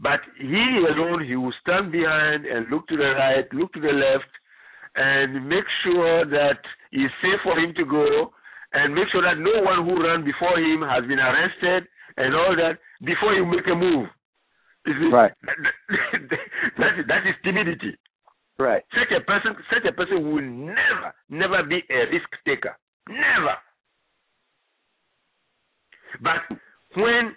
But he alone, he will stand behind and look to the right, look to the left, and make sure that it's safe for him to go, and make sure that no one who ran before him has been arrested and all that before you make a move. Right. that, is, that is timidity. Right. Such a person, such a person will never, never be a risk taker. Never. But when,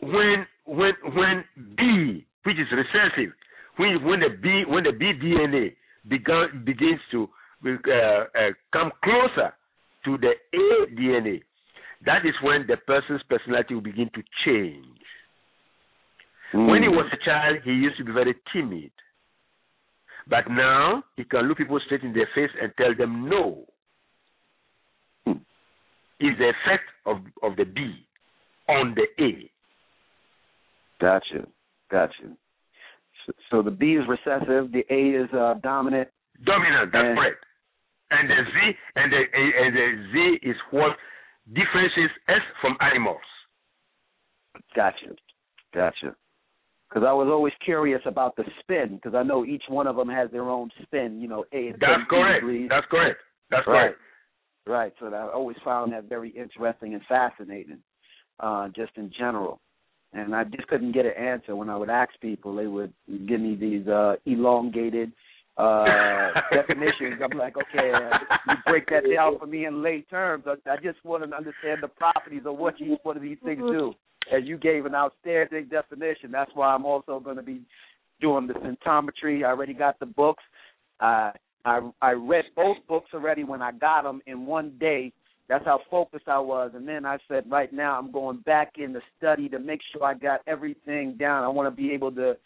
when, when, when B, which is recessive, when when the B, when the B DNA began, begins to uh, uh, come closer to the A DNA, that is when the person's personality will begin to change. Mm. When he was a child, he used to be very timid. But now he can look people straight in their face and tell them no. Mm. Is the effect of of the B on the A. Gotcha, gotcha. So, so the B is recessive, the A is uh, dominant. Dominant, that's and, right. And the Z and the and the Z is what differentiates us from animals. Gotcha, gotcha. Because I was always curious about the spin, because I know each one of them has their own spin. You know, A. That's correct. Degrees. That's correct. That's right. correct. Right. So I always found that very interesting and fascinating, uh, just in general. And I just couldn't get an answer when I would ask people. They would give me these uh, elongated uh definitions. I'm like, okay, uh, you break that down for me in lay terms. I, I just want to understand the properties of what each one of these things do. As you gave an outstanding definition, that's why I'm also going to be doing the symptometry. I already got the books. Uh, I I read both books already when I got them in one day. That's how focused I was. And then I said, right now I'm going back in the study to make sure I got everything down. I want to be able to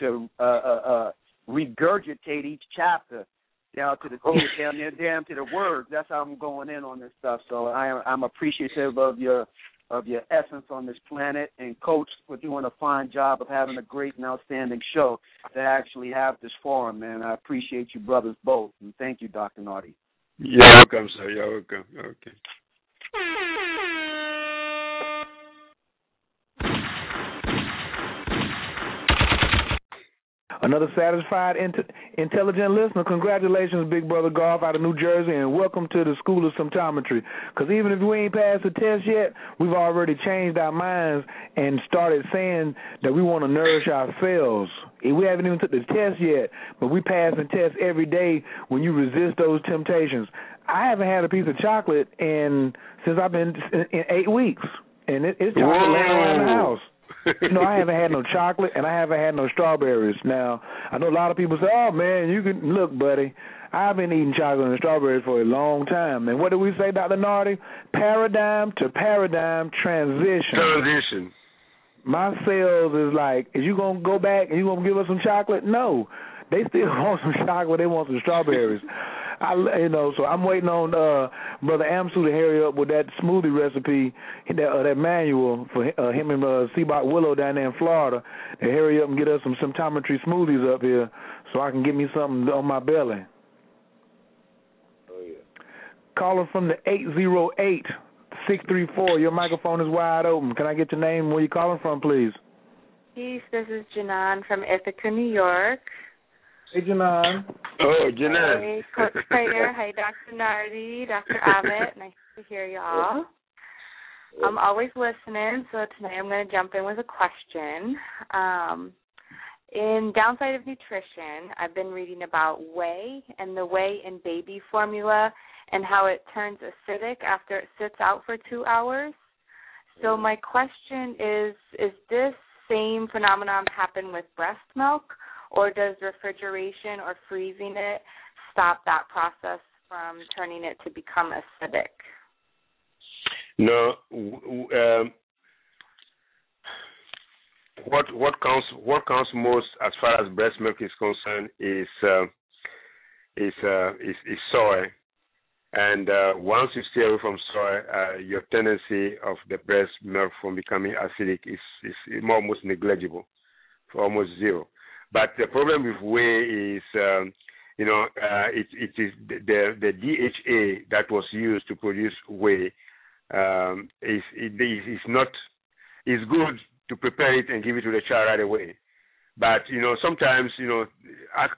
to uh, uh, uh, regurgitate each chapter down to the down down to the words. That's how I'm going in on this stuff. So I am I'm appreciative of your of your essence on this planet and coach for doing a fine job of having a great and outstanding show to actually have this forum, man. I appreciate you brothers both and thank you, Dr. Nartey. You're welcome, sir. You're welcome. Okay. Another satisfied, int- intelligent listener. Congratulations, Big Brother Golf out of New Jersey, and welcome to the School of Symptometry. Because even if we ain't passed the test yet, we've already changed our minds and started saying that we want to nourish ourselves. We haven't even took the test yet, but we pass the test every day when you resist those temptations. I haven't had a piece of chocolate in since I've been in, in eight weeks, and it, it's chocolate laying around the house you know, I haven't had no chocolate and I haven't had no strawberries. Now, I know a lot of people say, "Oh man, you can look, buddy. I've been eating chocolate and strawberries for a long time." And what do we say, Dr. Nartey? Paradigm to paradigm transition. Transition. My sales is like, is you gonna go back and you gonna give us some chocolate? No, they still want some chocolate. They want some strawberries. I you know, so I'm waiting on uh brother Amsu to hurry up with that smoothie recipe, that uh, that manual for uh, him and uh, Seabach Willow down there in Florida to hurry up and get us some symptometry smoothies up here, so I can get me something on my belly. Oh yeah. Caller from the eight zero eight six three four. Your microphone is wide open. Can I get your name? Where you calling from, please? Peace. This is Janan from Ithaca, New York. Hey, Janan. Oh, Janan. Hey, Coach Prater. Hey, Dr. Nartey, Dr. Abbott. Nice to hear y'all. I'm always listening, so tonight I'm going to jump in with a question. Um, in Downside of Nutrition, I've been reading about whey and the whey in baby formula and how it turns acidic after it sits out for two hours. So my question is, is this same phenomenon happen with breast milk? Or does refrigeration or freezing it stop that process from turning it to become acidic? No. Um, what what counts what counts most as far as breast milk is concerned is uh, is, uh, is, is soy, and uh, once you stay away from soy, uh, your tendency of the breast milk from becoming acidic is is almost negligible, for almost zero. But the problem with whey is, um, you know, uh, it, it is the the DHA that was used to produce whey um, is it is not is good to prepare it and give it to the child right away. But you know, sometimes you know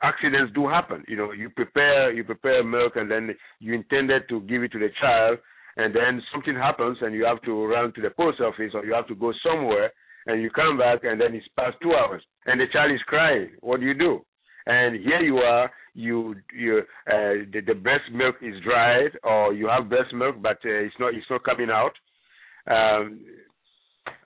accidents do happen. You know, you prepare you prepare milk and then you intended to give it to the child, and then something happens and you have to run to the post office or you have to go somewhere and you come back and then it's past two hours and the child is crying. What do you do? And here you are, you you uh, the, the breast milk is dried or you have breast milk but uh, it's not it's not coming out. Um,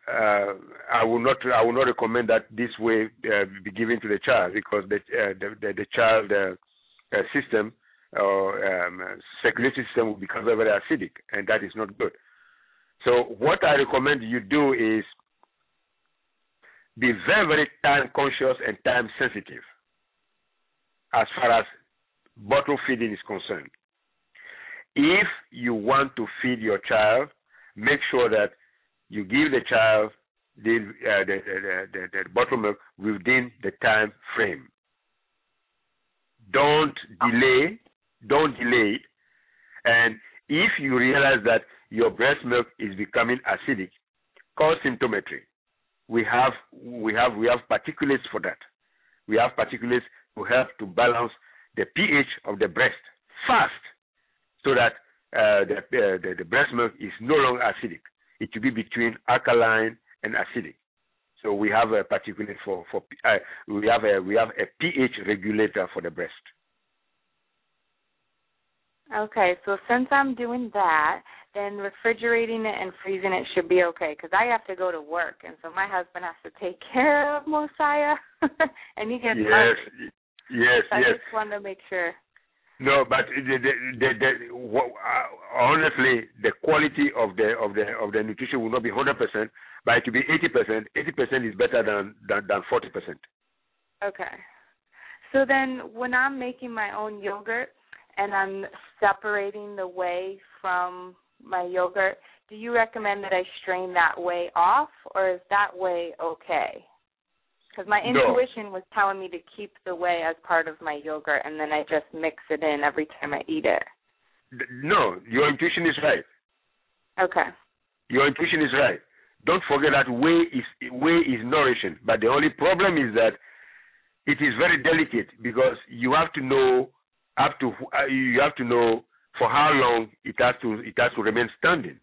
uh, I will not I will not recommend that this way uh, be given to the child because the uh, the, the, the, child uh, system or um, circulatory system will become very acidic and that is not good. So what I recommend you do is be very very time conscious and time sensitive as far as bottle feeding is concerned. If you want to feed your child, make sure that you give the child the, uh, the, the, the, the bottle milk within the time frame. Don't delay, don't delay it. And if you realize that your breast milk is becoming acidic, call symptometry. We have we have we have particulates for that. We have particulates to help to balance the pH of the breast fast, so that uh, the, uh, the the breast milk is no longer acidic it should be between alkaline and acidic. So we have a particular for for uh, we have a we have a pH regulator for the breast. Okay, so since I'm doing that, then refrigerating it and freezing it should be okay because I have to go to work, and so my husband has to take care of Mosiah, and he gets yes, hungry. yes, so yes. I just want to make sure. No, but the, the, the, the, uh, honestly, the quality of the of the of the nutrition will not be hundred percent, but it will be eighty percent. Eighty percent is better than than than forty percent. Okay. So then, when I'm making my own yogurt and I'm separating the whey from my yogurt, do you recommend that I strain that whey off, or is that whey okay? Because my intuition no. was telling me to keep the whey as part of my yogurt, and then I just mix it in every time I eat it. No, your intuition is right. Okay. Your intuition is right. Don't forget that whey is whey is nourishing, but the only problem is that it is very delicate because you have to know up to uh, you have to know for how long it has to it has to remain standing.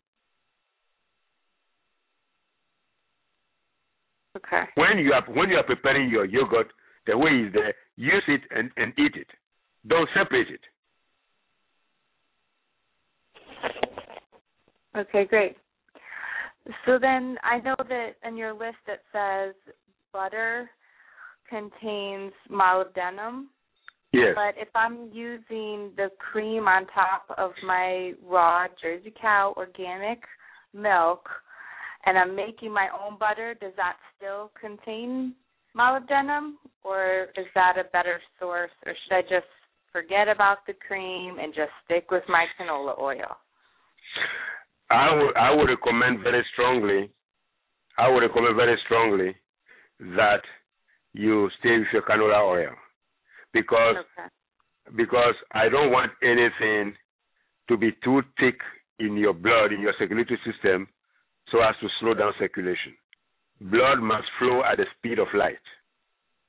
Okay. When you are when you are preparing your yogurt, the way is there. Use it and, and eat it. Don't separate it. Okay, great. So then I know that in your list it says butter contains molybdenum. Yes. But if I'm using the cream on top of my raw Jersey cow organic milk, and I'm making my own butter, does that still contain molybdenum, or is that a better source, or should I just forget about the cream and just stick with my canola oil? I would I would recommend very strongly. I would recommend very strongly that you stay with your canola oil because okay. because I don't want anything to be too thick in your blood in your circulatory system so as to slow down circulation. Blood must flow at the speed of light,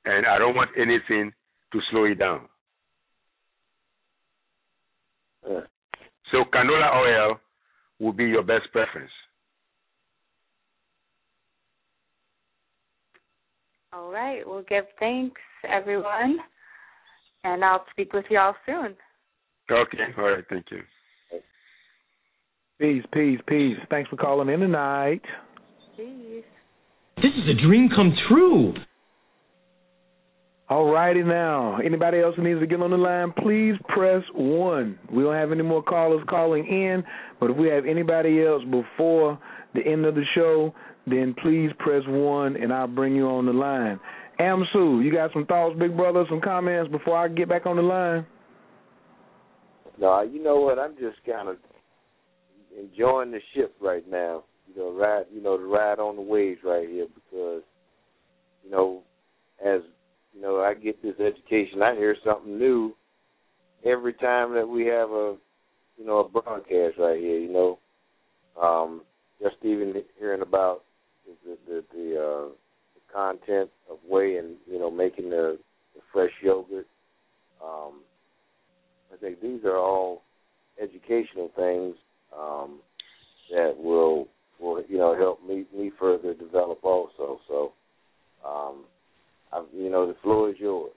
and I don't want anything to slow it down. So canola oil will be your best preference. All right. Well, give thanks, everyone, and I'll speak with you all soon. Okay. All right. Thank you. Peace, peace, peace. Thanks for calling in tonight. Peace. This is a dream come true. All righty now. Anybody else who needs to get on the line, please press one. We don't have any more callers calling in, but if we have anybody else before the end of the show, then please press one and I'll bring you on the line. Amsu, you got some thoughts, big brother, some comments before I get back on the line? No, you know what? I'm just kind of enjoying the ship right now. You know, ride. You know, the ride on the waves right here because, you know, as you know, I get this education. I hear something new every time that we have a, you know, a broadcast right here. You know, um, just even hearing about the the the, uh, content of whey and you know making the, the fresh yogurt. Um, I think these are all educational things um, that will will you know help me me further develop also. So, um, I, you know, the floor is yours.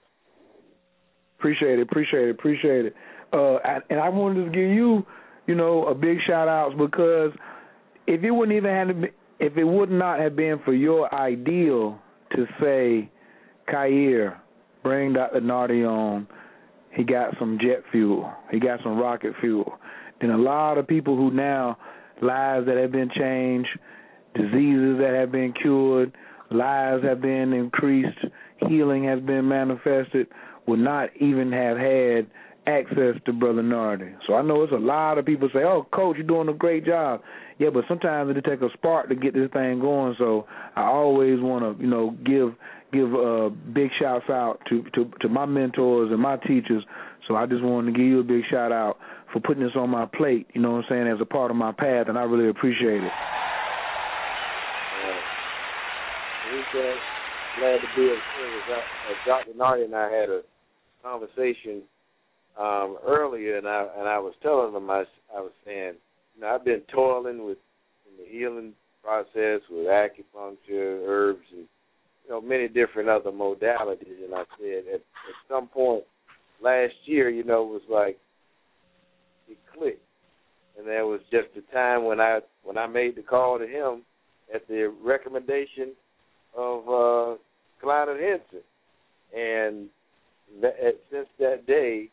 Appreciate it, appreciate it, appreciate it. Uh, and I wanted to give you, you know, a big shout out because if it wouldn't even have to be, if it would not have been for your ideal to say, Khayr, bring Dr. Nartey on, he got some jet fuel, he got some rocket fuel, then a lot of people who now lives that have been changed, diseases that have been cured, lives have been increased, healing has been manifested, would not even have had access to Brother Nartey. So I know it's a lot of people say, "Oh, Coach, you're doing a great job." Yeah, but sometimes it takes a spark to get this thing going. So I always want to, you know, give give uh, big shouts out to, to to my mentors and my teachers. So I just wanted to give you a big shout out for putting this on my plate. You know what I'm saying as a part of my path, and I really appreciate it. Uh, glad to be of service. Dr. Nartey and I had a conversation um, earlier, and I and I was telling them I, I was saying, you know, I've been toiling with in the healing process with acupuncture, herbs, and you know many different other modalities. And I said at, at some point last year, you know, it was like it clicked, and there was just a time when I when I made the call to him at the recommendation of uh, Clyde Henson, and that, since that day,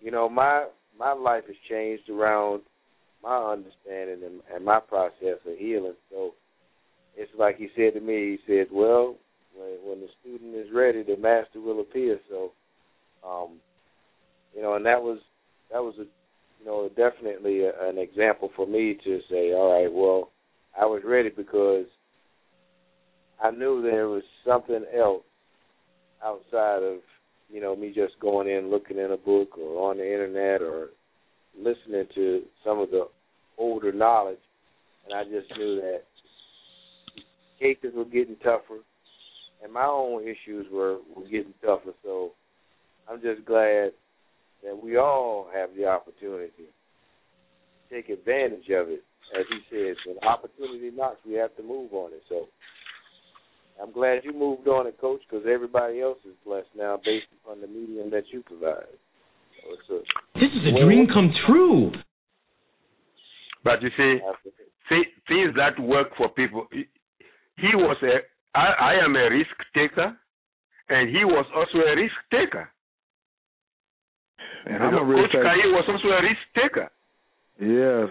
you know, my my life has changed around my understanding and, and my process of healing. So it's like he said to me. He said, "Well, when when the student is ready, the master will appear." So, um, you know, and that was that was a you know definitely a, an example for me to say, "All right, well, I was ready because I knew there was something else outside of you know, me just going in looking in a book or on the internet or listening to some of the older knowledge, and I just knew that cases were getting tougher, and my own issues were were getting tougher. So I'm just glad that we all have the opportunity to take advantage of it. As he says, when opportunity knocks, we have to move on it. So I'm glad you moved on it, Coach, because everybody else is blessed now based upon the medium that you provide. So a, this is a dream come true. But you see, things that work for people. He was a. I, I am a risk taker, and he was also a risk taker. And I'm a risk Coach Khayr was also a risk taker. Yes.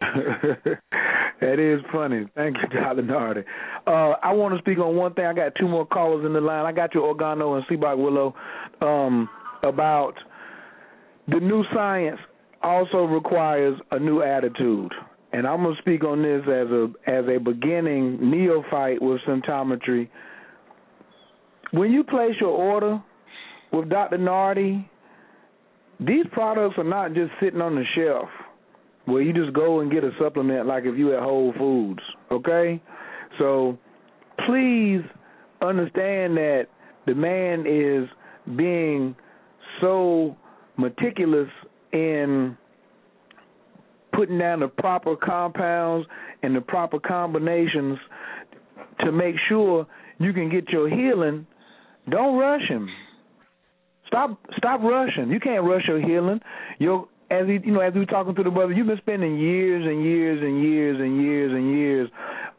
that is funny. Thank you, Dr. Nartey. Uh, I want to speak on one thing. I got two more callers in the line. I got you, Organo and Seabach Willow, um, about the new science also requires a new attitude. And I'm gonna speak on this as a as a beginning neophyte with symptometry. When you place your order with Dr. Nartey, these products are not just sitting on the shelf where you just go and get a supplement like if you at Whole Foods, okay? So please understand that the man is being so meticulous in putting down the proper compounds and the proper combinations to make sure you can get your healing. Don't rush him. Stop stop rushing. You can't rush your healing. As he, you know, as we were talking to the brother, you've been spending years and years and years and years and years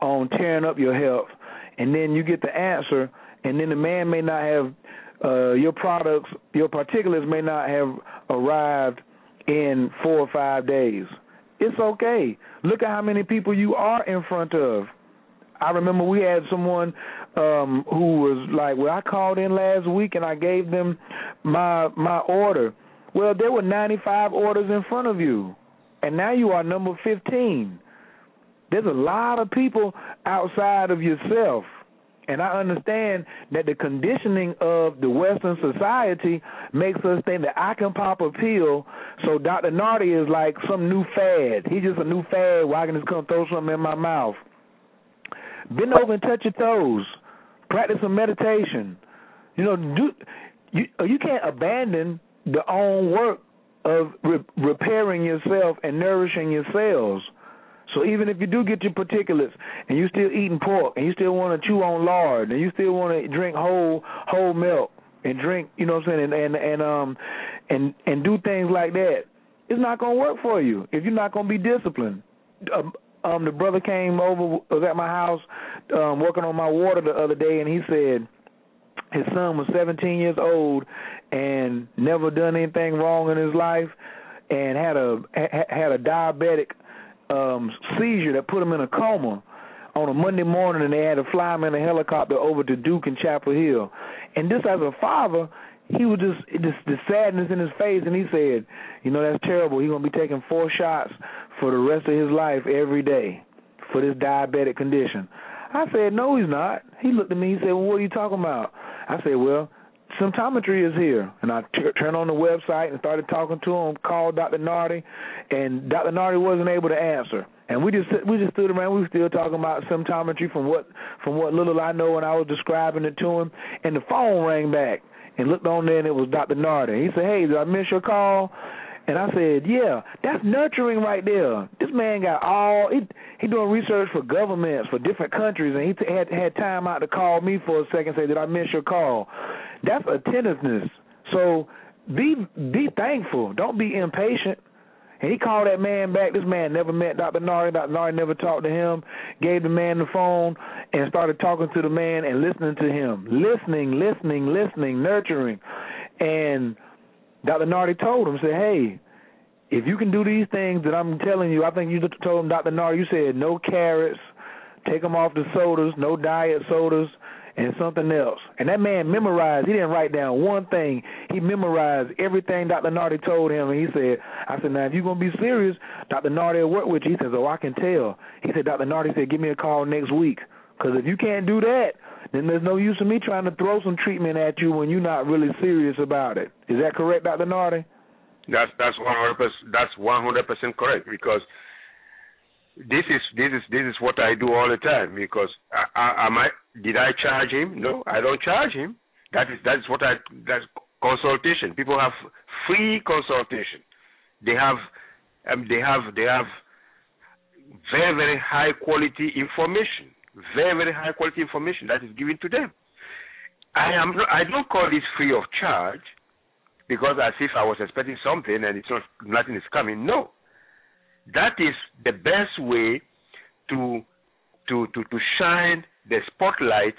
on tearing up your health, and then you get the answer, and then the man may not have uh, your products, your particulars may not have arrived in four or five days. It's okay. Look at how many people you are in front of. I remember we had someone um who was like, "Well, I called in last week and I gave them my my order." Well, there were 95 orders in front of you, and now you are number 15. There's a lot of people outside of yourself, And I understand that the conditioning of the Western society makes us think that I can pop a pill, so Dr. Nartey is like some new fad. He's just a new fad I can just come throw something in my mouth. Bend over and touch your toes. Practice some meditation. You know, do you uh, you can't abandon the own work of re- repairing yourself and nourishing your cells. So even if you do get your particulates and you still eating pork and you still want to chew on lard and you still want to drink whole whole milk and drink, you know what I'm saying, and and, and um and and do things like that, it's not gonna work for you if you're not gonna be disciplined. Um, um the brother came over was at my house um working on my water the other day and he said his son was 17 years old and never done anything wrong in his life and had a had a diabetic um seizure that put him in a coma on a Monday morning and they had to fly him in a helicopter over to Duke and Chapel Hill. And this as a father, he was just just the sadness in his face and he said, You know, that's terrible. He's gonna be taking four shots for the rest of his life every day for this diabetic condition. I said, No, he's not. He looked at me, he said, Well what are you talking about? I said, Well, symptometry is here. And I t- turned on the website and started talking to him, called Dr. Nartey, and Dr. Nartey wasn't able to answer. And we just we just stood around. We were still talking about symptometry from what from what little I know, and I was describing it to him. And the phone rang back, and looked on there, and it was Dr. Nartey. He said, "Hey, did I miss your call?" And I said, "Yeah, that's nurturing right there. This man got all he he doing research for governments for different countries, and he t- had had time out to call me for a second. Say, did I miss your call? That's attentiveness. So be be thankful. Don't be impatient. And he called that man back. This man never met Dr. Nartey. Dr. Nartey never talked to him. Gave the man the phone and started talking to the man and listening to him. Listening, listening, listening, nurturing. And Dr. Nartey told him, said, hey, if you can do these things that I'm telling you, I think you told him, Dr. Nartey, you said no carrots, take them off the sodas, no diet sodas, and something else. And that man memorized. He didn't write down one thing. He memorized everything Dr. Nartey told him. And he said, I said, now, if you're going to be serious, Dr. Nartey will work with you. He says, oh, I can tell. He said, Dr. Nartey said, give me a call next week. Because if you can't do that, then there's no use in me trying to throw some treatment at you when you're not really serious about it. Is that correct, Dr. Nartey? That's that's one hundred percent. That's one hundred percent correct because this is this is this is what I do all the time because I, I, am I did I charge him? No, I don't charge him. That is that's what I that's consultation. People have free consultation. They have um, they have they have very very high quality information. Very very high quality information that is given to them. I am I don't call this free of charge because as if I was expecting something and it's not nothing is coming. No, that is the best way to to to to shine the spotlight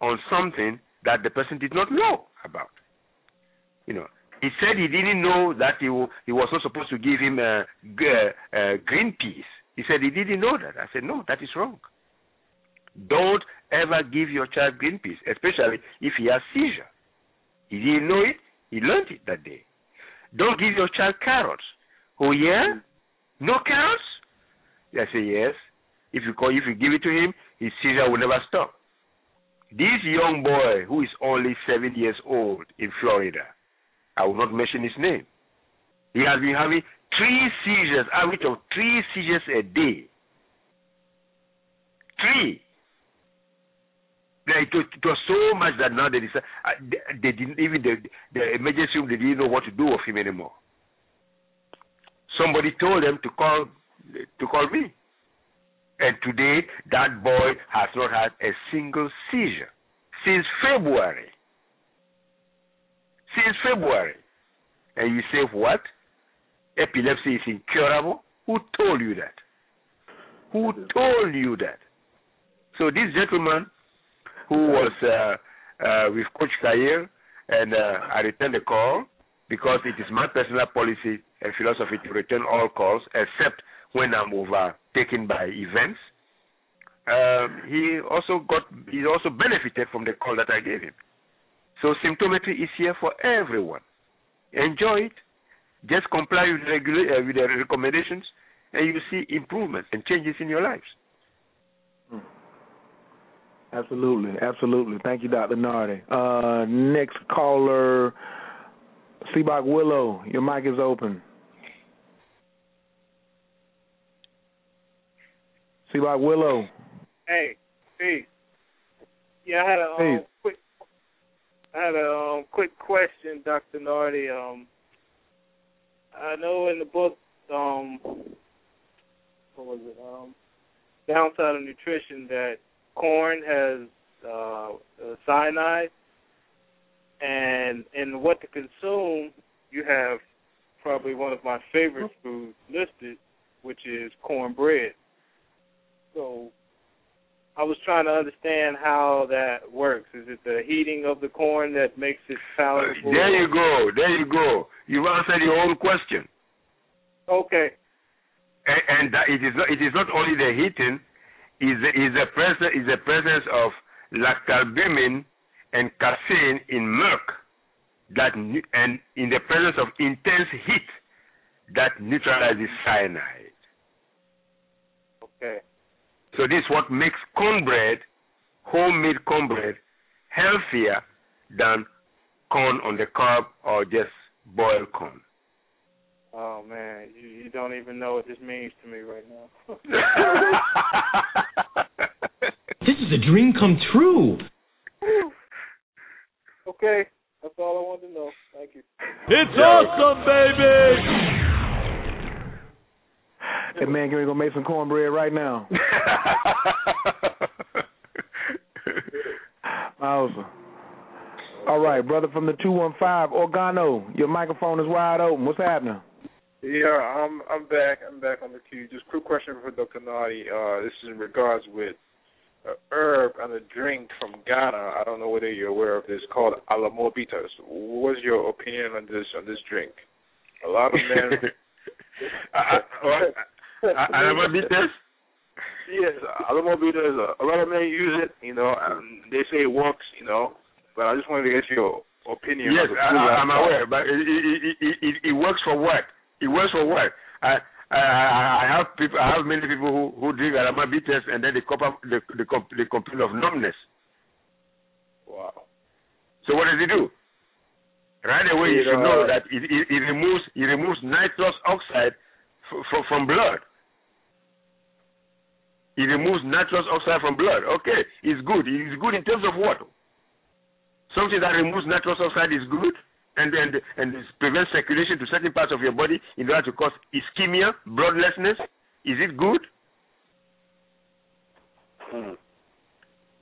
on something that the person did not know about. You know, he said he didn't know that he he was not supposed to give him a, green peas. He said he didn't know that. I said no, that is wrong. Don't ever give your child green peas, especially if he has seizure. He didn't know it. He learned it that day. Don't give your child carrots. Oh yeah, no carrots? I say yes. If you call, if you give it to him, his seizure will never stop. This young boy who is only seven years old in Florida, I will not mention his name. He has been having three seizures, average of three seizures a day. Three. It was, it was so much that now they, decided, uh, they, they didn't even the, the emergency room they didn't know what to do with him anymore. Somebody told them to call to call me. And today that boy has not had a single seizure since February. Since February. And you say what? Epilepsy is incurable? Who told you that? Who told you that? So this gentleman who was uh, uh, with Coach Khayr, and uh, I returned the call because it is my personal policy and philosophy to return all calls except when I'm overtaken by events. Um, he also got he also benefited from the call that I gave him. So symptometry is here for everyone. Enjoy it. Just comply with, regula- uh, with the recommendations, and you see improvements and changes in your lives. Absolutely, absolutely. Thank you, Dr. Nartey. Uh, next caller, Seabach Willow. Your mic is open. Seabach Willow. Hey, peace. Yeah, I had a um, quick, I had a um, quick question, Dr. Nartey. Um, I know in the book, um, what was it? Um, Downside of Nutrition that corn has uh, uh, cyanide, and in what to consume, you have probably one of my favorite foods listed, which is cornbread. So I was trying to understand how that works. Is it the heating of the corn that makes it palatable? There you go. There you go. You answered your own question. Okay. And, and it is not. It is not only the heating. Is is the presence is the presence of lactalbumin and casein in milk that and in the presence of intense heat that neutralizes cyanide. Okay. So this is what makes cornbread, homemade cornbread, healthier than corn on the cob or just boiled corn. Oh man, you, you don't even know what this means to me right now. this is a dream come true. okay, that's all I wanted to know. Thank you. It's awesome, baby. That man, can we go make some cornbread right now? awesome. All right, brother from the two one five, Organo, your microphone is wide open. What's happening? Yeah, I'm I'm back. I'm back on the queue. Just quick question for Dr. Nartey. Uh, this is in regards with a herb and a drink from Ghana. I don't know whether you're aware of this called Alomo bitters. What's your opinion on this on this drink? A lot of men. Alomo bitters. Yes, Alomo bitters. A lot of men use it. You know, and they say it works. You know, but I just wanted to get your opinion. Yes, I, I'm aware, but it, it, it, it, it works for what? It works for what? I I, I have people. I have many people who who drink Alomo bitters and then they come up they they, they complain of numbness. Wow. So what does it do? Right away, you should know uh, that it, it, it removes it removes nitrous oxide f- f- from blood. It removes nitrous oxide from blood. Okay, it's good. It's good in terms of what? Something that removes nitrous oxide is good and and and prevents circulation to certain parts of your body in order to cause ischemia, bloodlessness. Is it good? Hmm.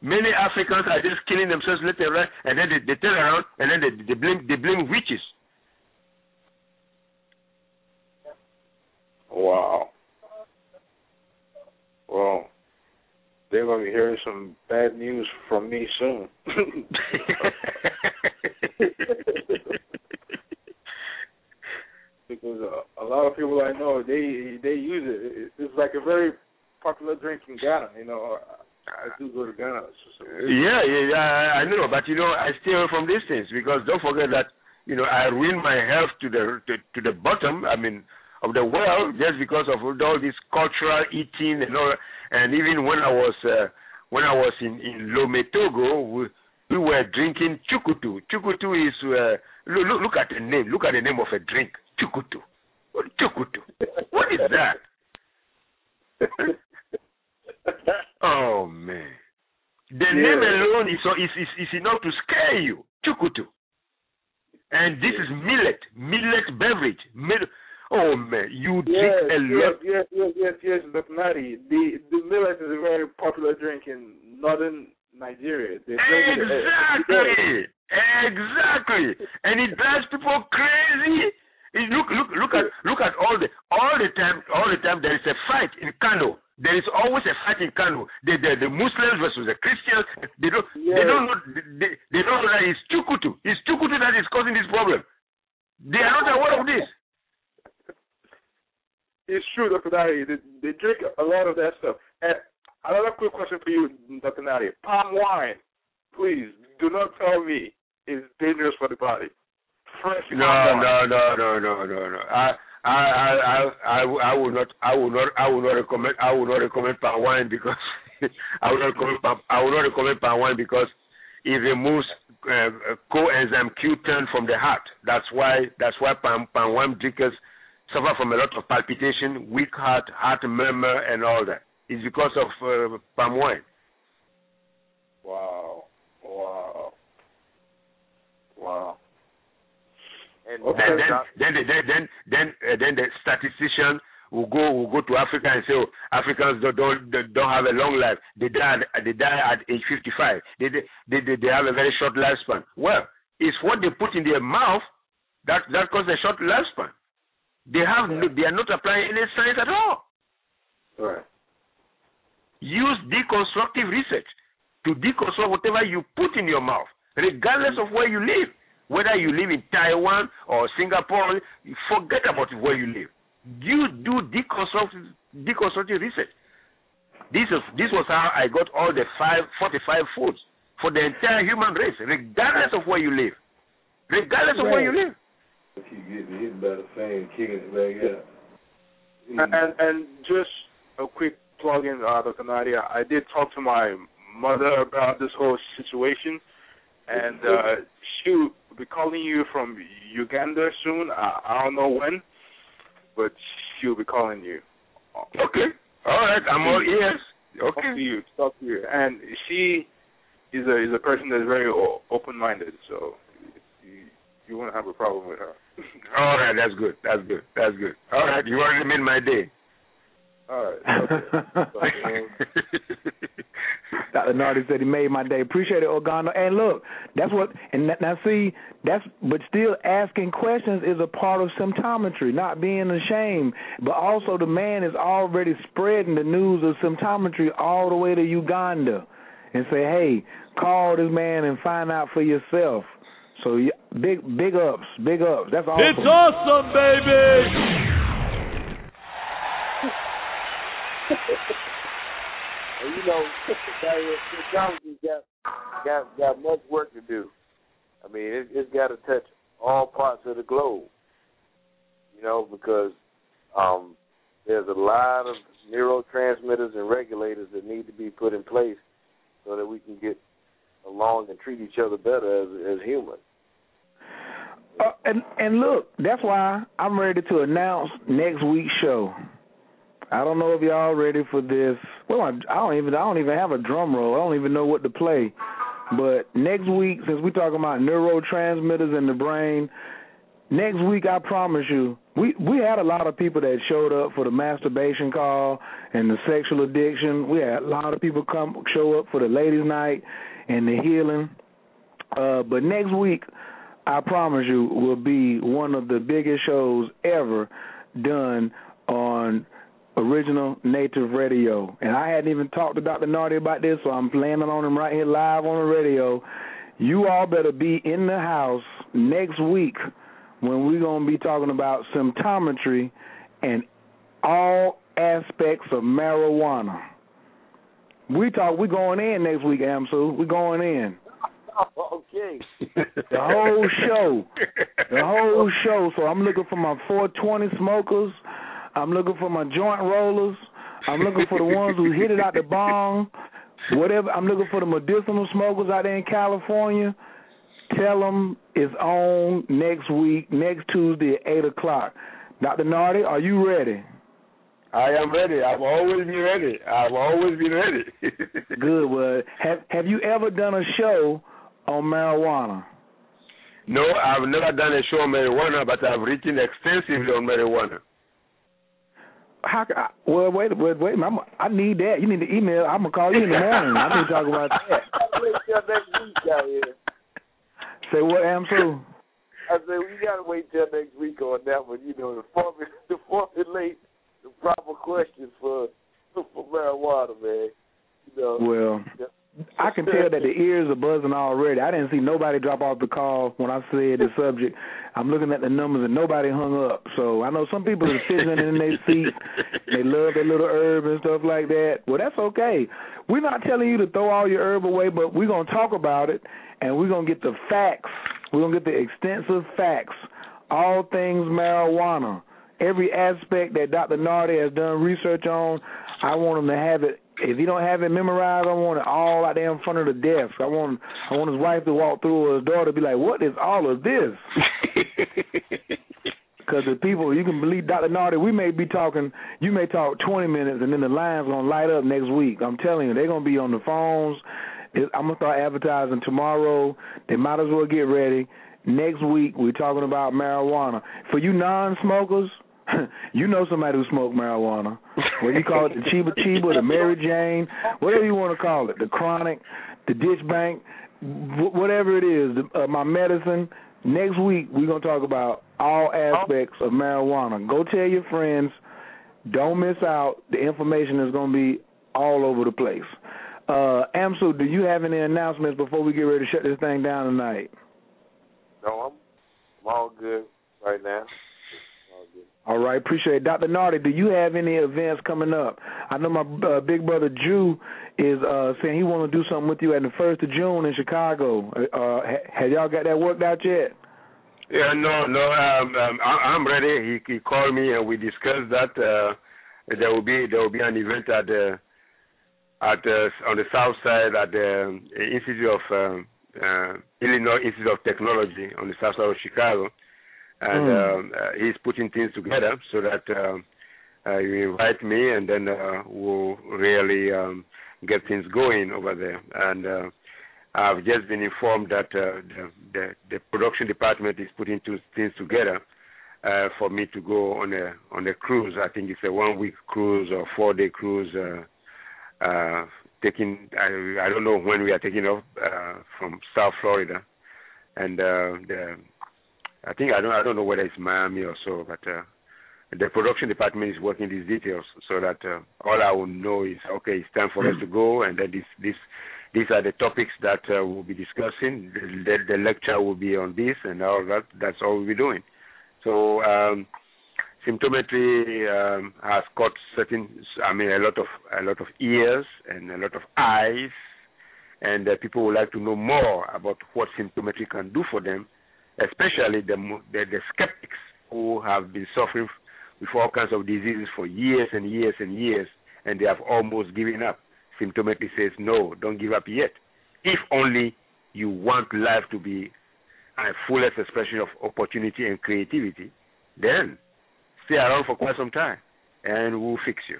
Many Africans are just killing themselves left and right, and then they, they turn around and then they, they blame they blame witches. Wow. Well, they're going to be hearing some bad news from me soon. because uh, a lot of people I know they they use it. It's like a very popular drink from Ghana. You know, I do go to Ghana. So. Yeah, yeah, yeah, I know, but you know, I stay away from these things because don't forget that you know I ruin my health to the to, to the bottom. I mean, of the world just because of all this cultural eating and all. And even when I was uh, when I was in in Lome Togo, we, we were drinking chukutu. Chukutu is uh, look, look at the name. Look at the name of a drink. Chukutu. Chukutu? What is that? oh man. The Yeah. name alone is, is is is enough to scare you. Chukutu. And this is millet, millet beverage. Mil- oh man, you drink a yes, lot. yes, yes, yes, yes, Dr. Nartey. The the millet is a very popular drink in northern Nigeria. They drink it every day. Exactly, exactly, and it drives people crazy. It- look, look, look at look at all the all the time all the time there is a fight in Kano. There is always a fight in Kano. The the, the Muslims versus the Christians. They don't they don't know they, they don't know that it's Chukutu. It's Chukutu that is causing this problem. They are not aware of this. It's true, Dr. They, they drink a lot of that stuff. And another quick question for you, Dr. Nartey. Palm wine, please do not tell me is dangerous for the body. Fresh No, palm wine. no, no, no, no, no, no. I, I, I, I, I, will not, I will not, I will not recommend, I will not recommend palm wine because I would not recommend palm, I would not recommend palm wine because it removes uh, coenzyme Q10 from the heart. That's why that's why palm, palm wine drinkers suffer from a lot of palpitation, weak heart, heart murmur, and all that. It's because of uh, palm wine. Wow. Wow. Wow. And okay. then, then, then, then, then, then, uh, then the statistician will go will go to Africa and say, oh, Africans don't don't, don't have a long life. They die they die at age 55. They, they they they have a very short lifespan. Well, it's what they put in their mouth that that causes a short lifespan. They have yeah. they are not applying any science at all. Right. Use deconstructive research to deconstruct whatever you put in your mouth, regardless of where you live. Whether you live in Taiwan or Singapore, forget about where you live you do deconstructive, deconstructive research. This is this was how I got all the five, 45 foods for the entire human race, regardless of where you live. Regardless of where you live. Keep getting hit by the fan, kicking it back out. Mm. And and just a quick plug in, uh, Dr. Nadia. I did talk to my mother about this whole situation, and uh, she will be calling you from Uganda soon. I, I don't know when but she'll be calling you. Okay. All right. I'm all ears. Okay. Talk to you. Talk to you. And she is a is a person that's very open minded. So you you won't have a problem with her. all right. That's good. That's good. That's good. All right. You already made my day. All right. Um, Dr. Nartey said he made my day. Appreciate it, Organo. And look, that's what. And now see, that's but still asking questions is a part of symptometry, not being ashamed. But also, the man is already spreading the news of symptometry all the way to Uganda, and say, hey, call this man and find out for yourself. So big, big ups, big ups. That's awesome. It's awesome, baby. You know, technology got got got much work to do. I mean, it, it's got to touch all parts of the globe. You know, because um, there's a lot of neurotransmitters and regulators that need to be put in place so that we can get along and treat each other better as as humans. Uh, and and look, that's why I'm ready to announce next week's show. I don't know if y'all ready for this. Well, I, I don't even I don't even have a drum roll. I don't even know what to play. But next week, since we're talking about neurotransmitters in the brain, next week I promise you, we we had a lot of people that showed up for the masturbation call and the sexual addiction. We had a lot of people come show up for the ladies' night and the healing. Uh, but next week, I promise you, will be one of the biggest shows ever done on original native radio. And I hadn't even talked to Dr. Nartey about this, so I'm planning on him right here live on the radio. You all better be in the house next week when we're going to be talking about symptometry and all aspects of marijuana. We talk. We're going in next week, Amsu. We're going in. Okay. the whole show. The whole show. So I'm looking for my 420 smokers. I'm looking for my joint rollers. I'm looking for the ones who hit it out the bong. Whatever. I'm looking for the medicinal smokers out there in California. Tell them it's on next week, next Tuesday at eight o'clock. Dr. Nartey, are you ready? I am ready. I've always been ready. I've always been ready. Good. Well, have have you ever done a show on marijuana? No, I've never done a show on marijuana, but I've written extensively on marijuana how? Can I, well, wait, wait, wait. I'm, I need that. You need the email. I'm gonna call you in the morning. I need to talk about that. Wait till next week out here. Say what, Amsu? I said we gotta wait till next week on that one. You know, to formulate, to formulate the proper questions for for marijuana, man. You know. Well. I can tell that the ears are buzzing already. I didn't see nobody drop off the call when I said the subject. I'm looking at the numbers and nobody hung up. So I know some people are sitting in their seat. They love their little herb and stuff like that. Well, that's okay. We're not telling you to throw all your herb away, but we're gonna talk about it and we're gonna get the facts. We're gonna get the extensive facts. All things marijuana. Every aspect that Dr. Nartey has done research on, I want him to have it if he don't have it memorized, I want it all out there in front of the desk. I want I want his wife to walk through or his daughter to be like, "What is all of this?" Because the people, you can believe Dr. Nartey, we may be talking, you may talk 20 minutes and then the line's going to light up next week. I'm telling you, they're going to be on the phones. I'm going to start advertising tomorrow. They might as well get ready. Next week, we're talking about marijuana. For you non smokers, you know somebody who smoked marijuana. Whether you call it the Chiba Chiba, the Mary Jane, whatever you want to call it, the chronic, the ditch bank, whatever it is, the, uh, my medicine. Next week, we're going to talk about all aspects of marijuana. Go tell your friends. Don't miss out. The information is going to be all over the place. Uh, Amsu, do you have any announcements before we get ready to shut this thing down tonight? No, I'm, I'm all good right now. All right, appreciate it. Dr. Nartey, do you have any events coming up? I know my uh, big brother Jew is uh, saying he want to do something with you at the 1st of June in Chicago. Uh, have y'all got that worked out yet? Yeah, no, no. Um, um, I, I'm ready. He, he called me and we discussed that. Uh, there will be there will be an event at the at the, on the south side at the Institute of um, uh, Illinois Institute of Technology on the south side of Chicago, and mm. um, uh, he's putting things together so that um, uh, you invite me, and then uh, we'll really um, get things going over there. And uh, I've just been informed that uh, the, the, the production department is putting two things together uh, for me to go on a on a cruise. I think it's a one week cruise or four day cruise. Uh, uh, taking I, I don't know when we are taking off uh, from South Florida, and uh, the I think I don't I don't know whether it's Miami or so, but uh, the production department is working these details so that uh, all I will know is okay, it's time for us to go, and then this this these are the topics that uh, we'll be discussing. The, the, the, lecture will be on this and all that. That's all we'll be doing. So um, symptometry um, has caught certain, I mean, a lot of a lot of ears and a lot of eyes, and uh, people would like to know more about what symptometry can do for them, especially the, the the skeptics who have been suffering with all kinds of diseases for years and years and years, and they have almost given up. Symptometry says, no, don't give up yet. If only you want life to be a fullest expression of opportunity and creativity, then stay around for quite some time, and we'll fix you.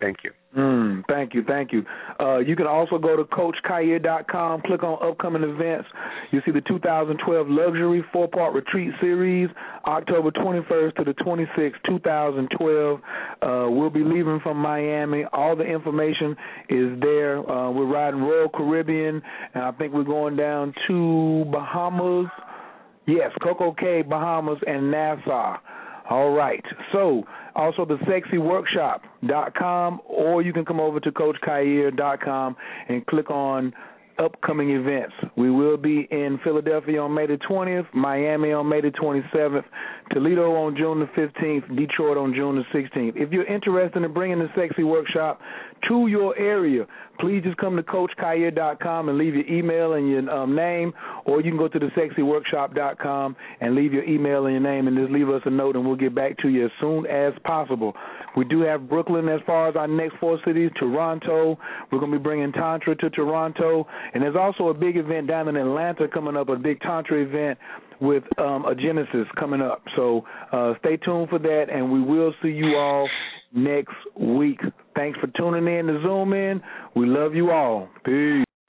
Thank you. Mm, thank you, thank you. Uh, you can also go to CoachKair.com, click on upcoming events. You see the 2012 Luxury Four Part Retreat Series, October 21st to the 26th, 2012. Uh, we'll be leaving from Miami. All the information is there. Uh, we're riding Royal Caribbean, and I think we're going down to Bahamas. Yes, Coco Cay, Bahamas, and Nassau. All right. So, also the sexyworkshop.com, or you can come over to coachkair.com and click on upcoming events. We will be in Philadelphia on May the 20th, Miami on May the 27th, Toledo on June the 15th, Detroit on June the 16th. If you're interested in bringing the Sexy Workshop to your area, please just come to CoachKair.com and leave your email and your um, name, or you can go to the SexyWorkshop.com and leave your email and your name and just leave us a note, and we'll get back to you as soon as possible. We do have Brooklyn as far as our next four cities, Toronto. We're going to be bringing Tantra to Toronto. And there's also a big event down in Atlanta coming up, a big Tantra event with um, a Genesis coming up. So uh, stay tuned for that, and we will see you all next week. Thanks for tuning in to Zoom In. We love you all. Peace.